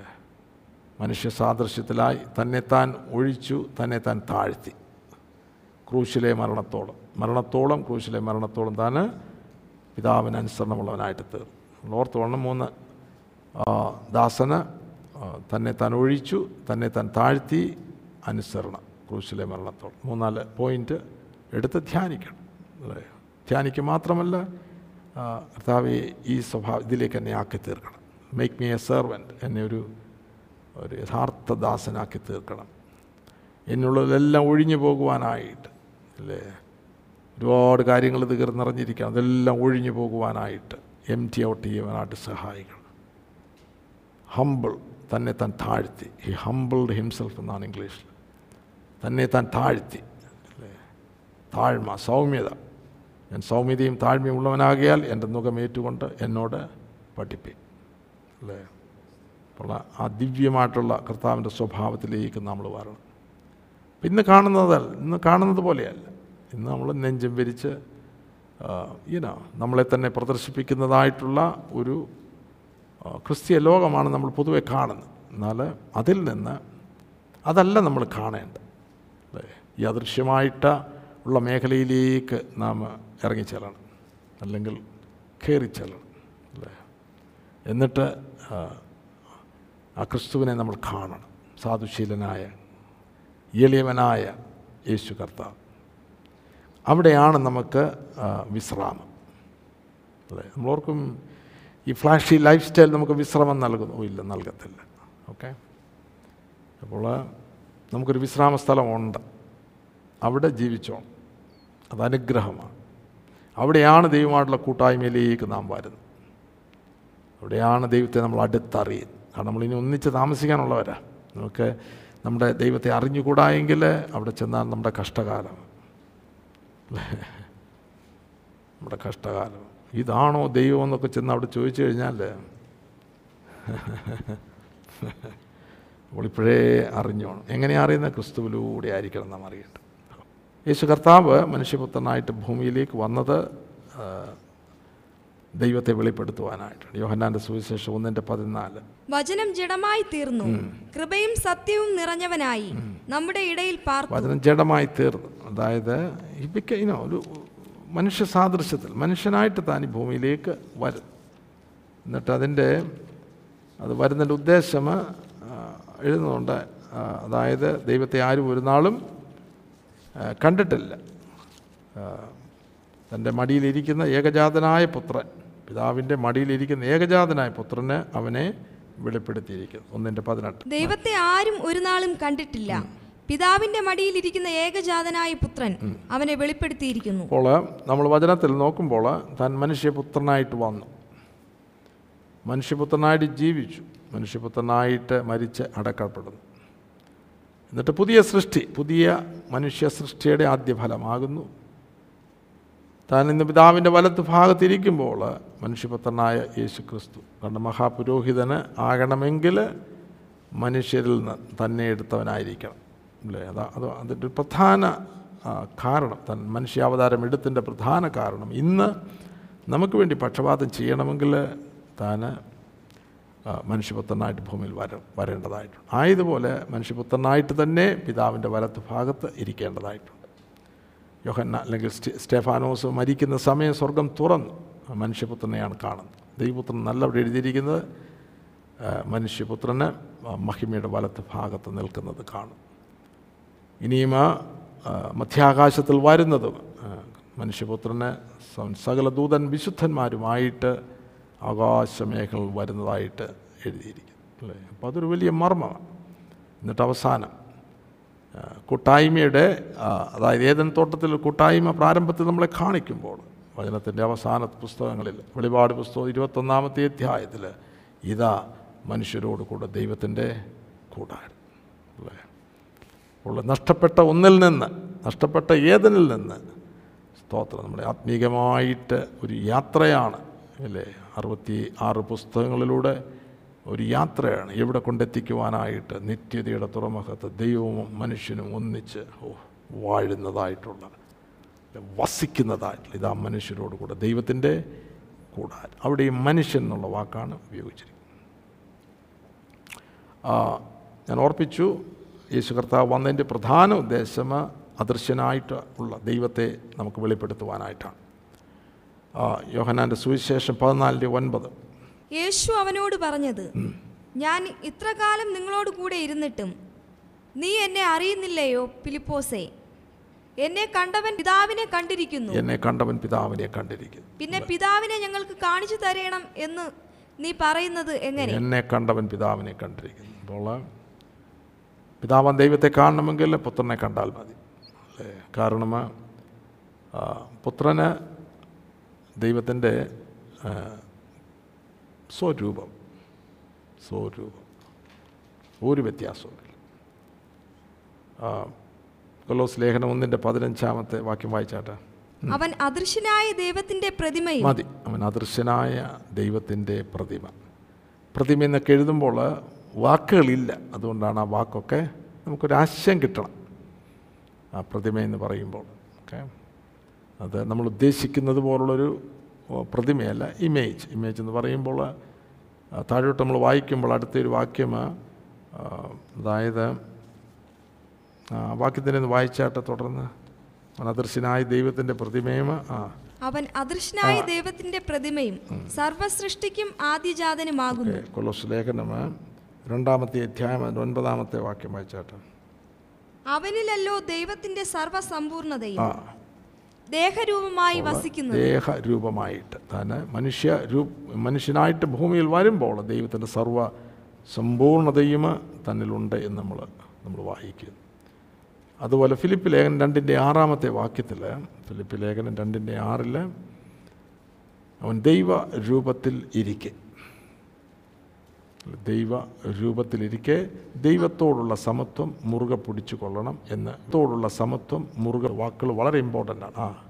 മനുഷ്യ സാദൃശ്യത്തിലായി തന്നെത്താൻ ഒഴിച്ചു തന്നെത്താൻ താഴ്ത്തി. ക്രൂശിലെ മരണത്തോളം മരണത്തോളം ക്രൂശിലെ മരണത്തോളം താൻ പിതാവിന് അനുസരണമുള്ളവനായിട്ട് തീർന്നു. നമ്മൾ ഓർത്ത് വേണം മൂന്ന്. ദാസന് തന്നെ താൻ ഒഴിച്ചു തന്നെ താൻ താഴ്ത്തി അനുസരണം. ക്രൂശിലെ മരണത്തോളം മൂന്നാൽ പോയിന്റ് എടുത്ത് ധ്യാനിക്കണം. ധ്യാനിക്കുക മാത്രമല്ല കർത്താവ് ഈ സ്വഭാവം ഇതിലേക്ക് എന്നെ ആക്കി തീർക്കണം. മേക്ക് മീ എ സെർവന്റ് എന്നെ ഒരു ഒരു യഥാർത്ഥ ദാസനാക്കി തീർക്കണം. എന്നുള്ളതെല്ലാം ഒഴിഞ്ഞു പോകുവാനായിട്ട്. അല്ലേ? ഒരുപാട് കാര്യങ്ങൾ ഇത് നിറഞ്ഞിരിക്കണം അതെല്ലാം ഒഴിഞ്ഞു പോകുവാനായിട്ട്. എം ടി ഔട്ട് ചെയ്യുവാനായിട്ട് സഹായിക്കണം. ഹമ്പിൾ തന്നെ താൻ താഴ്ത്തി. ഹി ഹമ്പിൾഡ് ഹിംസെൽഫ് എന്നാണ് ഇംഗ്ലീഷിൽ. തന്നെ താൻ താഴ്ത്തി. അല്ലേ താഴ്മ സൗമ്യത. ഞാൻ സൗമ്യതയും താഴ്മയും ഉള്ളവനാകിയാൽ എന്റെ മുഖമേറ്റുകൊണ്ട് എന്നോട് പഠിപ്പി. അല്ലേ? അപ്പോൾ ആ ദിവ്യമായിട്ടുള്ള കർത്താവിന്റെ സ്വഭാവത്തിലേക്ക് നമ്മൾ വരണം. ഇന്ന് കാണുന്നതല്ല ഇന്ന് കാണുന്നത് പോലെയല്ല. ഇന്ന് നമ്മൾ നെഞ്ചും വിരിച്ച് ഈനോ നമ്മളെ തന്നെ പ്രദർശിപ്പിക്കുന്നതായിട്ടുള്ള ഒരു ക്രിസ്തീയ ലോകമാണ് നമ്മൾ പൊതുവെ കാണുന്നത്. എന്നാൽ അതിൽ നിന്ന് അതല്ല നമ്മൾ കാണേണ്ടത്. അദൃശ്യമായിട്ട് ഉള്ള മേഖലയിലേക്ക് നാം ഇറങ്ങിച്ചേരണം അല്ലെങ്കിൽ കയറിച്ചേരണം അല്ലേ? എന്നിട്ട് ആ, ക്രിസ്തുവിനെ നമ്മൾ കാണണം. സാധുശീലനായ എളിയവനായ യേശു കർത്താവ്. അവിടെയാണ് നമുക്ക് വിശ്രാമം. അല്ലേ? നമ്മളോർക്കും ഈ ഫ്ലാഷി ലൈഫ് സ്റ്റൈൽ നമുക്ക് വിശ്രമം നൽകുന്നു. ഇല്ല നൽകത്തില്ല. ഓക്കെ? അപ്പോൾ നമുക്കൊരു വിശ്രാമ സ്ഥലമുണ്ട് അവിടെ ജീവിച്ചോണം. അത് അനുഗ്രഹമാണ്. അവിടെയാണ് ദൈവമായിട്ടുള്ള കൂട്ടായ്മയിലേക്ക് നാം വരുന്നത്. അവിടെയാണ് ദൈവത്തെ നമ്മൾ അടുത്തറിയുന്നത്. കാരണം നമ്മളിനി ഒന്നിച്ച് താമസിക്കാനുള്ളവരാ. നമുക്ക് നമ്മുടെ ദൈവത്തെ അറിഞ്ഞുകൂടായെങ്കിൽ അവിടെ ചെന്നാൽ നമ്മുടെ കഷ്ടകാലം. നമ്മുടെ കഷ്ടകാലം. ഇതാണോ ദൈവം എന്നൊക്കെ ചെന്ന് അവിടെ ചോദിച്ചു കഴിഞ്ഞാൽ നമ്മളിപ്പോഴേ അറിഞ്ഞോണം. എങ്ങനെയാണ് അറിയുന്നത്? ക്രിസ്തുവിലൂടെ ആയിരിക്കണം നാം അറിയേണ്ടത്. യേശു കർത്താവ് മനുഷ്യപുത്രനായിട്ട് ഭൂമിയിലേക്ക് വന്നത് ദൈവത്തെ വെളിപ്പെടുത്തുവാനായിട്ടാണ്. യോഹന്നാന്റെ സുവിശേഷം ഒന്നിന്റെ പതിനാല്. വചനം ജഡമായി തീർന്നു. കൃപയും സത്യവും നിറഞ്ഞവനായി നമ്മുടെ ഇടയിൽ വചനം ജഡമായി തീർന്നു. അതായത് ഒരു മനുഷ്യ സാദൃശ്യത്തിൽ മനുഷ്യനായിട്ട് താൻ ഈ ഭൂമിയിലേക്ക് വരും. എന്നിട്ട് അതിന്റെ അത് വരുന്നതിന്റെ ഉദ്ദേശം എഴുതുന്നുണ്ട്. അതായത് ദൈവത്തെ ആരും ഒരു നാളും കണ്ടിട്ടില്ല. തന്റെ മടിയിലിരിക്കുന്ന ഏകജാതനായ പുത്രൻ പിതാവിന്റെ മടിയിലിരിക്കുന്ന ഏകജാതനായ പുത്രന് അവനെ വെളിപ്പെടുത്തിയിരിക്കുന്നു. ഒന്നിന്റെ പതിനെട്ട്. ദൈവത്തെ ആരും ഒരു നാളും കണ്ടിട്ടില്ല. പിതാവിന്റെ മടിയിലിരിക്കുന്ന ഏകജാതനായ പുത്രൻ അവനെ വെളിപ്പെടുത്തിയിരിക്കുന്നു. അപ്പോൾ നമ്മൾ വചനത്തിൽ നോക്കുമ്പോൾ താൻ മനുഷ്യപുത്രനായിട്ട് വന്നു. മനുഷ്യപുത്രനായിട്ട് ജീവിച്ചു. മനുഷ്യപുത്രനായിട്ട് മരിച്ച് അടക്കപ്പെടുന്നു. എന്നിട്ട് പുതിയ സൃഷ്ടി പുതിയ മനുഷ്യ സൃഷ്ടിയുടെ ആദ്യ ഫലമാകുന്നു. താൻ ഇന്ന് പിതാവിന്റെ വലത്ത് ഭാഗത്തിരിക്കുമ്പോൾ മനുഷ്യപുത്രനായ യേശു ക്രിസ്തു കാരണം മഹാപുരോഹിതന് ആകണമെങ്കിൽ മനുഷ്യരിൽ നിന്ന് തന്നെ എടുത്തവനായിരിക്കണം. അല്ലേ? അതാ അത് അതിന്റെ പ്രധാന കാരണം തൻ മനുഷ്യാവതാരം എടുത്തിന്റെ പ്രധാന കാരണം. ഇന്ന് നമുക്ക് വേണ്ടി പക്ഷപാതം ചെയ്യണമെങ്കിൽ താൻ മനുഷ്യപുത്രനായിട്ട് ഭൂമിയിൽ വര വരേണ്ടതായിട്ടുണ്ട്. ആയതുപോലെ മനുഷ്യപുത്രനായിട്ട് തന്നെ പിതാവിന്റെ വലത്ത് ഭാഗത്ത് ഇരിക്കേണ്ടതായിട്ടുണ്ട്. യോഹന്ന അല്ലെങ്കിൽ സ്റ്റെ സ്റ്റെഫാനോസ് മരിക്കുന്ന സമയം സ്വർഗം തുറന്നു. മനുഷ്യപുത്രനെയാണ് കാണുന്നത്. ദൈവപുത്രൻ നല്ല അവിടെ എഴുതിയിരിക്കുന്നത് മനുഷ്യപുത്രന് മഹിമയുടെ വലത്ത് ഭാഗത്ത് നിൽക്കുന്നത് കാണും. ഇനിയും മധ്യാകാശത്തിൽ വരുന്നതും മനുഷ്യപുത്രന് സകല ദൂതൻ വിശുദ്ധന്മാരുമായിട്ട് ആകാശമേഖല വരുന്നതായിട്ട് എഴുതിയിരിക്കുന്നു. അല്ലേ? അപ്പോൾ അതൊരു വലിയ മർമ്മമാണ്. എന്നിട്ട് അവസാനം കൂട്ടായ്മയുടെ അതായത് ഏതൻ തോട്ടത്തിൽ കൂട്ടായ്മ പ്രാരംഭത്തിൽ നമ്മളെ കാണിക്കുമ്പോൾ വചനത്തിന്റെ അവസാന പുസ്തകങ്ങളിൽ വെളിപാട് പുസ്തകം ഇരുപത്തൊന്നാമത്തെ അധ്യായത്തിൽ ഇതാ മനുഷ്യരോട് കൂടെ ദൈവത്തിന്റെ കൂടാരം. അല്ലേ? അപ്പോൾ നഷ്ടപ്പെട്ട ഒന്നിൽ നിന്ന് നഷ്ടപ്പെട്ട ഏതനിൽ നിന്ന് സ്തോത്രം. നമ്മുടെ ആത്മീകമായിട്ട് ഒരു യാത്രയാണ് അല്ലേ? അറുപത്തി ആറ് പുസ്തകങ്ങളിലൂടെ ഒരു യാത്രയാണ് എവിടെ കൊണ്ടെത്തിക്കുവാനായിട്ട് നിത്യതയുടെ തുറമുഖത്ത് ദൈവവും മനുഷ്യനും ഒന്നിച്ച് വാഴുന്നതായിട്ടുള്ള വസിക്കുന്നതായിട്ടുള്ള ഇതാ മനുഷ്യരോട് കൂടെ ദൈവത്തിന്റെ കൂടാരം അവിടെ ഈ മനുഷ്യൻ എന്നുള്ള വാക്കാണ് ഉപയോഗിച്ചിരിക്കുന്നത്. ഞാൻ ഓർപ്പിച്ചു യേശു കർത്താവ് വന്നതിന്റെ പ്രധാന ഉദ്ദേശം അദൃശ്യനായിട്ട് ഉള്ള ദൈവത്തെ നമുക്ക് വെളിപ്പെടുത്തുവാനായിട്ടാണ്. ആ, യോഹന്നാന്റെ സുവിശേഷം പതിനാലിന്റെ ഒൻപത്. യേശു അവനോട് പറഞ്ഞത് ഞാൻ ഇത്രകാലം നിങ്ങളോട് കൂടെ ഇരുന്നിട്ടും നീ എന്നെ അറിയുന്നില്ലയോ ഫിലിപ്പോസേ? എന്നെ കണ്ടവൻ പിതാവിനെ കണ്ടിരിക്കുന്നു. എന്നെ കണ്ടവൻ പിതാവിനെ കണ്ടിരിക്കുന്നു. പിന്നെ പിതാവിനെ ഞങ്ങൾക്ക് കാണിച്ചു തരണം എന്ന് നീ പറയുന്നത് എങ്ങനെ? എന്നെ കണ്ടവൻ പിതാവിനെ കണ്ടിരിക്കുന്നു. അപ്പോൾ പിതാവൻ ദൈവത്തെ കാണണമെങ്കിൽ പുത്രനെ കണ്ടാൽ മതി. കാരണം പുത്രന് ദൈവത്തിന്റെ സ്വരൂപം സ്വരൂപം. ഒരു വ്യത്യാസവുമില്ല. കൊലോസ് ലേഖനം ഒന്നിന്റെ പതിനഞ്ചാമത്തെ വാക്യം വായിച്ചാട്ടെ. അവൻ അദൃശ്യനായ ദൈവത്തിന്റെ പ്രതിമയും മതി. അവൻ അദൃശ്യനായ ദൈവത്തിന്റെ പ്രതിമ. പ്രതിമ എന്നൊക്കെ എഴുതുമ്പോൾ വാക്കുകളില്ല. അതുകൊണ്ടാണ് ആ വാക്കൊക്കെ നമുക്കൊരാശയം കിട്ടണം. ആ പ്രതിമ എന്ന് പറയുമ്പോൾ. ഓക്കെ? അത് നമ്മൾ ഉദ്ദേശിക്കുന്നത് പോലുള്ളൊരു പ്രതിമയല്ല ഇമേജ് ഇമേജ് എന്ന് പറയുമ്പോൾ താഴോട്ട് നമ്മൾ വായിക്കുമ്പോൾ അടുത്തൊരു വാക്യം അതായത് വാക്യത്തിനെ ഒന്ന് വായിച്ചാട്ടെ തുടർന്ന്. അദൃശ്യനായ ദൈവത്തിന്റെ പ്രതിമയും ആ. അവൻ അദൃശ്യനായ ദൈവത്തിന്റെ പ്രതിമയും സർവസൃഷ്ടിക്കും ആദ്യജാതനുമാകുന്നു കൊലോസ് ലേഖനം രണ്ടാമത്തെ അധ്യായം ഒൻപതാമത്തെ വാക്യം വായിച്ചാട്ടെ. അവനിലല്ലോ ദൈവത്തിന്റെ സർവസമ്പൂർണതയും ദേഹരൂപമായി വസിക്കുന്നത്. ദേഹരൂപമായിട്ട്. തന്നെ മനുഷ്യ രൂപ മനുഷ്യനായിട്ട് ഭൂമിയിൽ വരുമ്പോൾ ദൈവത്തിന്റെ സർവ സമ്പൂർണതയും തന്നിലുണ്ട് എന്ന് നമ്മൾ നമ്മൾ വായിക്കുന്നു അതുപോലെ ഫിലിപ്പ് ലേഖനം രണ്ടിന്റെ ആറാമത്തെ വാക്യത്തിൽ ഫിലിപ്പ് ലേഖനം രണ്ടിന്റെ ആറിൽ അവൻ ദൈവ രൂപത്തിൽ ഇരിക്കെ. ദൈവ രൂപത്തിലിരിക്കെ ദൈവത്തോടുള്ള സമത്വം മുറുകെ പിടിച്ചു കൊള്ളണം എന്ന്. തോടുള്ള സമത്വം മുറുകെ വാക്കുകൾ വളരെ ഇമ്പോർട്ടന്റ് ആണ്. ആ.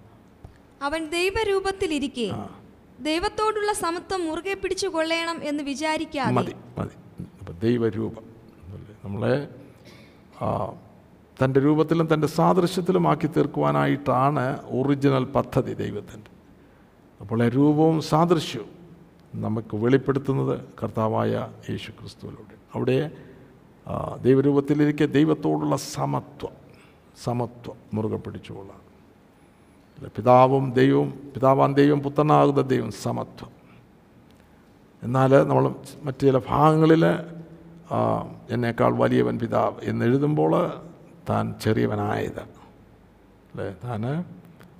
അവൻ ദൈവരൂപത്തിലിരിക്കെ ദൈവത്തോടുള്ള സമത്വം മുറുകെ പിടിച്ചു കൊള്ളണം എന്ന് വിചാരിക്കാതെ മതി മതി. അപ്പം ദൈവരൂപം നമ്മളെ തന്റെ രൂപത്തിലും തന്റെ സാദൃശ്യത്തിലും ആക്കി തീർക്കുവാനായിട്ടാണ് ഒറിജിനൽ പദ്ധതി ദൈവത്തിന്റെ. അപ്പോൾ രൂപവും സാദൃശ്യവും നമുക്ക് വെളിപ്പെടുത്തുന്നത് കർത്താവായ യേശു ക്രിസ്തുവിലൂടെ അവിടെ ദൈവരൂപത്തിലിരിക്കെ ദൈവത്തോടുള്ള സമത്വം സമത്വം മുറുകെ പിടിച്ചുകൊള്ളാം പിതാവും ദൈവവും പിതാവാൻ ദൈവം പുത്രനാകുന്ന ദൈവം സമത്വം. എന്നാൽ നമ്മൾ മറ്റു ചില ഭാഗങ്ങളിൽ എന്നേക്കാൾ വലിയവൻ പിതാവ് എന്നെഴുതുമ്പോൾ താൻ ചെറിയവനായത്. അല്ലേ താൻ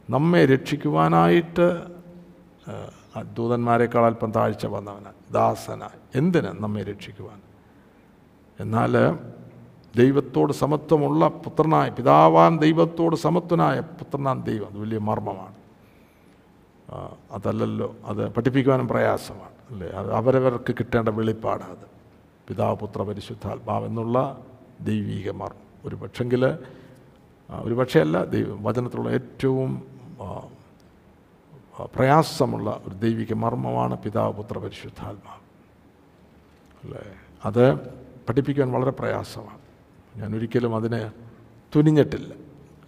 നമ്മെ രക്ഷിക്കുവാനായിട്ട് ദൂതന്മാരെക്കാൾ അല്പം താഴ്ച വന്നവനാണ് ദാസനായി എന്തിന് നമ്മെ രക്ഷിക്കുവാൻ? എന്നാൽ ദൈവത്തോട് സമത്വമുള്ള പുത്രനായ പിതാവാൻ ദൈവത്തോട് സമത്വനായ പുത്രനാൻ ദൈവം. അത് വലിയ മർമ്മമാണ്. അതല്ലല്ലോ അത് പഠിപ്പിക്കുവാനും പ്രയാസമാണ് അല്ലേ? അത് അവരവർക്ക് കിട്ടേണ്ട വെളിപ്പാടാണ് അത്. പിതാവ് പുത്ര പരിശുദ്ധാത്മാവ് എന്നുള്ള ദൈവീക മർമ്മം. ഒരു പക്ഷെങ്കിൽ ഒരു പക്ഷേ അല്ല ദൈവം വചനത്തിലുള്ള ഏറ്റവും പ്രയാസമുള്ള ഒരു ദൈവിക മർമ്മമാണ് പിതാവ് പുത്ര പരിശുദ്ധാത്മാവ്. അല്ലേ? അത് പഠിപ്പിക്കാൻ വളരെ പ്രയാസമാണ്. ഞാൻ ഒരിക്കലും അതിനെ തുനിഞ്ഞിട്ടില്ല.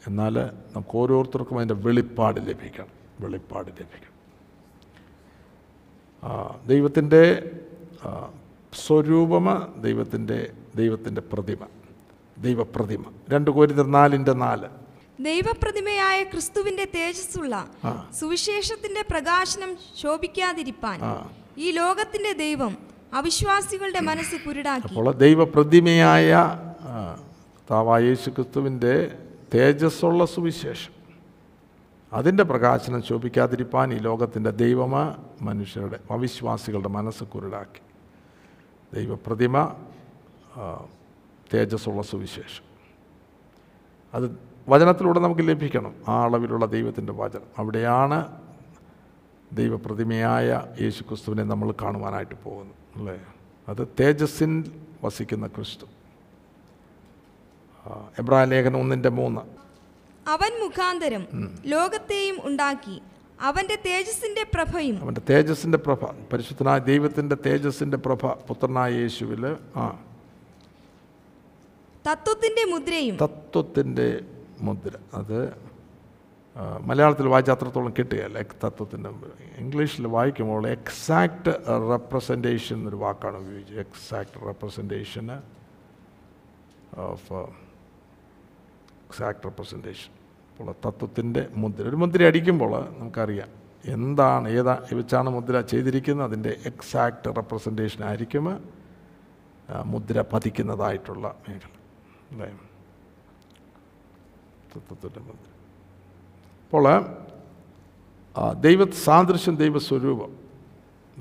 എന്നാൽ നമുക്ക് ഓരോരുത്തർക്കും അതിന്റെ വെളിപ്പാട് ലഭിക്കണം. വെളിപ്പാട് ലഭിക്കണം. ദൈവത്തിന്റെ സ്വരൂപമ ദൈവത്തിന്റെ ദൈവത്തിന്റെ പ്രതിമ. ദൈവപ്രതിമ. രണ്ട് കോരിന്തർ നാലിന്റെ നാല്. ദൈവപ്രതിമയായ ക്രിസ്തുവിന്റെ തേജസ്സുള്ള സുവിശേഷത്തിന്റെ പ്രകാശനം ശോഭിക്കാതിരിപ്പാൻ ഈ ലോകത്തിന്റെ ദൈവം അവിശ്വാസികളുടെ മനസ്സ് കുരുടാക്കി. അപ്പോൾ ദൈവപ്രതിമയായ കർത്താവായ യേശു ക്രിസ്തുവിന്റെ തേജസ്സുള്ള സുവിശേഷം. അതിന്റെ പ്രകാശനം ശോഭിക്കാതിരിപ്പാൻ ഈ ലോകത്തിന്റെ ദൈവമ മനുഷ്യരുടെ അവിശ്വാസികളുടെ മനസ്സ് കുരുടാക്കി. ദൈവപ്രതിമ തേജസ്സുള്ള സുവിശേഷം. അത് വചനത്തിലൂടെ നമുക്ക് ലഭിക്കണം. ആ അളവിലുള്ള ദൈവത്തിന്റെ വചനം. അവിടെയാണ് ദൈവപ്രതിമയായ യേശു ക്രിസ്തുവിനെ നമ്മൾ കാണുവാനായിട്ട് പോകുന്നു അല്ലേ? അത് തേജസ്സിൻ വസിക്കുന്ന ക്രിസ്തു. എബ്രാഹിം ലേഖനം ഒന്നിന്റെ മൂന്ന്. അവൻ മുഖാന്തരം ലോകത്തെയും ഉണ്ടാക്കി. അവന്റെ തേജസ്സിന്റെ പ്രഭയും. അവന്റെ തേജസ്സിന്റെ പ്രഭ. പരിശുദ്ധനായ ദൈവത്തിന്റെ തേജസ്സിന്റെ പ്രഭ പുത്രനായ യേശുവിൽ ആ. തത്വത്തിന്റെ മുദ്രയും തത്വത്തിന്റെ മുദ്ര. അത് മലയാളത്തിൽ വായിച്ച അത്രത്തോളം കിട്ടുകയല്ല തത്വത്തിന്റെ ഇംഗ്ലീഷിൽ വായിക്കുമ്പോൾ എക്സാക്റ്റ് റെപ്രസെന്റേഷൻ എന്നൊരു വാക്കാണ് ഉപയോഗിച്ചത് എക്സാക്റ്റ് റെപ്രസെന്റേഷന് ഓഫ് എക്സാക്ട് റെപ്രസെന്റേഷൻ അപ്പോൾ തത്വത്തിന്റെ മുദ്ര. ഒരു മുദ്ര അടിക്കുമ്പോൾ നമുക്കറിയാം എന്താണ് ഏതാ വെച്ചാണ് മുദ്ര ചെയ്തിരിക്കുന്നത്? അതിന്റെ എക്സാക്റ്റ് റെപ്രസെന്റേഷൻ ആയിരിക്കും മുദ്ര പതിക്കുന്നതായിട്ടുള്ള മേഖല. അല്ലേ? തത്വത്തിന്റെ മന്ത്രി. അപ്പോൾ ദൈവ സാദൃശ്യം ദൈവസ്വരൂപം.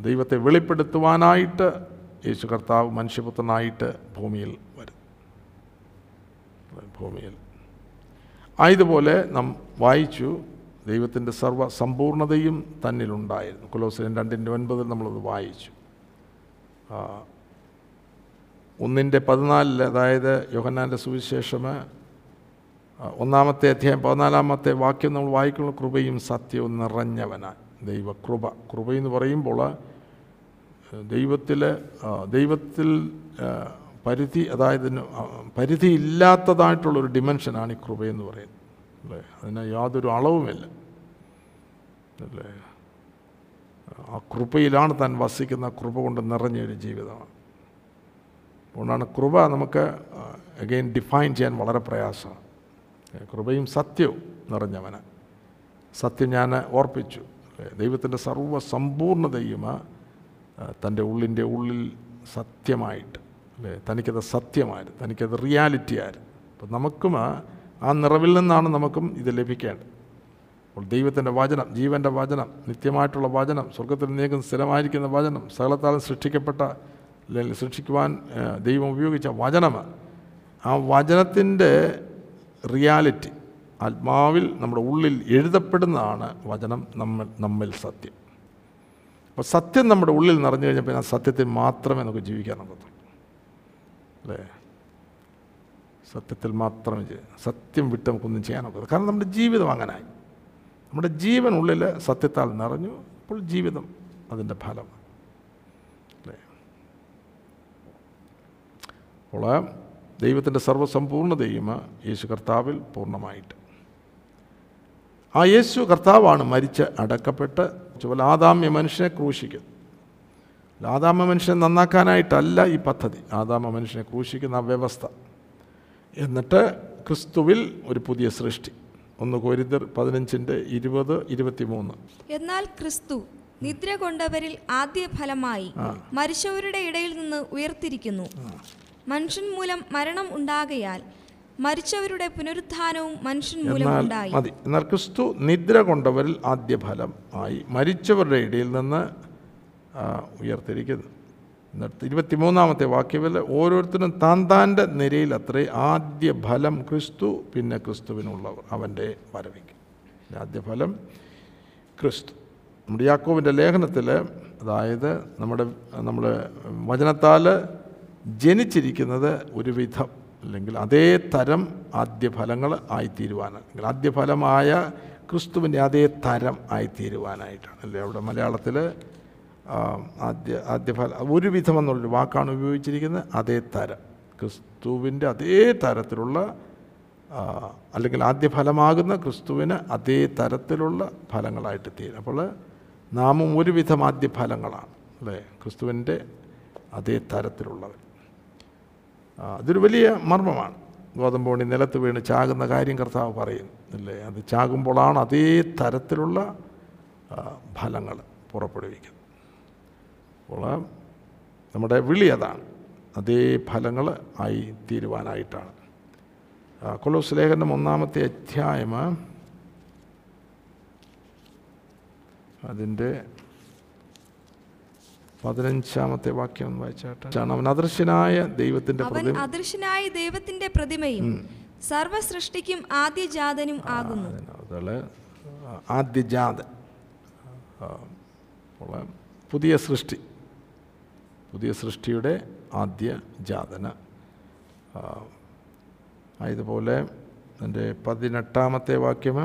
ദൈവത്തെ വെളിപ്പെടുത്തുവാനായിട്ട് യേശു കർത്താവ് മനുഷ്യപുത്രനായിട്ട് ഭൂമിയിൽ വരും. ഭൂമിയിൽ. ആയതുപോലെ നാം വായിച്ചു ദൈവത്തിന്റെ സർവ സമ്പൂർണതയും തന്നിലുണ്ടായിരുന്നു. കുലോസിന് രണ്ടിന്റെ ഒൻപതിൽ നമ്മളത് വായിച്ചു. ഒന്നിന്റെ പതിനാലിൽ അതായത് യോഹന്നാന്റെ സുവിശേഷം ഒന്നാമത്തെ അധ്യായം പതിനാലാമത്തെ വാക്യം നമ്മൾ വായിക്കുന്ന കൃപയും സത്യവും നിറഞ്ഞവനായി ദൈവകൃപ കൃപയെന്ന് പറയുമ്പോൾ ദൈവത്തിൽ ദൈവത്തിൽ പരിധി അതായത് പരിധി ഇല്ലാത്തതായിട്ടുള്ള പരിധി ഇല്ലാത്തതായിട്ടുള്ളൊരു ഡിമെൻഷനാണ് ഈ കൃപയെന്ന് പറയുന്നത്. അല്ലേ? അതിന് യാതൊരു അളവുമില്ല അല്ലേ? ആ കൃപയിലാണ് താൻ വസിക്കുന്ന കൃപ കൊണ്ട് നിറഞ്ഞൊരു ജീവിതമാണ്. അതുകൊണ്ടാണ് കൃപ നമുക്ക് അഗെയിൻ ഡിഫൈൻ ചെയ്യാൻ വളരെ പ്രയാസമാണ്. കൃപയും സത്യവും നിറഞ്ഞവന്. സത്യം ഞാൻ ഓർപ്പിച്ചു. ദൈവത്തിന്റെ സർവ തന്റെ ഉള്ളിന്റെ ഉള്ളിൽ സത്യമായിട്ട് അല്ലേ? തനിക്കത് സത്യമായിരുന്നു തനിക്കത് റിയാലിറ്റി ആയിരുന്നു അപ്പം നമുക്കും ആ നിറവിൽ നിന്നാണ് നമുക്കും ഇത് ലഭിക്കേണ്ടത്. അപ്പോൾ ദൈവത്തിന്റെ വചനം ജീവന്റെ വചനം നിത്യമായിട്ടുള്ള വചനം സ്വർഗത്തിൽ നീക്കം സ്ഥിരമായിരിക്കുന്ന വചനം സകലത്താലും സൃഷ്ടിക്കപ്പെട്ട സൃഷ്ടിക്കുവാൻ ദൈവം ഉപയോഗിച്ച വചനം ആ വചനത്തിന്റെ റിയാലിറ്റി. ആത്മാവിൽ നമ്മുടെ ഉള്ളിൽ എഴുതപ്പെടുന്നതാണ് വചനം നമ്മൾ നമ്മിൽ സത്യം. അപ്പോൾ സത്യം നമ്മുടെ ഉള്ളിൽ നിറഞ്ഞു കഴിഞ്ഞാൽ പിന്നെ ആ സത്യത്തിൽ മാത്രമേ നമുക്ക് ജീവിക്കാൻ ഒക്കത്തുള്ളൂ അല്ലേ? സത്യത്തിൽ മാത്രമേ സത്യം വിട്ട് നമുക്കൊന്നും ചെയ്യാൻ ഒക്കത്തില്ല കാരണം നമ്മുടെ ജീവിതം അങ്ങനായി. നമ്മുടെ ജീവൻ ഉള്ളിൽ സത്യത്താൽ നിറഞ്ഞു അപ്പോൾ ജീവിതം അതിന്റെ ഫലം അല്ലേ? അപ്പോൾ ദൈവത്തിന്റെ സർവസമ്പൂർണതയും യേശു കർത്താവിൽ പൂർണമായിട്ട്. ആ യേശു കർത്താവാണ് മരിച്ച് അടക്കപ്പെട്ട് ചുവൽ ആദാമ്യ മനുഷ്യനെ ക്രൂശിക്കുന്നു ആദാമ മനുഷ്യനെ നന്നാക്കാനായിട്ടല്ല ഈ പദ്ധതി. ആദാമ മനുഷ്യനെ ക്രൂശിക്കുന്ന ആ വ്യവസ്ഥ. എന്നിട്ട് ക്രിസ്തുവിൽ ഒരു പുതിയ സൃഷ്ടി. ഒന്ന് കോരിന്തർ പതിനഞ്ചിന്റെ ഇരുപത് ഇരുപത്തിമൂന്ന്. എന്നാൽ ക്രിസ്തു നിദ്ര കൊണ്ടവരിൽ ആദ്യ ഫലമായി മരിച്ചവരുടെ ഇടയിൽ നിന്ന് ഉയർത്തിരിക്കുന്നു. മനുഷ്യൻ മൂലം മരണം ഉണ്ടാകയാൽ മരിച്ചവരുടെ പുനരുത്ഥാനവും മനുഷ്യൻ മൂലം ഉണ്ടായി. മതി. എന്നാൽ ക്രിസ്തു നിദ്ര കൊണ്ടവരിൽ ആദ്യ ഫലം ആയി മരിച്ചവരുടെ ഇടയിൽ നിന്ന് ഉയർത്തിരിക്കുന്നു. എന്നിട്ട് ഇരുപത്തിമൂന്നാമത്തെ വാക്യത്തിൽ ഓരോരുത്തരും താൻ താന്റെ നിരയിൽ അത്രേ ആദ്യ ഫലം ക്രിസ്തു പിന്നെ ക്രിസ്തുവിനുള്ളവർ അവന്റെ വരവിക്ക്. ആദ്യ ഫലം ക്രിസ്തു. നമ്മുടെ യാക്കോവിന്റെ ലേഖനത്തിൽ അതായത് നമ്മുടെ നമ്മുടെ വചനത്താൽ ജനിച്ചിരിക്കുന്നത് ഒരു വിധം അല്ലെങ്കിൽ അതേ തരം ആദ്യഫലങ്ങൾ ആയിത്തീരുവാനാണ്. അല്ലെങ്കിൽ ആദ്യഫലമായ ക്രിസ്തുവിന്റെ അതേ തരം ആയിത്തീരുവാനായിട്ടാണ്. അല്ലേ? അവിടെ മലയാളത്തിൽ ആദ്യ ആദ്യഫല ഒരു വിധം എന്നുള്ളൊരു വാക്കാണ് ഉപയോഗിച്ചിരിക്കുന്നത് അതേ തരം. ക്രിസ്തുവിന്റെ അതേ തരത്തിലുള്ള അല്ലെങ്കിൽ ആദ്യ ഫലമാകുന്ന ക്രിസ്തുവിന് അതേ തരത്തിലുള്ള ഫലങ്ങളായിട്ട് തീരും. അപ്പോൾ നാമും ഒരുവിധം ആദ്യ ഫലങ്ങളാണ് അല്ലേ? ക്രിസ്തുവിന്റെ അതേ തരത്തിലുള്ളവർ. അതൊരു വലിയ മർമ്മമാണ്. ഗോതമ്പോണി നിലത്ത് വീണ് ചാകുന്ന കാര്യം കർത്താവ് പറയുന്നു അല്ലേ അത് ചാകുമ്പോഴാണ് അതേ തരത്തിലുള്ള ഫലങ്ങൾ പുറപ്പെടുവിക്കുന്നത്. അപ്പോൾ നമ്മുടെ വിളി അതാണ്. അതേ ഫലങ്ങൾ ആയി തീരുവാനായിട്ടാണ്. കൊലോസ് ലേഖനം ഒന്നാമത്തെ അധ്യായം അതിന്റെ പതിനഞ്ചാമത്തെ വാക്യം ഒന്ന് വായിച്ചാട്ടെ അവൻ അദൃശ്യനായ ദൈവത്തിന്റെ അദൃശ്യനായ ദൈവത്തിന്റെ പ്രതിമയും സർവസൃഷ്ടിക്കും ആദ്യജാതനും ആകുന്നു. ആദ്യജാതൻ. പുതിയ സൃഷ്ടി. പുതിയ സൃഷ്ടിയുടെ ആദ്യ ജാതന ഇതുപോലെ ആയതുപോലെ എന്റെ പതിനെട്ടാമത്തെ വാക്യം.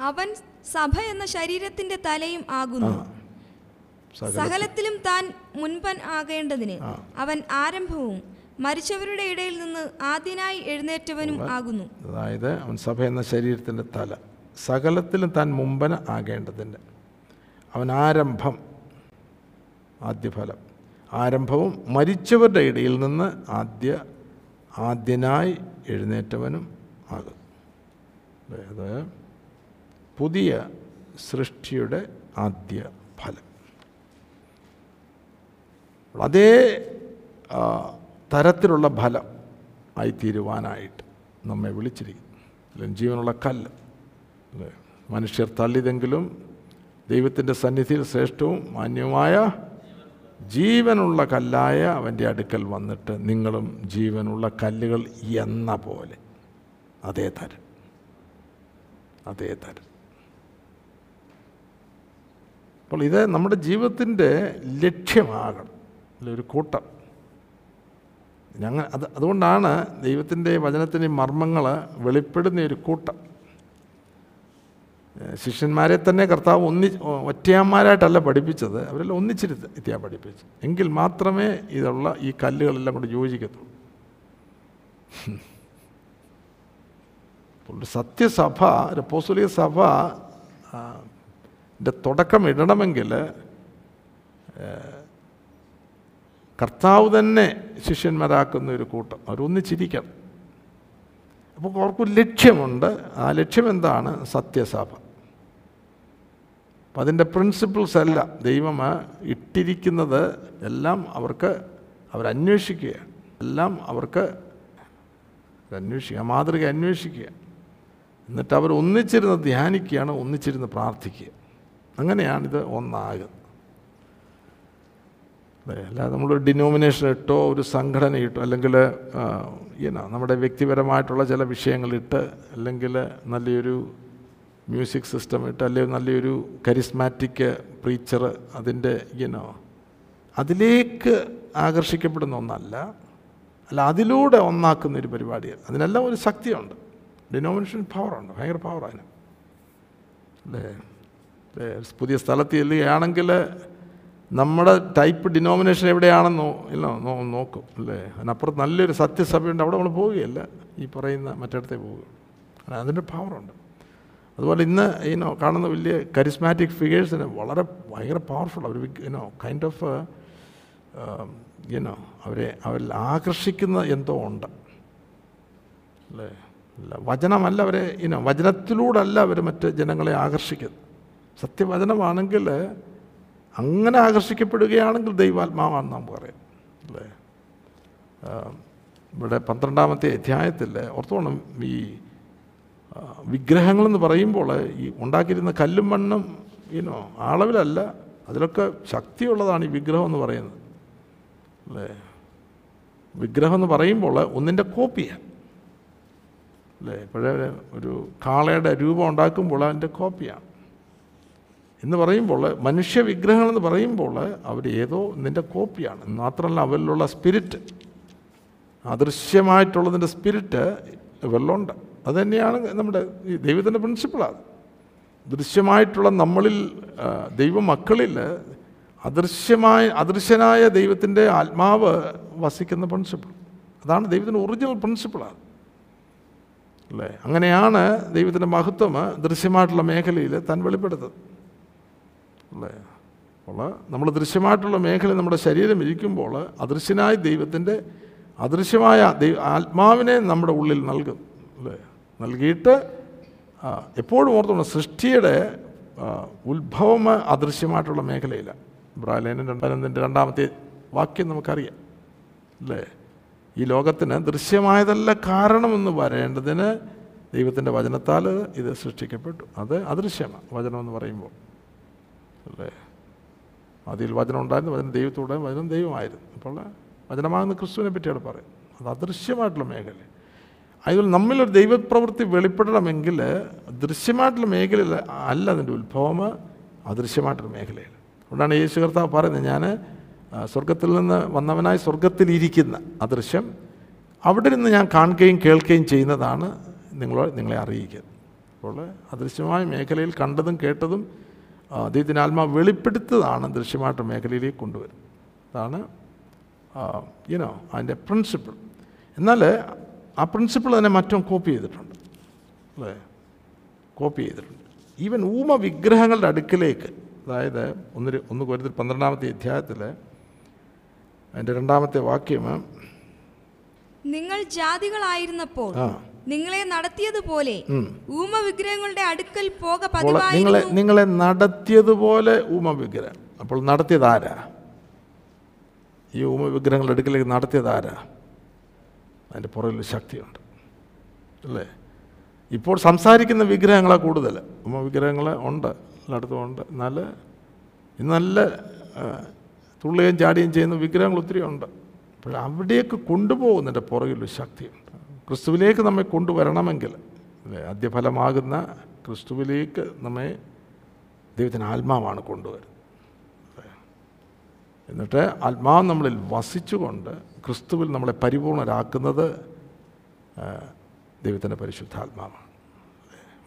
അവൻ സഭ എന്ന ശരീരത്തിന്റെ തലയും ആകുന്നു. സകലത്തിലും. താൻ മുൻപൻ ആകേണ്ടതിന് അവൻ ആരംഭവും മരിച്ചവരുടെ ഇടയിൽ നിന്ന് ആദ്യനായി എഴുന്നേറ്റവനും ആകുന്നു. അതായത് അവൻ സഭ എന്ന ശരീരത്തിന്റെ തല. സകലത്തിലും താൻ മുമ്പന ആകേണ്ടതിന്റെ അവൻ ആരംഭം ആദ്യഫലം. ആരംഭവും മരിച്ചവരുടെ ഇടയിൽ നിന്ന് ആദ്യ ആദ്യനായി എഴുന്നേറ്റവനും ആകും അതായത് പുതിയ സൃഷ്ടിയുടെ ആദ്യ ഫലം. അതേ തരത്തിലുള്ള ഫലം ആയിത്തീരുവാനായിട്ട് നമ്മെ വിളിച്ചിരിക്കുന്നു. അല്ലെങ്കിൽ ജീവനുള്ള കല്ല്? മനുഷ്യർ തള്ളിയതെങ്കിലും ദൈവത്തിന്റെ സന്നിധിയിൽ ശ്രേഷ്ഠവും മാന്യവുമായ ജീവനുള്ള കല്ലായ അവന്റെ അടുക്കൽ വന്നിട്ട് നിങ്ങളും ജീവനുള്ള കല്ലുകൾ എന്ന പോലെ. അതേ തരം. അതേ തരം. അപ്പോൾ ഇത് നമ്മുടെ ജീവിതത്തിന്റെ ലക്ഷ്യമാകണം. അല്ല ഒരു കൂട്ടം. ഞങ്ങൾ അത് അതുകൊണ്ടാണ് ദൈവത്തിന്റെ വചനത്തിന്റെ മർമ്മങ്ങൾ വെളിപ്പെടുന്ന ഒരു കൂട്ടം. ശിഷ്യന്മാരെ തന്നെ കർത്താവ് ഒന്നി ഒറ്റയാന്മാരായിട്ടല്ല പഠിപ്പിച്ചത്. അവരെല്ലാം ഒന്നിച്ചിരുത്തിയാ പഠിപ്പിച്ചത് എങ്കിൽ മാത്രമേ ഇതുള്ള ഈ കല്ലുകളെല്ലാം കൊണ്ട് യോജിക്കത്തുള്ളൂ. സത്യസഭ ഒരു പോസുലിയ സഭ തുടക്കം ഇടണമെങ്കിൽ കർത്താവ് തന്നെ ശിഷ്യന്മാരാക്കുന്ന ഒരു കൂട്ടം. അവരൊന്നിച്ചിരിക്കണം. അപ്പോൾ അവർക്കൊരു ലക്ഷ്യമുണ്ട്. ആ ലക്ഷ്യം എന്താണ്? സത്യസഭ അപ്പം അതിന്റെ പ്രിൻസിപ്പിൾസ് അല്ല. ദൈവം ഇട്ടിരിക്കുന്നത് എല്ലാം അവർക്ക് അവരന്വേഷിക്കുകയാണ്. എല്ലാം അവർക്ക് അന്വേഷിക്കുക മാതൃക അന്വേഷിക്കുക. എന്നിട്ട് അവർ ഒന്നിച്ചിരുന്ന് ധ്യാനിക്കുകയാണ് ഒന്നിച്ചിരുന്ന് പ്രാർത്ഥിക്കുക. അങ്ങനെയാണിത് ഒന്നാകുന്നത്. അല്ലാതെ നമ്മളൊരു ഡിനോമിനേഷൻ ഇട്ടോ ഒരു സംഘടന ഇട്ടോ അല്ലെങ്കിൽ ഈനോ നമ്മുടെ വ്യക്തിപരമായിട്ടുള്ള ചില വിഷയങ്ങളിട്ട് അല്ലെങ്കിൽ നല്ലൊരു മ്യൂസിക് സിസ്റ്റം ഇട്ട് അല്ലെങ്കിൽ നല്ലൊരു കരിസ്മാറ്റിക് പ്രീച്ചർ അതിന്റെ ഈനോ അതിലേക്ക് ആകർഷിക്കപ്പെടുന്ന ഒന്നല്ല. അല്ല അതിലൂടെ ഒന്നാക്കുന്ന ഒരു പരിപാടിയാണ് അതിനെല്ലാം ഒരു ശക്തിയുണ്ട്. ഡിനോമിനേഷൻ പവറുണ്ട് ഭയങ്കര പവർ അതിന്. അല്ലേ? പുതിയ സ്ഥലത്ത് ചെല്ലുകയാണെങ്കിൽ നമ്മുടെ ടൈപ്പ് ഡിനോമിനേഷൻ എവിടെയാണെന്നോ ഇല്ല നോക്കും അല്ലേ? അതിനപ്പുറത്ത് നല്ലൊരു സത്യസഭയുണ്ട് അവിടെ നമ്മൾ പോവുകയല്ല. ഈ പറയുന്ന മറ്റിടത്തെ പോവുക അതിന്റെ പവറുണ്ട് അതുപോലെ ഇന്ന് ഈനോ കാണുന്ന വലിയ കരിസ്മാറ്റിക് ഫിഗേഴ്സിന് വളരെ ഭയങ്കര powerful our you know kind of you know അവരെ അവരിൽ ആകർഷിക്കുന്ന എന്തോ ഉണ്ട്. അല്ലേ? അല്ല വചനമല്ല അവരെ ഇനോ വചനത്തിലൂടല്ല അവർ മറ്റ് ജനങ്ങളെ ആകർഷിക്കുന്നത്. സത്യവചനമാണെങ്കിൽ അങ്ങനെ ആകർഷിക്കപ്പെടുകയാണെങ്കിൽ ദൈവാത്മാവാണ് നാം പറയാം അല്ലേ? ഇവിടെ പന്ത്രണ്ടാമത്തെ അധ്യായത്തിൽ ഓർത്തോണം ഈ വിഗ്രഹങ്ങളെന്ന് പറയുമ്പോൾ ഈ ഉണ്ടാക്കിയിരുന്ന കല്ലും മണ്ണും ഈനോ അളവിലല്ല അതിലൊക്കെ ശക്തിയുള്ളതാണ് ഈ വിഗ്രഹം എന്ന് പറയുന്നത് അല്ലേ? വിഗ്രഹം എന്ന് പറയുമ്പോൾ ഒന്നിന്റെ കോപ്പിയാണ് അല്ലേ? ഇപ്പോഴേ ഒരു കാളയുടെ രൂപം ഉണ്ടാക്കുമ്പോൾ അതിന്റെ കോപ്പിയാണ്. എന്ന് പറയുമ്പോൾ മനുഷ്യ വിഗ്രഹങ്ങളെന്ന് പറയുമ്പോൾ അവർ ഏതോ നിന്റെ കോപ്പിയാണ്. മാത്രമല്ല അവരിലുള്ള സ്പിരിറ്റ് അദൃശ്യമായിട്ടുള്ളതിന്റെ സ്പിരിറ്റ് ഇവരിലുണ്ട്. അതുതന്നെയാണ് നമ്മുടെ ഈ ദൈവത്തിന്റെ പ്രിൻസിപ്പിളാണ് ദൃശ്യമായിട്ടുള്ള നമ്മളിൽ ദൈവ മക്കളിൽ അദൃശ്യമായ അദൃശ്യനായ ദൈവത്തിന്റെ ആത്മാവ് വസിക്കുന്ന പ്രിൻസിപ്പിൾ അതാണ് ദൈവത്തിന്റെ ഒറിജിനൽ പ്രിൻസിപ്പിളാണ് അല്ലേ? അങ്ങനെയാണ് ദൈവത്തിന്റെ മഹത്വം ദൃശ്യമായിട്ടുള്ള മേഖലയിൽ താൻ വെളിപ്പെടുത്തുന്നത്. അല്ലേ? അപ്പോൾ നമ്മൾ ദൃശ്യമായിട്ടുള്ള മേഖല നമ്മുടെ ശരീരം ഇരിക്കുമ്പോൾ അദൃശ്യനായ ദൈവത്തിന്റെ അദൃശ്യമായ ദൈവ ആത്മാവിനെ നമ്മുടെ ഉള്ളിൽ നൽകും അല്ലേ? നൽകിയിട്ട് എപ്പോഴും ഓർത്തോണം സൃഷ്ടിയുടെ ഉത്ഭവം അദൃശ്യമായിട്ടുള്ള മേഖലയിലാണ് ബ്രാലേനൻ രണ്ടാനന്ദിന്റെ രണ്ടാമത്തെ വാക്യം നമുക്കറിയാം അല്ലേ? ഈ ലോകത്തിന് ദൃശ്യമായതല്ല കാരണമെന്ന് വരേണ്ടതിന് ദൈവത്തിന്റെ വചനത്താൽ ഇത് സൃഷ്ടിക്കപ്പെട്ടു. അത് അദൃശ്യമാണ് വചനമെന്ന് പറയുമ്പോൾ. അല്ലേ അതിൽ വചനം ഉണ്ടായിരുന്നു വചനം ദൈവത്തോടെ വചനം ദൈവമായിരുന്നു. അപ്പോൾ വചനമാകുന്ന ക്രിസ്തുവിനെ പറ്റിയാണ് പറയുന്നത്. അത് അദൃശ്യമായിട്ടുള്ള മേഖല അതുപോലെ നമ്മളൊരു ദൈവപ്രവൃത്തി വെളിപ്പെടണമെങ്കിൽ ദൃശ്യമായിട്ടുള്ള മേഖലയിൽ അല്ല അതിന്റെ ഉത്ഭവം അദൃശ്യമായിട്ടുള്ള മേഖലയിൽ. അതുകൊണ്ടാണ് യേശു കർത്താവ് പറയുന്നത് ഞാൻ സ്വർഗത്തിൽ നിന്ന് വന്നവനായി സ്വർഗത്തിലിരിക്കുന്ന അദൃശ്യം അവിടെ നിന്ന് ഞാൻ കാണുകയും കേൾക്കുകയും ചെയ്യുന്നതാണ് നിങ്ങളെ നിങ്ങളെ അറിയിക്കുന്നത് അപ്പോൾ അദൃശ്യമായ മേഖലയിൽ കണ്ടതും കേട്ടതും ആ, ആത്മാവ് ആത്മാ വെളിപ്പെടുത്തതാണ് ദൃശ്യമായിട്ട് മേഖലയിലേക്ക് കൊണ്ടുവരുന്നത്. അതാണ് യുനോ അതിന്റെ പ്രിൻസിപ്പിൾ എന്നാൽ ആ പ്രിൻസിപ്പിൾ തന്നെ മറ്റും കോപ്പി ചെയ്തിട്ടുണ്ട്. അല്ലേ? കോപ്പി ചെയ്തിട്ടുണ്ട്. ഈവൻ ഊമ വിഗ്രഹങ്ങളുടെ അടുക്കിലേക്ക് അതായത് ഒന്ന് ഒന്ന് കൊരുത്തിൽ പന്ത്രണ്ടാമത്തെ അധ്യായത്തിൽ അതിന്റെ രണ്ടാമത്തെ വാക്യം നിങ്ങൾ ജാതികളായിരുന്നപ്പോൾ നിങ്ങളെ നടത്തിയതുപോലെ ഊമ വിഗ്രഹങ്ങളുടെ അടുക്കൽ പോക നിങ്ങളെ നിങ്ങളെ നടത്തിയതുപോലെ ഊമ വിഗ്രഹം അപ്പോൾ നടത്തിയത് ആരാ ഈ ഊമ വിഗ്രഹങ്ങളുടെ അടുക്കലേക്ക് നടത്തിയത് ആരാ അതിന്റെ പുറകിൽ ശക്തിയുണ്ട്. അല്ലേ? ഇപ്പോൾ സംസാരിക്കുന്ന വിഗ്രഹങ്ങളെ കൂടുതൽ. ഊമ വിഗ്രഹങ്ങൾ ഉണ്ട് എല്ലായിടത്തും ഉണ്ട്. നല്ല ഇന്ന് നല്ല തുള്ളുകയും ചാടുകയും ചെയ്യുന്ന വിഗ്രഹങ്ങൾ ഒത്തിരി ഉണ്ട്. അപ്പോൾ അവിടേക്ക് കൊണ്ടുപോകുന്നതിന്റെ പുറകിലൊരു ശക്തിയുണ്ട്. ക്രിസ്തുവിലേക്ക് നമ്മെ കൊണ്ടുവരണമെങ്കിൽ ആദ്യഫലമാകുന്ന ക്രിസ്തുവിലേക്ക് നമ്മെ ദൈവത്തിന് ആത്മാവാണ് കൊണ്ടുവരുന്നത് എന്നിട്ട് ആത്മാവ് നമ്മളിൽ വസിച്ചുകൊണ്ട് ക്രിസ്തുവിൽ നമ്മളെ പരിപൂർണരാക്കുന്നത് ദൈവത്തിന്റെ പരിശുദ്ധാത്മാവാണ്.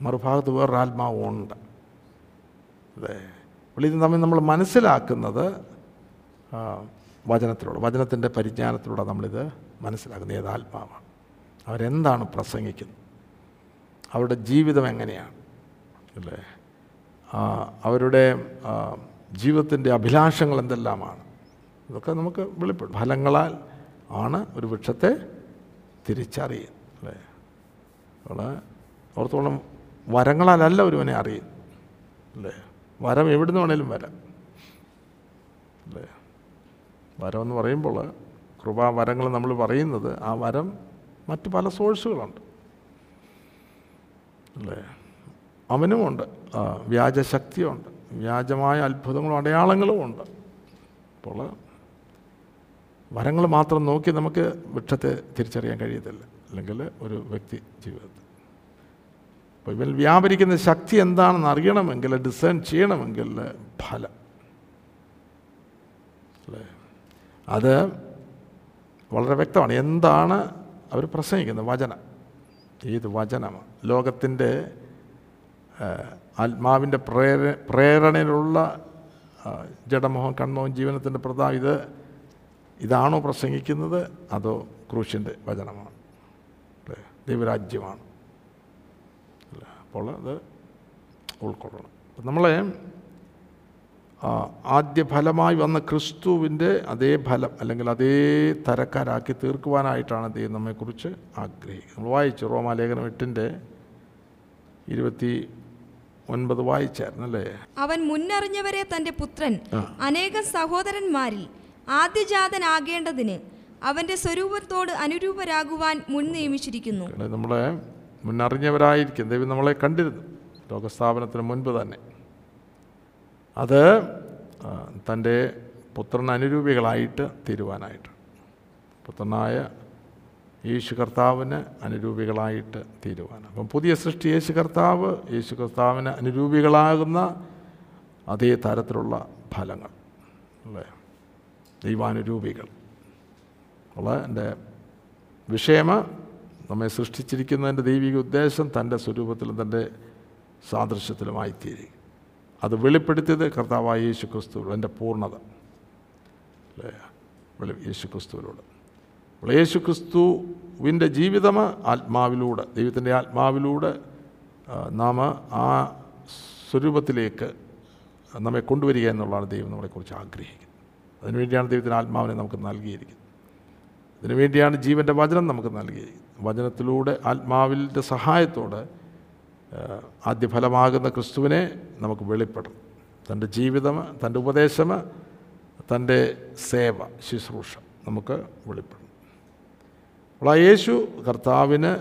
മറുഭാഗത്ത് വേറൊരു ആത്മാവ് ഉണ്ട്. അല്ലേ? അപ്പോൾ ഇത് തമ്മിൽ നമ്മൾ മനസ്സിലാക്കുന്നത് വചനത്തിലൂടെ വചനത്തിന്റെ പരിജ്ഞാനത്തിലൂടെ നമ്മളിത് മനസ്സിലാക്കുന്നത്. ഏത് ആത്മാവാണ്? അവരെന്താണ് പ്രസംഗിക്കുന്നത്? അവരുടെ ജീവിതം എങ്ങനെയാണ്? അല്ലേ? അവരുടെ ജീവിതത്തിന്റെ അഭിലാഷങ്ങൾ എന്തെല്ലാമാണ്? ഇതൊക്കെ നമുക്ക് വെളിപ്പെടും. ഫലങ്ങളാൽ ആണ് ഒരു വൃക്ഷത്തെ തിരിച്ചറിയുന്നത് അല്ലേ? അപ്പോൾ ഓർത്തോളം വരങ്ങളാലല്ല ഒരുവനെ അറിയും അല്ലേ? വരം എവിടുന്ന് വേണേലും വരം അല്ലേ? വരം എന്ന് പറയുമ്പോൾ കൃപാ വരങ്ങൾ നമ്മൾ പറയുന്നത് ആ വരം മറ്റ് പല സോഴ്സുകളുണ്ട്. അല്ലേ? അവനുമുണ്ട് വ്യാജശക്തിയുണ്ട് വ്യാജമായ അത്ഭുതങ്ങളും അടയാളങ്ങളും ഉണ്ട്. അപ്പോൾ വരങ്ങൾ മാത്രം നോക്കി നമുക്ക് വൃക്ഷത്തെ തിരിച്ചറിയാൻ കഴിയത്തില്ല. അല്ലെങ്കിൽ ഒരു വ്യക്തി ജീവിതത്തിൽ. അപ്പോൾ ഇവൻ വ്യാപരിക്കുന്ന ശക്തി എന്താണെന്ന് അറിയണമെങ്കിൽ ഡിസൈൻ ചെയ്യണമെങ്കിൽ ഫലം. അല്ലേ? അത് വളരെ വ്യക്തമാണ്. എന്താണ് അവർ പ്രസംഗിക്കുന്നത് വചനം. ഏത് വചനമാണ് ലോകത്തിന്റെ ആത്മാവിന്റെ പ്രേര പ്രേരണയിലുള്ള ജഡമോഹം കൺമോഹം ജീവനത്തിന്റെ പ്രധാന ഇത് ഇതാണോ പ്രസംഗിക്കുന്നത്? അതോ ക്രൂശിന്റെ വചനമാണ്? ദൈവരാജ്യമാണ്. അപ്പോൾ അത് ഉൾക്കൊള്ളണം. നമ്മളെ ആദ്യ ഫലമായി വന്ന ക്രിസ്തുവിന്റെ അതേ ഫലം അല്ലെങ്കിൽ അതേ തരക്കാരാക്കി തീർക്കുവാനായിട്ടാണ് ദൈവം നമ്മെക്കുറിച്ച് ആഗ്രഹിക്കുന്നത്. നമ്മൾ വായിച്ചു റോമാലേഖനം എട്ടിന്റെ ഇരുപത്തി ഒൻപത് വായിച്ചായിരുന്നു അല്ലേ? അവൻ മുന്നറിഞ്ഞവരെ തന്റെ പുത്രൻ അനേക സഹോദരന്മാരിൽ സഹോദരന്മാരിൽ ആദ്യജാതനാകേണ്ടതിന് അവന്റെ സ്വരൂപത്തോട് അനുരൂപരാകുവാൻ മുൻ നിയമിച്ചിരിക്കുന്നു. നമ്മളെ മുന്നറിഞ്ഞവരായിരിക്കും. ദൈവം നമ്മളെ കണ്ടിരുന്നു. ലോകസ്ഥാപനത്തിന് മുൻപ് തന്നെ. അത് തന്റെ പുത്രൻ അനുരൂപികളായിട്ട് തീരുവാനായിട്ട്. പുത്രനായ യേശു കർത്താവിന് അനുരൂപികളായിട്ട് തീരുവാനാണ്. അപ്പം പുതിയ സൃഷ്ടി യേശു കർത്താവ് യേശു കർത്താവിന് അനുരൂപികളാകുന്ന അതേ തരത്തിലുള്ള ഫലങ്ങൾ അല്ലേ? ദൈവാനുരൂപികൾ. ഉള്ള എന്റെ വിഷയം നമ്മെ സൃഷ്ടിച്ചിരിക്കുന്നതിന്റെ ദൈവിക ഉദ്ദേശം തന്റെ സ്വരൂപത്തിലും തന്റെ സാദൃശ്യത്തിലുമായി തീരുക അത് വെളിപ്പെടുത്തിയത് കർത്താവായ യേശു ക്രിസ്തു എന്റെ പൂർണത. അല്ലേ? യേശു ക്രിസ്തുവിലൂടെ അപ്പോൾ യേശു ക്രിസ്തുവിന്റെ ജീവിതം ആത്മാവിലൂടെ ദൈവത്തിന്റെ ആത്മാവിലൂടെ നാം ആ സ്വരൂപത്തിലേക്ക് നമ്മെ കൊണ്ടുവരിക എന്നുള്ളതാണ് ദൈവം നമ്മളെക്കുറിച്ച് ആഗ്രഹിക്കുന്നത്. അതിനുവേണ്ടിയാണ് ദൈവത്തിന്റെ ആത്മാവിനെ നമുക്ക് നൽകിയിരിക്കുന്നത്. അതിനുവേണ്ടിയാണ് ജീവന്റെ വചനം നമുക്ക് നൽകിയിരിക്കുന്നത്. വചനത്തിലൂടെ ആത്മാവിന്റെ സഹായത്തോടെ ആദ്യഫലമാകുന്ന ക്രിസ്തുവിനെ നമുക്ക് വെളിപ്പെടും. തന്റെ ജീവിതം തന്റെ ഉപദേശം തന്റെ സേവ ശുശ്രൂഷ നമുക്ക് വെളിപ്പെടും. അപ്പോൾ ആ യേശു കർത്താവിന്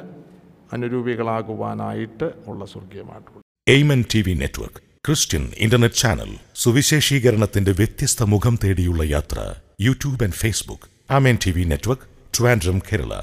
അനുരൂപികളാകുവാനായിട്ട് ഉള്ള സ്വർഗീയമായിട്ടുള്ള T V network Christian internet channel സുവിശേഷീകരണത്തിന്റെ വ്യത്യസ്ത മുഖം തേടിയുള്ള യാത്ര YouTube and Facebook Amen T V network Trivandrum Kerala.